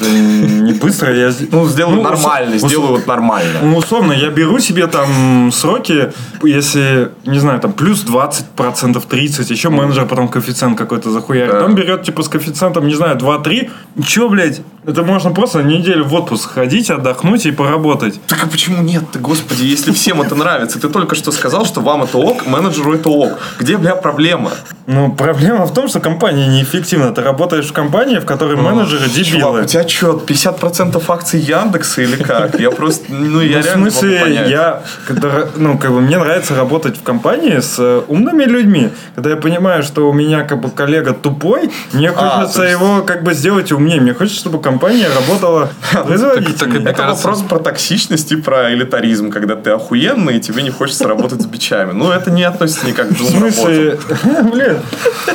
Да не быстро, я... Ну, сделаю Ну, нормально, ус- сделаю вот нормально. Ну, условно, я беру себе там сроки, если, не знаю, там плюс 20%, 30%, еще менеджер потом коэффициент какой-то захуярит. Да. Он берет, типа, с коэффициентом, не знаю, 2-3. Че, блядь, это можно просто неделю в отпуск ходить, отдохнуть и поработать. Так а почему нет-то, господи, если всем это нравится? Ты только что сказал, что вам это ок, менеджеру это ок. Где, бля, проблема? Ну, проблема в том, что компания неэффективна. Ты работаешь в компании, в которой менеджеры Чувак, дебилы. у тебя что, 50% акций Яндекса или как? Я просто, ну, я Ну, в реально могу смысле, понять. я, когда, ну, как бы, мне нравится работать в компании с э, умными людьми. Когда я понимаю, что у меня, как бы, коллега тупой, мне А, хочется есть- его, как бы, сделать умнее. Мне хочется, чтобы компания работала производительнее. Это кажется- вопрос про токсичность и про элитаризм, когда ты охуенный, и тебе не хочется работать с бичами. Ну, это не относится никак к В смысле, блин,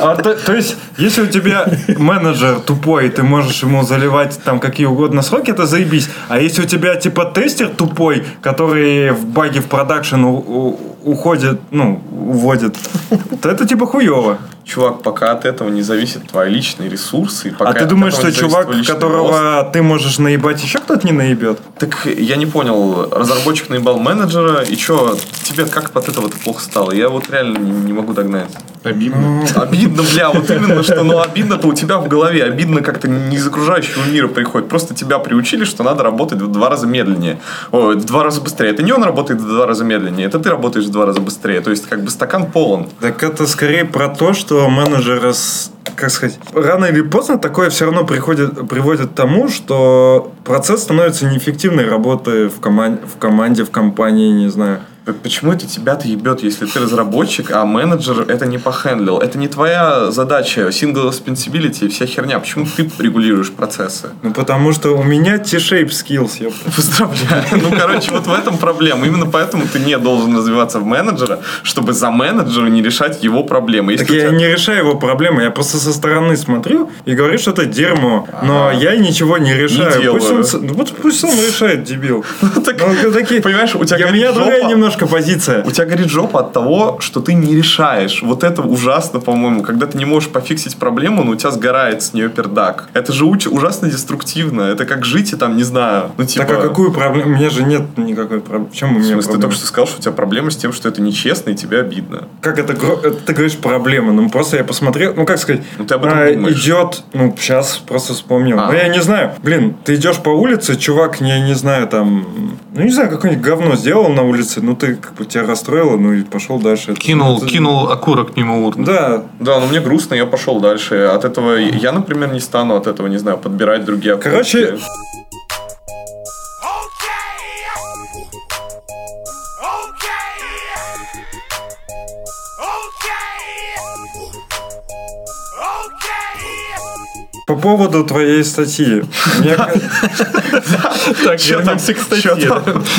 а то, то есть, если у тебя менеджер тупой, ты можешь ему заливать там какие угодно сроки, это заебись. А если у тебя типа тестер тупой, который в баги в продакшн уходит, ну, уводит, то это типа хуево. Чувак, пока от этого не зависят твои личные ресурсы. Пока А ты думаешь, этого что зависит чувак, личный рост, которого ты можешь наебать, еще кто-то не наебет? Так я не понял, разработчик наебал менеджера, и что, тебе как от этого-то плохо стало? Я вот реально не, не могу догнать. Обидно. Обидно, бля, вот именно, что, ну, обидно-то у тебя в голове, обидно как-то не из окружающего мира приходит. Просто тебя приучили, что надо работать в два раза медленнее. Ой, в два раза быстрее. Это не он работает в два раза медленнее, это ты работаешь в два раза быстрее. То есть, как бы стакан полон. Так это скорее про то, что менеджеры, с- как сказать, рано или поздно такое все равно приходит, приводит к тому, что процесс становится неэффективной работы в, коман- в команде, в компании, не знаю. Почему это тебя-то ебет, если ты разработчик, а менеджер это не похендлил? Это не твоя задача, single responsibility и вся херня. Почему ты регулируешь процессы? Ну, потому что у меня T-shape skills, ёпта. Поздравляю. Ну, короче, вот в этом проблема. Именно поэтому ты не должен развиваться в менеджера, чтобы за менеджера не решать его проблемы. Если Так я тебя- не решаю его проблемы, я просто со стороны смотрю и говорю, что это дерьмо. Но я ничего не решаю. делаю. пусть, он, ну, пусть он решает, дебил. так, Ну, такие, понимаешь, у тебя я- меня другая жопа. Немножко позиция. У тебя горит жопа от того, что ты не решаешь. Вот это ужасно, по-моему. Когда ты не можешь пофиксить проблему, но у тебя сгорает с нее пердак. Это же ужасно деструктивно. Это как жить и там, не знаю, ну типа... Так а какую проблему? У меня же нет никакой проблемы. В чем у В меня смысле, ты проблема? только что сказал, что у тебя проблема с тем, что это нечестно и тебе обидно. Как это, это ты говоришь проблема? Ну, просто я посмотрел, ну, как сказать, Ну, ты об этом а, думаешь. идет, ну, сейчас просто вспомнил. А. Ну, я не знаю, блин, ты идешь по улице, чувак, я не знаю, там, ну, не знаю, какое-нибудь говно сделал на улице, ну, ты, как бы, тебя расстроило, ну, и пошел дальше. Это- Кинул, это- кинул окурок мимо урны. Да, Да, но мне грустно, я пошел дальше. От этого я, например, не стану от этого, не знаю, подбирать другие окурки. Короче, по поводу твоей статьи. Так, вернемся к статье.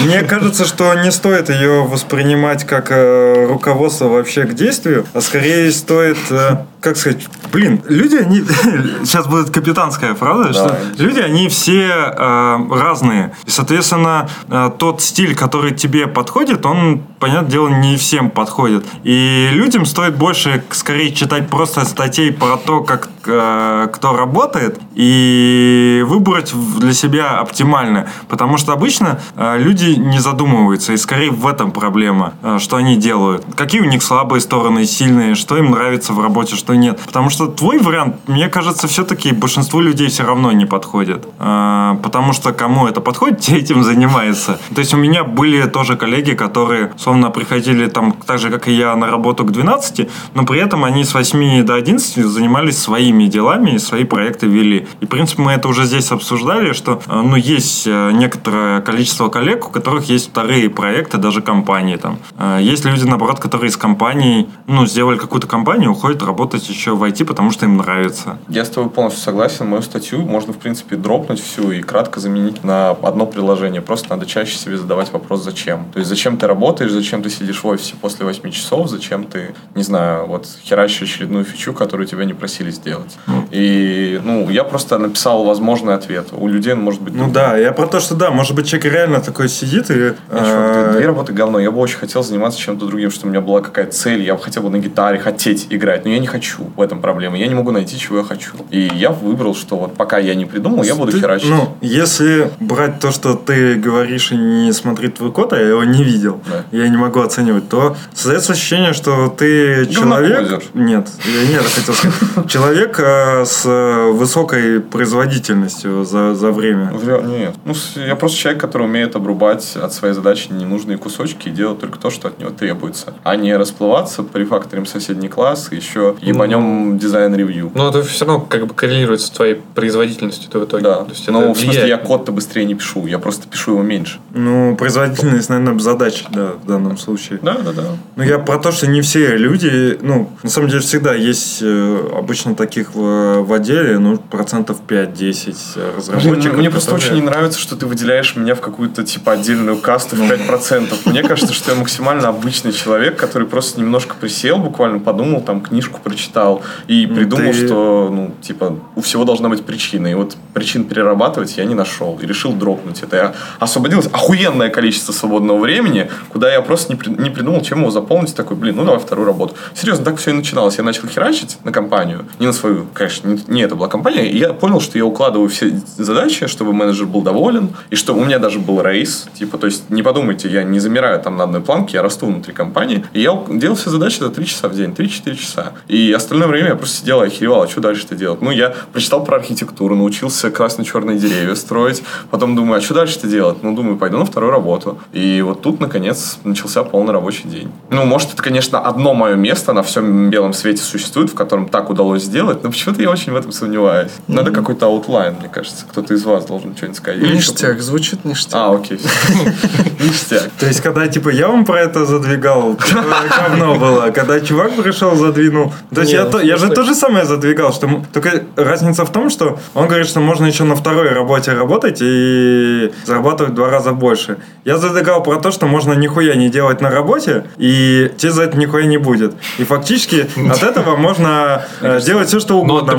Мне кажется, что не стоит ее воспринимать как э, руководство вообще к действию, а скорее стоит, э, как сказать, блин, люди, они... Сейчас будет капитанская фраза, что Давай. люди, они все э, разные. И, соответственно, э, тот стиль, который тебе подходит, он, понятное дело, не всем подходит. И людям стоит больше, скорее, читать просто статей про то, как э, кто работает, и выбрать для себя оптимально. Потому что обычно э, люди не задумываются, и скорее в этом проблема, э, что они делают. Какие у них слабые стороны, сильные, что им нравится в работе, что нет. Потому что твой вариант, мне кажется, все-таки большинству людей все равно не подходит. Э, Потому что кому это подходит, те этим занимается. То есть у меня были тоже коллеги, которые, словно, приходили там так же, как и я, на работу к 12, но при этом они с 8 до 11 занимались своими делами и свои проекты вели. И, в принципе, мы это уже здесь обсуждали, что, э, ну, есть э, некоторое количество коллег, у которых есть вторые проекты, даже компании там. Э, Есть люди, наоборот, которые из компаний, ну, сделали какую-то компанию, уходят работать еще в IT, потому что им нравится. Я с тобой полностью согласен. Мою статью можно, в принципе, дропнуть всю и кратко заменить на одно приложение. Просто надо чаще себе задавать вопрос «зачем?». То есть, зачем ты работаешь, зачем ты сидишь в офисе после 8 часов, зачем ты, не знаю, вот херачишь очередную фичу, которую тебя не просили сделать. И, ну, я просто написал возможный ответ. У людей он может быть Ну да, я про то, что да, может быть, человек реально такой сидит и... Э, две работы говно. Я бы очень хотел заниматься чем-то другим, что у меня была какая-то цель. Я бы хотел бы на гитаре хотеть играть, но я не хочу. В этом проблема. Я не могу найти, чего я хочу. И я выбрал, что вот пока я не придумал, я буду Ты- херачить. Ну, если брать то, что ты говоришь и не смотреть твой код, а я его не видел, Да. я не могу оценивать, то создается ощущение, что ты человек... Нет, я не это хотел сказать. Человек э, с э, высокой производительностью за, за время. Нет. Ну, я просто человек, который умеет обрубать от своей задачи ненужные кусочки и делать только то, что от него требуется. А не расплываться, прорефакторим соседний класс, и еще ебанем design review. Но это все равно как бы коррелируется с твоей производительностью в итоге. Да. То есть Но это в смысле, я код-то быстрее не пишу, я просто пишу его меньше. Ну, производительность, наверное, задача, да, в данном случае. Да, да, да. Ну, я про то, что не все люди, ну, на самом деле всегда есть э, обычно таких в, в отделе, ну, процентов 5-10 Блин, разработчиков. мне просто которые- очень не нравится, что ты выделяешь меня в какую-то типа отдельную касту в 5%. Мне кажется, что я максимально обычный человек, который просто немножко присел, буквально подумал, там книжку прочитал прочитал и придумал, ты- что, ну, типа, у всего должна быть причина. И вот причин перерабатывать я не нашел. И решил дропнуть это. Я освободилось охуенное количество свободного времени, куда я просто не, при- не придумал, чем его заполнить. Такой, блин, ну давай вторую работу. Серьезно, так все и начиналось. Я начал херачить на компанию. Не на свою, конечно, не, не это была компания. И я понял, что я укладываю все задачи, чтобы менеджер был доволен. И что у меня даже был рейс. Типа, то есть, не подумайте, я не замираю там на одной планке, я расту внутри компании. И я делал все задачи за 3 часа в день, 3-4 часа. И остальное время я просто сидел и охеревал, а что дальше-то делать? Ну, я прочитал про архитектуру, научился красно-черные деревья строить. Потом думаю, а что дальше-то делать? Ну, думаю, пойду на вторую работу. И вот тут, наконец, начался полный рабочий день. Ну, может, это, конечно, одно мое место на всем белом свете существует, в котором так удалось сделать, но почему-то я очень в этом сомневаюсь. Надо какой-то outline, мне кажется. Кто-то из вас должен что-нибудь сказать. Еще Ништяк, звучит ништяк. а, окей. Ништяк. То есть, когда, типа, я вам про это задвигал, типа, говно было. Когда чувак пришел, задвинул. То есть, я, ну, то- я же то же самое задвигал. Что, только разница в том, что он говорит, что можно еще на второй работе работать и зарабатывать в два раза больше. Я задвигал про то, что можно нихуя не делать на работе, и тебе за это нихуя не будет. И фактически от этого можно э, делать все, что угодно.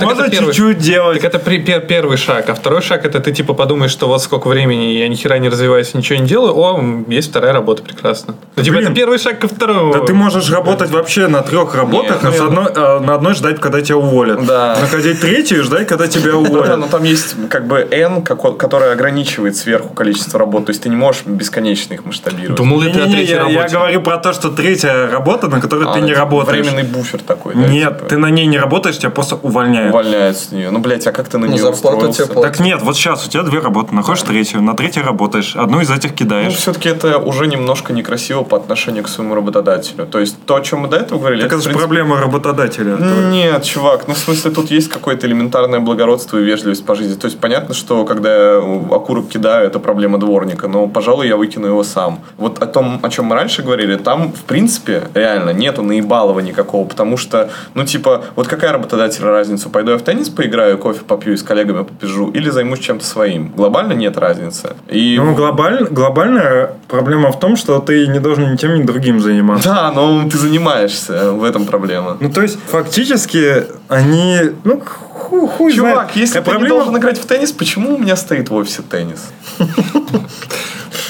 Можно чуть-чуть делать. Так это первый шаг. А второй шаг это ты типа подумаешь, что вот сколько времени я ни хера не развиваюсь, ничего не делаю. О, есть вторая работа, прекрасно. Ну, типа это первый шаг ко второму. Да ты можешь работать вообще на трех работах, а с ну, одной, а на одной ждать, когда тебя уволят. Да. Находить третью и ждать, когда тебя Ну да, уволят. но там есть как бы N, которое ограничивает сверху количество работ. То есть ты не можешь бесконечно их масштабировать. Думал ли ты о третьей я, я работе? говорю про то, что третья работа, на которой А, ты не это работаешь. Временный буфер такой. Нет, типа, ты на ней не работаешь, тебя просто увольняют. увольняют с нее. Ну, блядь, а как ты на Ну, нее зарплату устроился? Так нет, вот сейчас у тебя две работы, находишь третью, на третьей работаешь, одну из этих Ну, кидаешь. все-таки это уже немножко некрасиво по отношению к своему работодателю. То есть то, о чем мы до этого говорили, так это в же проблема работодателя. Нет, чувак, ну в смысле тут есть какое-то элементарное благородство и вежливость по жизни. То есть понятно, что когда я окурок кидаю, это проблема дворника, но, пожалуй, я выкину его сам. Вот о том, о чем мы раньше говорили, там, в принципе, реально нету наебалова никакого, потому что, ну типа, вот какая работодателя разница? Пойду я в теннис поиграю, кофе попью и с коллегами попижу, или займусь чем-то своим? Глобально нет разницы. И Ну, глобаль- глобальная проблема в том, что ты не должен ни тем, ни другим заниматься. да, но ты занимаешься, в этом проблема. Ну, то есть, фактически, они... Ну, ху- хуй Чувак, знает. если Э, ты не должен играть в теннис, почему у меня стоит в офисе теннис?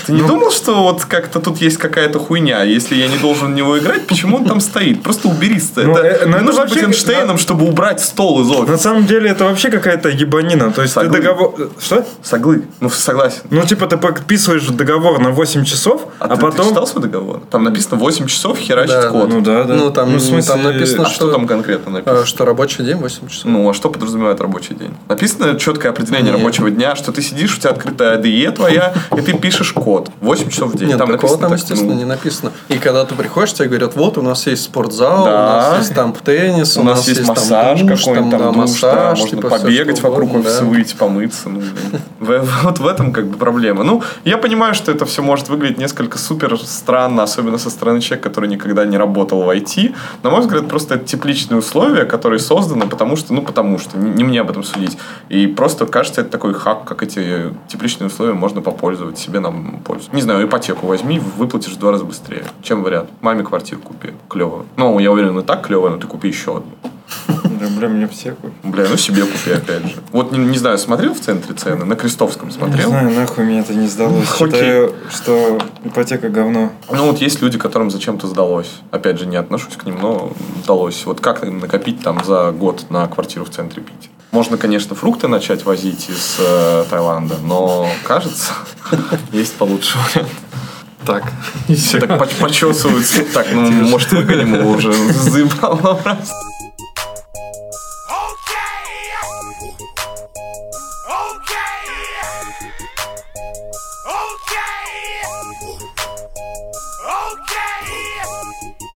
Ты не думал, что вот как-то тут есть какая-то хуйня? Если я не должен в него играть, почему он там стоит? Просто убери. Ну, это, э, ну, это нужно вообще- быть Эйнштейном, чтобы убрать стол из На офиса. самом деле это вообще какая-то ебанина. То есть Соглы. ты договор... Что? Соглы. Ну, согласен. Ну, типа, ты подписываешь договор на 8 часов, а, А, ты, потом... ты читал свой договор? Там написано 8 часов херачить Да, код. Ну да, да. Ну, там- в смысле, там написано, а что там конкретно А, написано? Что рабочий день 8 часов. Ну, а что подразумевает рабочий день? Написано четкое определение Нет. рабочего дня, что ты сидишь, у тебя открытая IDE твоя, и ты пишешь код. 8 часов в день. Нет, там такого там, так, естественно, ну, не написано. И когда ты приходишь, тебе говорят, вот, у нас есть спортзал, Да. у нас есть там теннис, У нас есть массаж там душ, какой-нибудь, там, да, душ, массаж, да, можно типа, всё, побегать вокруг угодно, офиса, да. выйти, помыться. ну, Вот в этом как бы проблема. Ну, я понимаю, что это все может выглядеть несколько супер странно, особенно со стороны человека, который никогда не работал в IT. На мой взгляд, просто это тепличные условия, которые созданы, потому что, ну, потому что, не, не мне об этом судить. И просто кажется, это такой хак, как эти тепличные условия можно попользовать себе нам пользу. Не знаю, ипотеку возьми, выплатишь в два раза быстрее. Чем вариант? Маме квартиру купи. Клево. Ну, я уверен, и так клево, но ты купи еще одну. Да, бля, мне все купят. Бля, ну себе купи опять же. Вот не, не знаю, смотрел в центре цены? На Крестовском Не смотрел? знаю, нахуй мне это не сдалось. Окей. Считаю, что ипотека говно. Ну вот есть люди, которым зачем-то сдалось. Опять же, не отношусь к ним, но сдалось. Вот как накопить там за год на квартиру в центре Питера? Можно, конечно, фрукты начать возить из э, Таиланда, но кажется, есть получше вариант. Так. Все так поч- почесываются. Так, ну, может, выгоним его уже. Заебал вопрос.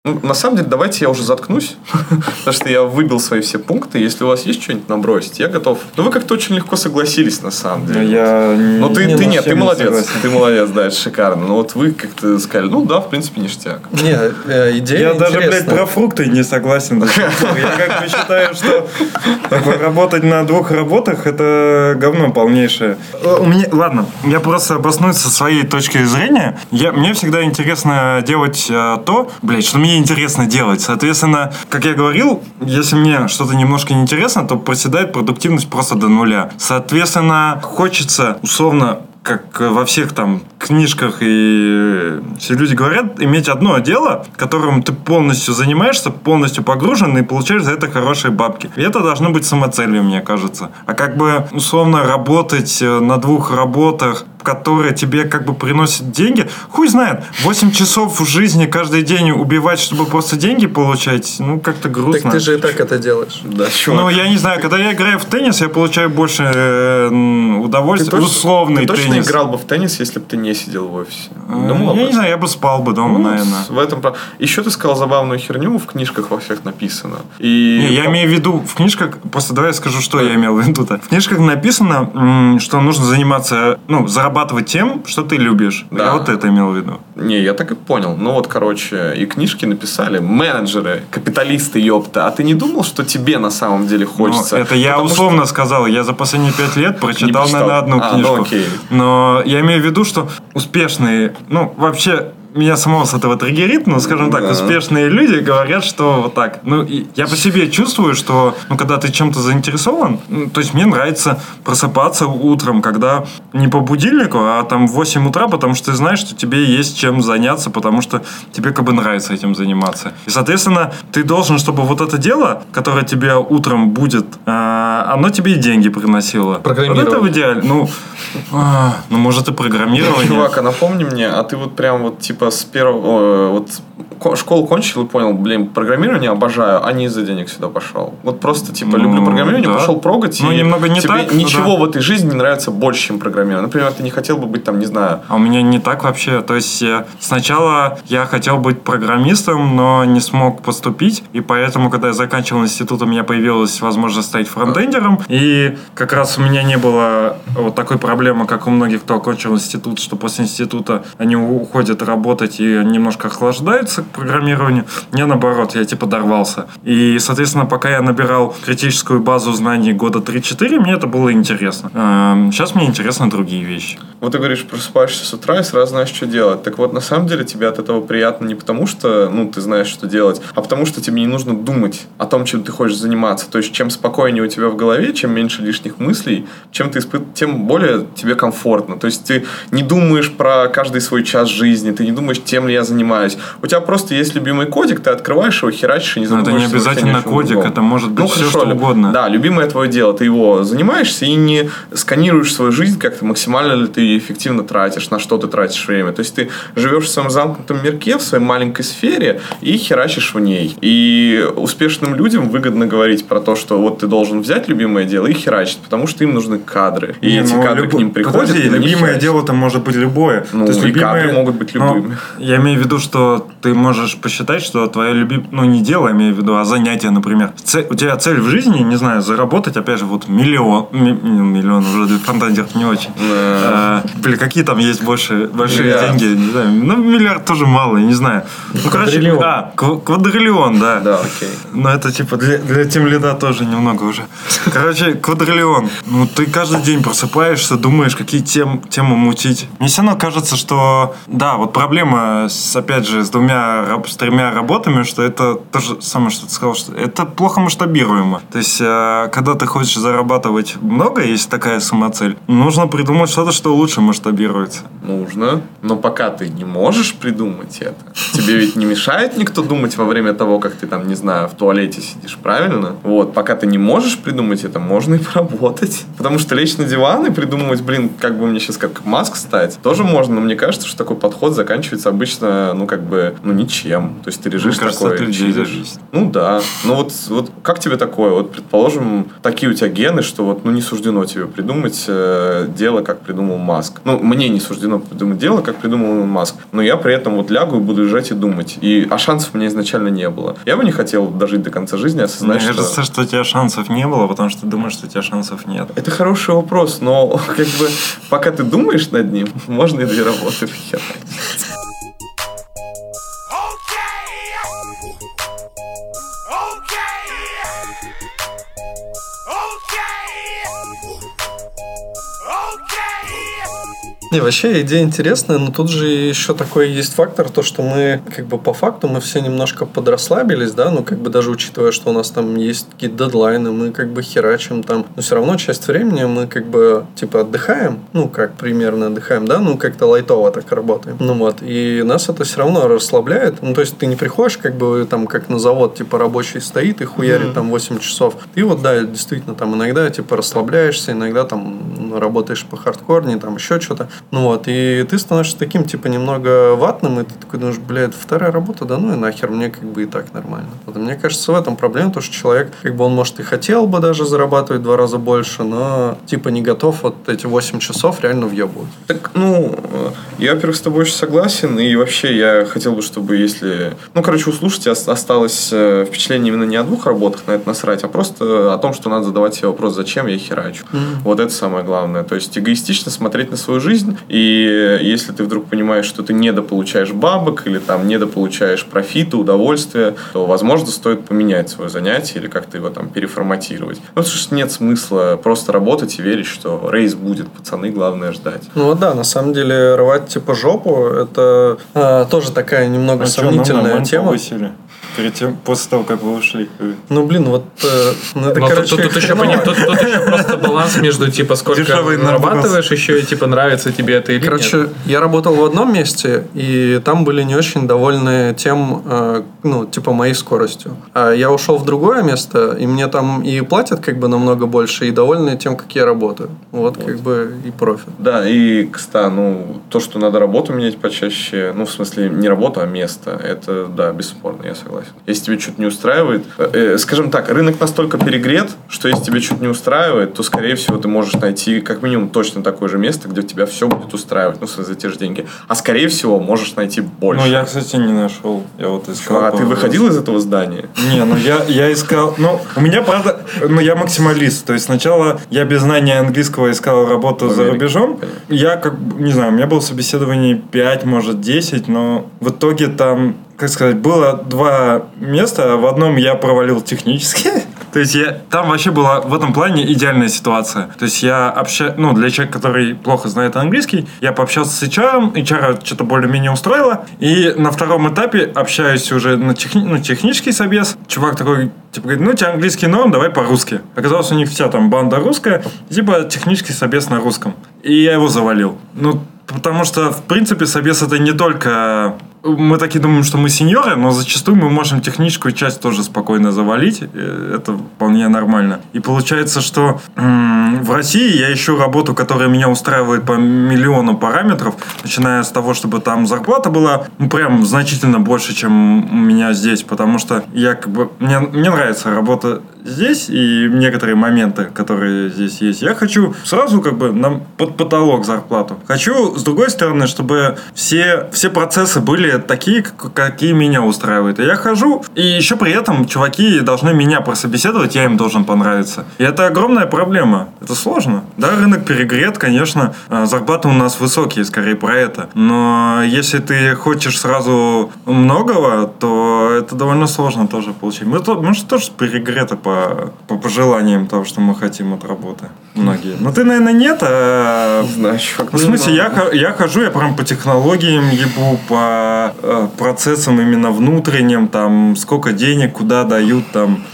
Ну, на самом деле, давайте я уже заткнусь, потому что я выбил свои все пункты. Если у вас есть что-нибудь набросить, я готов. Ну, вы как-то очень легко согласились, на самом деле. я не- Ну, ты, не ты нет, ты не молодец. согласен. Ты молодец, да, это шикарно. Но вот вы как-то сказали, ну да, в принципе, ништяк. Не, э, идея Я даже, блядь, про фрукты не согласен. Я как бы считаю, что работать на двух работах это говно полнейшее. Э, У меня, ладно, я просто обоснуюсь со своей точки зрения. Я, мне всегда интересно делать э, то, блядь, что мне интересно делать. Соответственно, как я говорил, если мне что-то немножко неинтересно, то проседает продуктивность просто до нуля. Соответственно, хочется условно как во всех там книжках и все люди говорят, иметь одно дело, которым ты полностью занимаешься, полностью погружен и получаешь за это хорошие бабки. И это должно быть самоцелью, мне кажется. А как бы условно работать э, на двух работах, которые тебе как бы приносят деньги, хуй знает. 8 часов в жизни каждый день убивать, чтобы просто деньги получать, ну, как-то грустно. Так ты же и так это делаешь. Да, Ну, я не знаю, когда я играю в теннис, я получаю больше э, удовольствия. Условный ты точно теннис. играл бы в теннис, если бы ты не сидел в офисе? Э, Думал об я не знаю, я бы спал бы дома, Ну, наверное. В этом про- Еще ты сказал забавную херню, в книжках во всех написано. И Не, я имею в виду, в книжках, просто давай я скажу, что я имел в виду-то. В книжках написано, что нужно заниматься, ну, зарабатывать тем, что ты любишь. Да. Я вот это имел в виду. Не, я так и понял. Ну вот, короче, и книжки написали менеджеры, капиталисты, ёпта. А ты не думал, что тебе на самом деле Ну, хочется? это я Потому что- условно сказал. Я за последние пять лет прочитал, прочитал. наверное, одну А, ну книжку. окей. Но я имею в виду, что успешные, ну, вообще, меня самого с этого триггерит, но, скажем так, Да. успешные люди говорят, что вот так. Ну, и я по себе чувствую, что, ну, когда ты чем-то заинтересован, ну, то есть мне нравится просыпаться утром, когда не по будильнику, а там в 8 утра, потому что ты знаешь, что тебе есть чем заняться, потому что тебе как бы нравится этим заниматься. И, соответственно, ты должен, чтобы вот это дело, которое тебе утром будет, а, оно тебе и деньги приносило. Вот Программирование. это в идеале. Ну, а, ну, может и программирование. Чувак, а напомни мне, а ты вот прям вот типа с первого, вот школу кончил и понял, блин, программирование обожаю, а не из-за денег сюда пошел. Вот просто типа Ну, люблю программирование, да. пошел прогать. Ну, и немного не тебе так, Ничего да. в этой жизни не нравится больше, чем программирование. Например, ты не хотел бы быть там, не знаю, А у меня не так вообще. То есть э, сначала я хотел быть программистом, но не смог поступить. И поэтому, когда я заканчивал институт, у меня появилась возможность стать фронтендером. И как раз у меня не было вот такой проблемы, как у многих, кто окончил институт, что после института они уходят работать и немножко охлаждаются к программированию. Не наоборот, я типа дорвался. И, соответственно, пока я набирал критическую базу знаний года 3-4, мне это было интересно. Эм, Сейчас мне интересны другие вещи. Вот ты говоришь, просыпаешься с утра и сразу знаешь, что делать. Так вот, на самом деле тебе от этого приятно не потому, что ну, ты знаешь, что делать, а потому, что тебе не нужно думать о том, чем ты хочешь заниматься. То есть, чем спокойнее у тебя в голове, чем меньше лишних мыслей, чем ты испыт... тем более тебе комфортно. То есть, ты не думаешь про каждый свой час жизни, ты не думаешь, тем ли я занимаюсь. У тебя просто есть любимый кодик, ты открываешь его, херачишь и не Но это не задумываешься обязательно кодик, другом. это может быть все, хорошо, что угодно. Да, любимое твое дело, ты его занимаешься и не сканируешь свою жизнь как-то максимально ли ты эффективно тратишь, на что ты тратишь время. То есть ты живешь в своем замкнутом мирке, в своей маленькой сфере и херачишь в ней. И успешным людям выгодно говорить про то, что вот ты должен взять любимое дело и херачить, потому что им нужны кадры. И Не, эти ну, кадры любо- к ним приходят. Подожди, любимое херачат. дело-то может быть любое. Ну, То есть любимое- кадры могут быть Ну, любыми. я имею в виду, что ты можешь посчитать, что твое любимое, ну не дело, имею в виду, а занятие, например. Цель- у тебя цель в жизни, не знаю, заработать, опять же, вот миллион, ми- миллион уже для фронтендеров не очень. А, Блин, какие там есть больше, большие Миллиард. деньги, не знаю. Ну, миллиард тоже мало, я не знаю. Ну, короче, кв- квадриллион, да. Да, окей. Но это типа для, для тем лида тоже немного уже. Короче, квадриллион. Ну, ты каждый день просыпаешься, думаешь, какие тем, темы мутить. Мне все равно кажется, что да, вот проблема, с, опять же, с двумя, раб- с тремя работами, что это то же самое, что ты сказал, что это плохо масштабируемо. То есть, э, когда ты хочешь зарабатывать много, есть такая самоцель, нужно придумать что-то, что лучше масштабируется. Нужно. Но пока ты не можешь придумать это, тебе ведь не мешает никто думать во время того, как ты там, не знаю, в туалете сидишь, правильно? Вот, пока ты не можешь придумать это, можно и поработать. Потому что лечь на диван и придумывать, блин, как бы мне сейчас как Маск стать, тоже можно, но мне кажется, что такой подход заканчивается обычно, ну, как бы, ну, ничем. То есть ты лежишь Мне кажется, такой, от людей зависит. Ну да. Ну вот, вот как тебе такое? Вот, предположим, такие у тебя гены, что вот, ну, не суждено тебе придумать э, дело, как придумал Маск. Ну, мне не суждено придумать дело, как придумал Маск. Но я при этом вот лягу и буду лежать и думать. И, а шансов у меня изначально не было. Я бы не хотел дожить до конца жизни, осознать, Мне что... кажется, что у тебя шансов не было, потому что ты думаешь, что у тебя шансов нет. Это хороший вопрос, но как бы пока ты думаешь над ним, можно и две Не, вообще идея интересная, но тут же еще такой есть фактор, то, что мы как бы по факту мы все немножко подрасслабились, да, ну как бы даже учитывая, что у нас там есть какие-то дедлайны, мы как бы херачим там, но все равно часть времени мы как бы типа отдыхаем, ну как примерно отдыхаем, да, ну как-то лайтово так работаем. Ну вот, и нас это все равно расслабляет, ну то есть ты не приходишь как бы там как на завод, типа рабочий стоит и хуярит mm-hmm. там 8 часов. Ты вот, да, действительно там иногда типа расслабляешься, иногда там работаешь по хардкорне, там еще что-то. Ну вот, и ты становишься таким, типа, немного ватным, и ты такой думаешь, блядь, вторая работа, да ну и нахер, мне как бы и так нормально. Вот, мне кажется, в этом проблема, то, что человек, как бы он, может, и хотел бы даже зарабатывать в два раза больше, но, типа, не готов вот эти 8 часов реально въебывать. Так, ну, я, во-первых, с тобой очень согласен, и вообще я хотел бы, чтобы если... Ну, короче, у осталось э, впечатление именно не о двух работах, на это насрать, а просто о том, что надо задавать себе вопрос, зачем я херачу. Mm-hmm. Вот это самое главное. То есть эгоистично смотреть на свою жизнь, и если ты вдруг понимаешь, что ты недополучаешь бабок или там недополучаешь профита, удовольствия, то, возможно, стоит поменять свое занятие или как-то его там переформатировать. Ну, потому что нет смысла просто работать и верить, что рейс будет, пацаны, главное ждать. Ну да, на самом деле рвать типа жопу, это э, тоже такая немного а сомнительная что, ну, тема. Повысили перед тем, после того, как вы ушли. Ну, блин, вот, э, ну, это, Но короче, тут, тут, еще, поним, тут, тут еще просто баланс между, типа, сколько Дешевый нарабатываешь, еще и, типа, нравится тебе это или Короче, нет. я работал в одном месте, и там были не очень довольны тем, э, ну, типа, моей скоростью. А я ушел в другое место, и мне там и платят, как бы, намного больше, и довольны тем, как я работаю. Вот, вот. как бы, и профит. Да, и, кстати, ну, то, что надо работу менять почаще, ну, в смысле, не работу, а место, это, да, бесспорно, я согласен согласен. Если тебе что-то не устраивает, э, э, скажем так, рынок настолько перегрет, что если тебе что-то не устраивает, то, скорее всего, ты можешь найти как минимум точно такое же место, где тебя все будет устраивать, ну, за те же деньги. А, скорее всего, можешь найти больше. Ну, я, кстати, не нашел. Я вот искал. А, ты выходил из этого здания? Не, ну, я, я искал... Ну, у меня, правда, ну, я максималист. То есть, сначала я без знания английского искал работу за рубежом. Я, как не знаю, у меня было собеседование 5, может, 10, но в итоге там как сказать, было два места. В одном я провалил технически. То есть я, там вообще была в этом плане идеальная ситуация. То есть я общаюсь, ну, для человека, который плохо знает английский, я пообщался с HR, HR что-то более-менее устроило. И на втором этапе общаюсь уже на техни, ну, технический собес. Чувак такой, типа, говорит, ну, у тебя английский норм, давай по-русски. Оказалось, у них вся там банда русская, типа технический собес на русском. И я его завалил. Ну, потому что, в принципе, собес это не только мы такие думаем, что мы сеньоры, но зачастую мы можем техническую часть тоже спокойно завалить. Э, это вполне нормально. И получается, что м- в России я ищу работу, которая меня устраивает по миллиону параметров, начиная с того, чтобы там зарплата была ну, прям значительно больше, чем у меня здесь, потому что я как бы... Мне, мне нравится работа здесь и некоторые моменты, которые здесь есть. Я хочу сразу как бы нам под потолок зарплату. Хочу, с другой стороны, чтобы все, все процессы были такие, какие меня устраивают. И я хожу, и еще при этом чуваки должны меня прособеседовать, я им должен понравиться. И это огромная проблема. Это сложно. Да, рынок перегрет, конечно, а, зарплаты у нас высокие, скорее про это. Но если ты хочешь сразу многого, то это довольно сложно тоже получить. Мы, мы же тоже перегреты по, по пожеланиям того, что мы хотим от работы. Многие. Но ты, наверное, нет. А... Знаю, ну, в смысле, я, я хожу, я прям по технологиям ебу, по э, процессам именно внутренним, там, сколько денег, куда дают, там.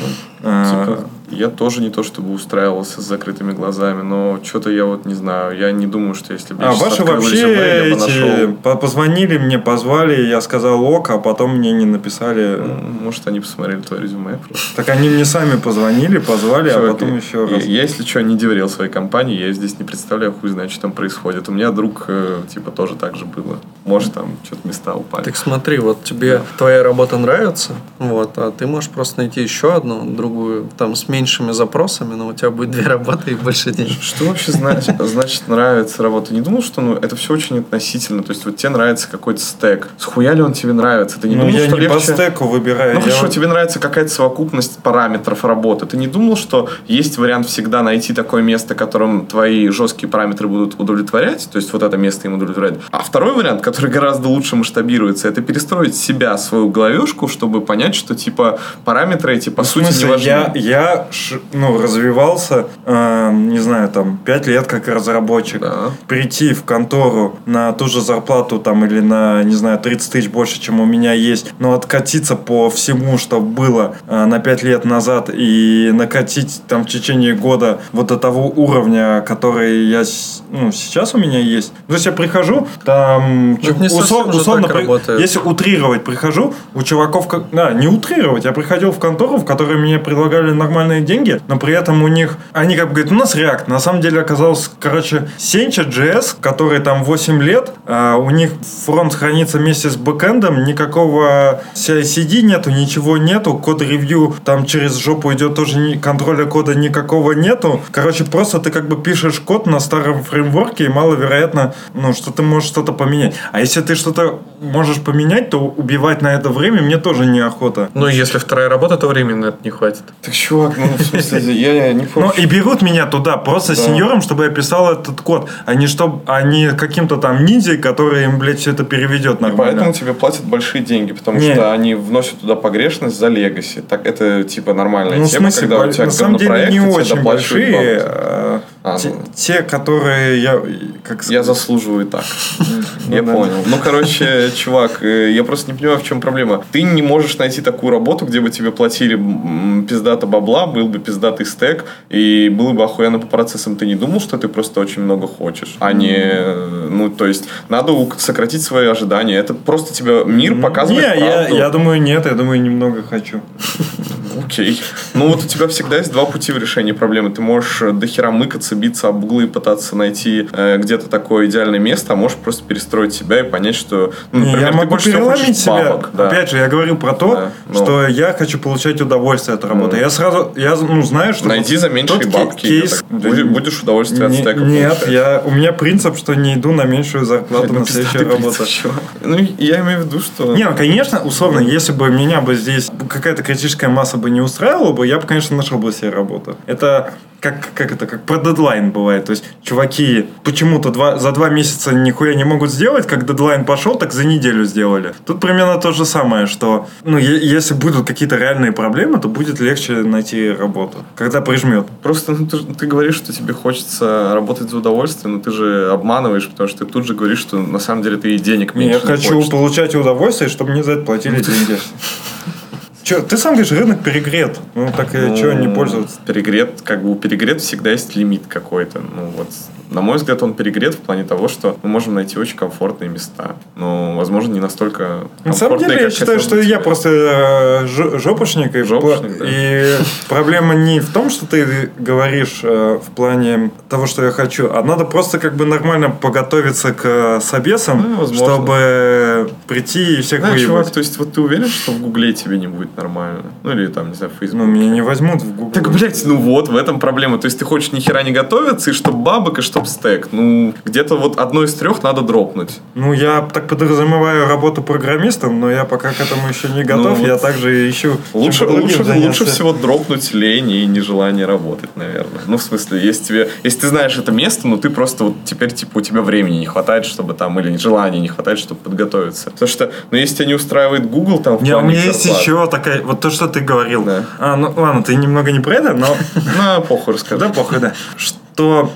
Э, типа, я тоже не то чтобы устраивался с закрытыми глазами, но что-то я вот не знаю. Я не думаю, что если бы А ваши вообще резюме, эти нашел... позвонили мне, позвали, я сказал ок, а потом мне не написали. Может, они посмотрели твое резюме просто. Так они мне сами позвонили, позвали, а потом еще раз. Я, если что, не доверял своей компании, я здесь не представляю, хуй знает, что там происходит. У меня друг, э, типа, тоже так же было. Может, там что-то места упали. Так смотри, вот тебе твоя работа нравится, вот, а ты можешь просто найти еще одну, другую, там, с меньшими запросами, но у тебя будет две работы и больше денег. Что вообще значит, значит нравится работа? Не думал, что ну, это все очень относительно. То есть вот тебе нравится какой-то стек. Схуя ли он тебе нравится? Ты не ну, думал, я что не легче... по стеку выбираю. Ну хорошо, вот... тебе нравится какая-то совокупность параметров работы. Ты не думал, что есть вариант всегда найти такое место, которым твои жесткие параметры будут удовлетворять? То есть вот это место им удовлетворяет. А второй вариант, который гораздо лучше масштабируется, это перестроить себя, свою головешку, чтобы понять, что типа параметры эти по ну, сути не важны. Я, я я ну, развивался, э, не знаю, там, 5 лет как разработчик. Да. Прийти в контору на ту же зарплату там или на, не знаю, 30 тысяч больше, чем у меня есть, но откатиться по всему, что было э, на 5 лет назад и накатить там в течение года вот до того уровня, который я ну, сейчас у меня есть. То есть я прихожу, там Ну, это не так при- работает. если утрировать прихожу, у чуваков, как- да, не утрировать, я приходил в контору, в которой мне предлагали нормальные деньги, но при этом у них, они как бы говорят, у нас React, на самом деле оказалось, короче, Sencha JS, который там 8 лет, а у них фронт хранится вместе с бэкэндом, никакого CI-CD нету, ничего нету, код-ревью там через жопу идет тоже, ни- контроля кода никакого нету, короче, просто ты как бы пишешь код на старом фреймворке, и маловероятно, ну, что ты можешь что-то поменять. А если ты что-то можешь поменять, то убивать на это время мне тоже неохота. Ну, если вторая работа, то времени на это не хватит. Так, чувак, ну, в смысле, я не Ну и берут меня туда просто сеньором, чтобы я писал этот код, а не, чтоб, а не каким-то там ниндзей, который им, блядь, все это переведет И нормально. поэтому тебе платят большие деньги, потому Не. что они вносят туда погрешность за легаси. Так это типа нормальная Ну, тема, смысле, когда у тебя на самом деле не и очень большие. А, те, ну. те, которые я, как Я сказать, заслуживаю так. Я понял. Ну, короче, чувак, э, я просто не понимаю, в чем проблема. Ты не можешь найти такую работу, где бы тебе платили пиздата бабла, был бы пиздатый стек, и было бы охуенно по процессам. Ты не думал, что ты просто очень много хочешь, а не... Ну, то есть, надо сократить свои ожидания. Это просто тебе мир Не, показывает я, правду. я думаю, нет, я думаю, немного хочу. Окей. Ну вот у тебя всегда есть два пути в решении проблемы. Ты можешь э, до хера мыкаться, биться об углы и пытаться найти э, где-то такое идеальное место, а можешь просто перестроить себя и понять, что, ну, например, я ты могу всего переломить себя. бабок, да. Опять же, я говорю про то, Да, ну. что я хочу получать удовольствие от работы. Ну. Я сразу, я ну, знаю, что... Найди за меньшие бабки. кейс- так будешь, удовольствие от Не- стека Нет, получать. я, у меня принцип, что не иду на меньшую зарплату Ну, на следующую работу. Ну, я имею в виду, что... Не, ну, конечно, условно, если бы меня бы здесь какая-то критическая масса бы не устраивала бы, я бы, конечно, нашел бы себе работу. Это как, как это, как про дедлайн бывает. То есть, чуваки почему-то два, за два месяца нихуя не могут сделать, как дедлайн пошел, так за неделю сделали. Тут примерно то же самое, что, ну, е- если будут какие-то реальные проблемы, то будет легче найти работу, когда прижмет. Просто ну, ты, ты говоришь, что тебе хочется работать за удовольствие, но ты же обманываешь, потому что ты тут же говоришь, что на самом деле ты и денег Не, меньше я хочу хочешь. получать удовольствие, чтобы мне за это платили деньги. Че, ты сам говоришь, рынок перегрет. Ну, так Ну, чего не пользоваться? Перегрет, как бы у перегрет всегда есть лимит какой-то. Ну вот, на мой взгляд, он перегрет в плане того, что мы можем найти очень комфортные места. Но, возможно, не настолько На самом деле, я считаю, что я просто э, жо- жопушник. И, Жопушник, пла- да. и проблема не в том, что ты говоришь э, в плане того, что я хочу, а надо просто как бы нормально поготовиться к собесам, Ну, возможно. чтобы прийти и всех Да, выебать. чувак, то есть вот ты уверен, что в Гугле тебе не будет нормально? Ну или там, не знаю, в Фейсбуке? Ну, меня не возьмут в Google. Так, блядь, ну вот, в этом проблема. То есть ты хочешь ни хера не готовиться, и чтоб бабок, и чтоб стек. Ну, где-то вот одно из трех надо дропнуть. Ну, я так подразумеваю работу программистом, но я пока к этому еще не готов. вот я также ищу... Лучше, лучше, заняться. лучше всего дропнуть лень и нежелание работать, наверное. Ну, в смысле, если тебе, если ты знаешь это место, ну ты просто вот теперь, типа, у тебя времени не хватает, чтобы там, или желания не хватает, чтобы подготовиться. Потому что, ну, если тебя не устраивает Google, там, Не, у меня есть зарплат, еще такая... Вот то, что ты говорил. Да. А, ну ладно, ты немного не про это, но... На похуй расскажи. Да, похуй, да. Что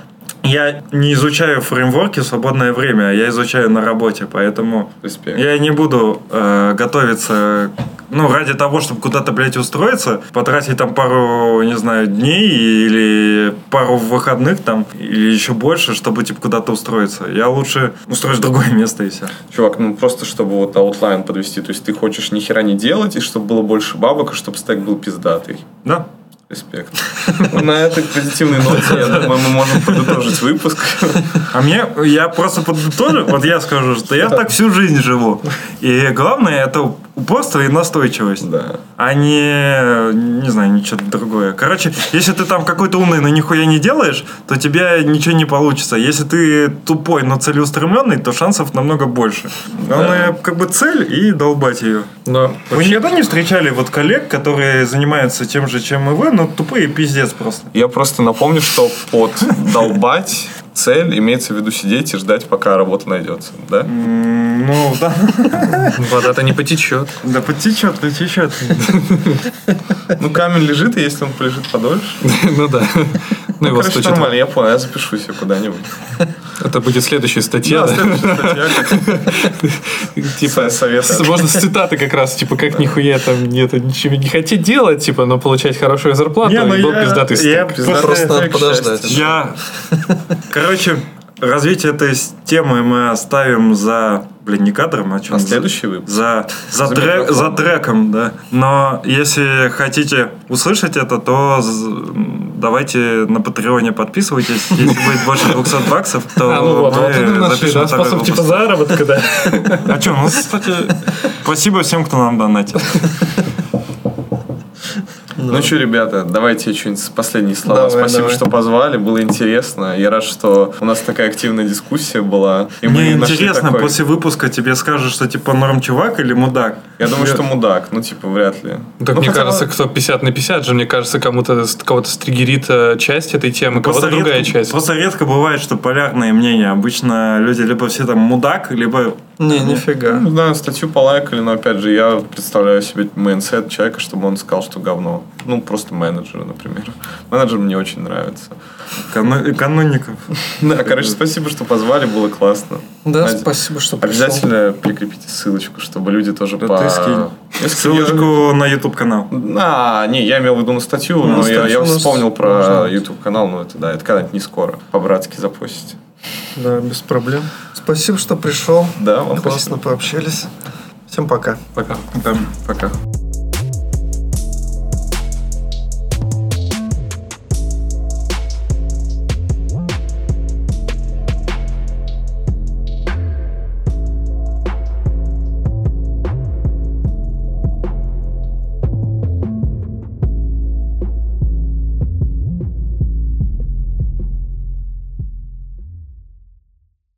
я не изучаю фреймворки в свободное время, а я изучаю на работе, поэтому Респект. я не буду э, готовиться, ну, ради того, чтобы куда-то, блядь, устроиться, потратить там пару, не знаю, дней или пару выходных там, или еще больше, чтобы, типа, куда-то устроиться. Я лучше устроюсь в другое место и все. Чувак, ну просто чтобы вот outline подвести, то есть ты хочешь ни хера не делать, и чтобы было больше бабок, и чтобы стек был пиздатый. Да? Респект. На этой позитивной ноте, я думаю, мы можем подытожить выпуск. А мне, я просто подытожу, вот я скажу, что я так всю жизнь живу. И главное это упорство и настойчивость. Да. а не, не знаю, ничего другое. Короче, если ты там какой-то умный, но нихуя не делаешь, то у тебя ничего не получится. Если ты тупой, но целеустремленный, то шансов намного больше. Главное, как бы цель и долбать ее. Но Вы никогда не встречали вот коллег, которые занимаются тем же, чем и вы, но тупые пиздец просто. Я просто напомню, что под долбать цель имеется в виду сидеть и ждать, пока работа найдется, да? Ну, да. Вода-то не потечет. Да потечет, потечет. Ну, камень лежит, и если он полежит подольше... Ну да. Ну, его Короче, нормально, я понял, я запишу себе куда-нибудь. Это будет следующая статья. Да, Типа, можно с цитаты как раз, типа, как нихуя там это ничего не хотеть делать, типа, но получать хорошую зарплату, Не, ну и был я- пиздатый я стык. Просто надо подождать. Я... Короче, развитие этой темы мы оставим за... Блин, не кадром, а чем? На следующий выпуск. За, за, За трек- за треком, да. Но если хотите услышать это, то давайте на Патреоне подписывайтесь. Если будет больше 200 баксов, то А, ну вот, мы вот это запишем да, второй способ типа выпуск. заработка, да. А что, ну, кстати, спасибо всем, кто нам донатит. Ну что, ребята, давайте что-нибудь последние слова. Давай, Спасибо, давай. что позвали, было интересно. Я рад, что у нас такая активная дискуссия была. И мы Мне интересно, такой- после выпуска тебе скажут, что типа норм чувак или мудак. Я думаю, что мудак, ну типа вряд ли. Так Ну, мне хотя кажется, кто 50 на 50 же, мне кажется, кому-то кого-то стригерит э, часть этой темы, кого-то Просто другая редко- часть. Просто редко бывает, что полярные мнения. Обычно люди либо все там мудак, либо... Не, нифига. Ну, да, статью полайкали, но опять же, я представляю себе мейнсет человека, чтобы он сказал, что говно. Ну, просто менеджера, например. Менеджер мне очень нравится. Кану- Каноников. Да, короче, спасибо, что позвали, было классно. Да, спасибо, что пришел. Обязательно прикрепите ссылочку, чтобы люди тоже Да по... ты скинь. Я Ссылочку на YouTube канал. А, не, я имел в виду на статью, Ну, но я, статью я у нас вспомнил про. YouTube канал, но это да, это когда-нибудь не скоро. По-братски запостите. Да, без проблем. Спасибо, что пришел. Да, вам Классно пообщались. Всем пока. Пока. Там Пока.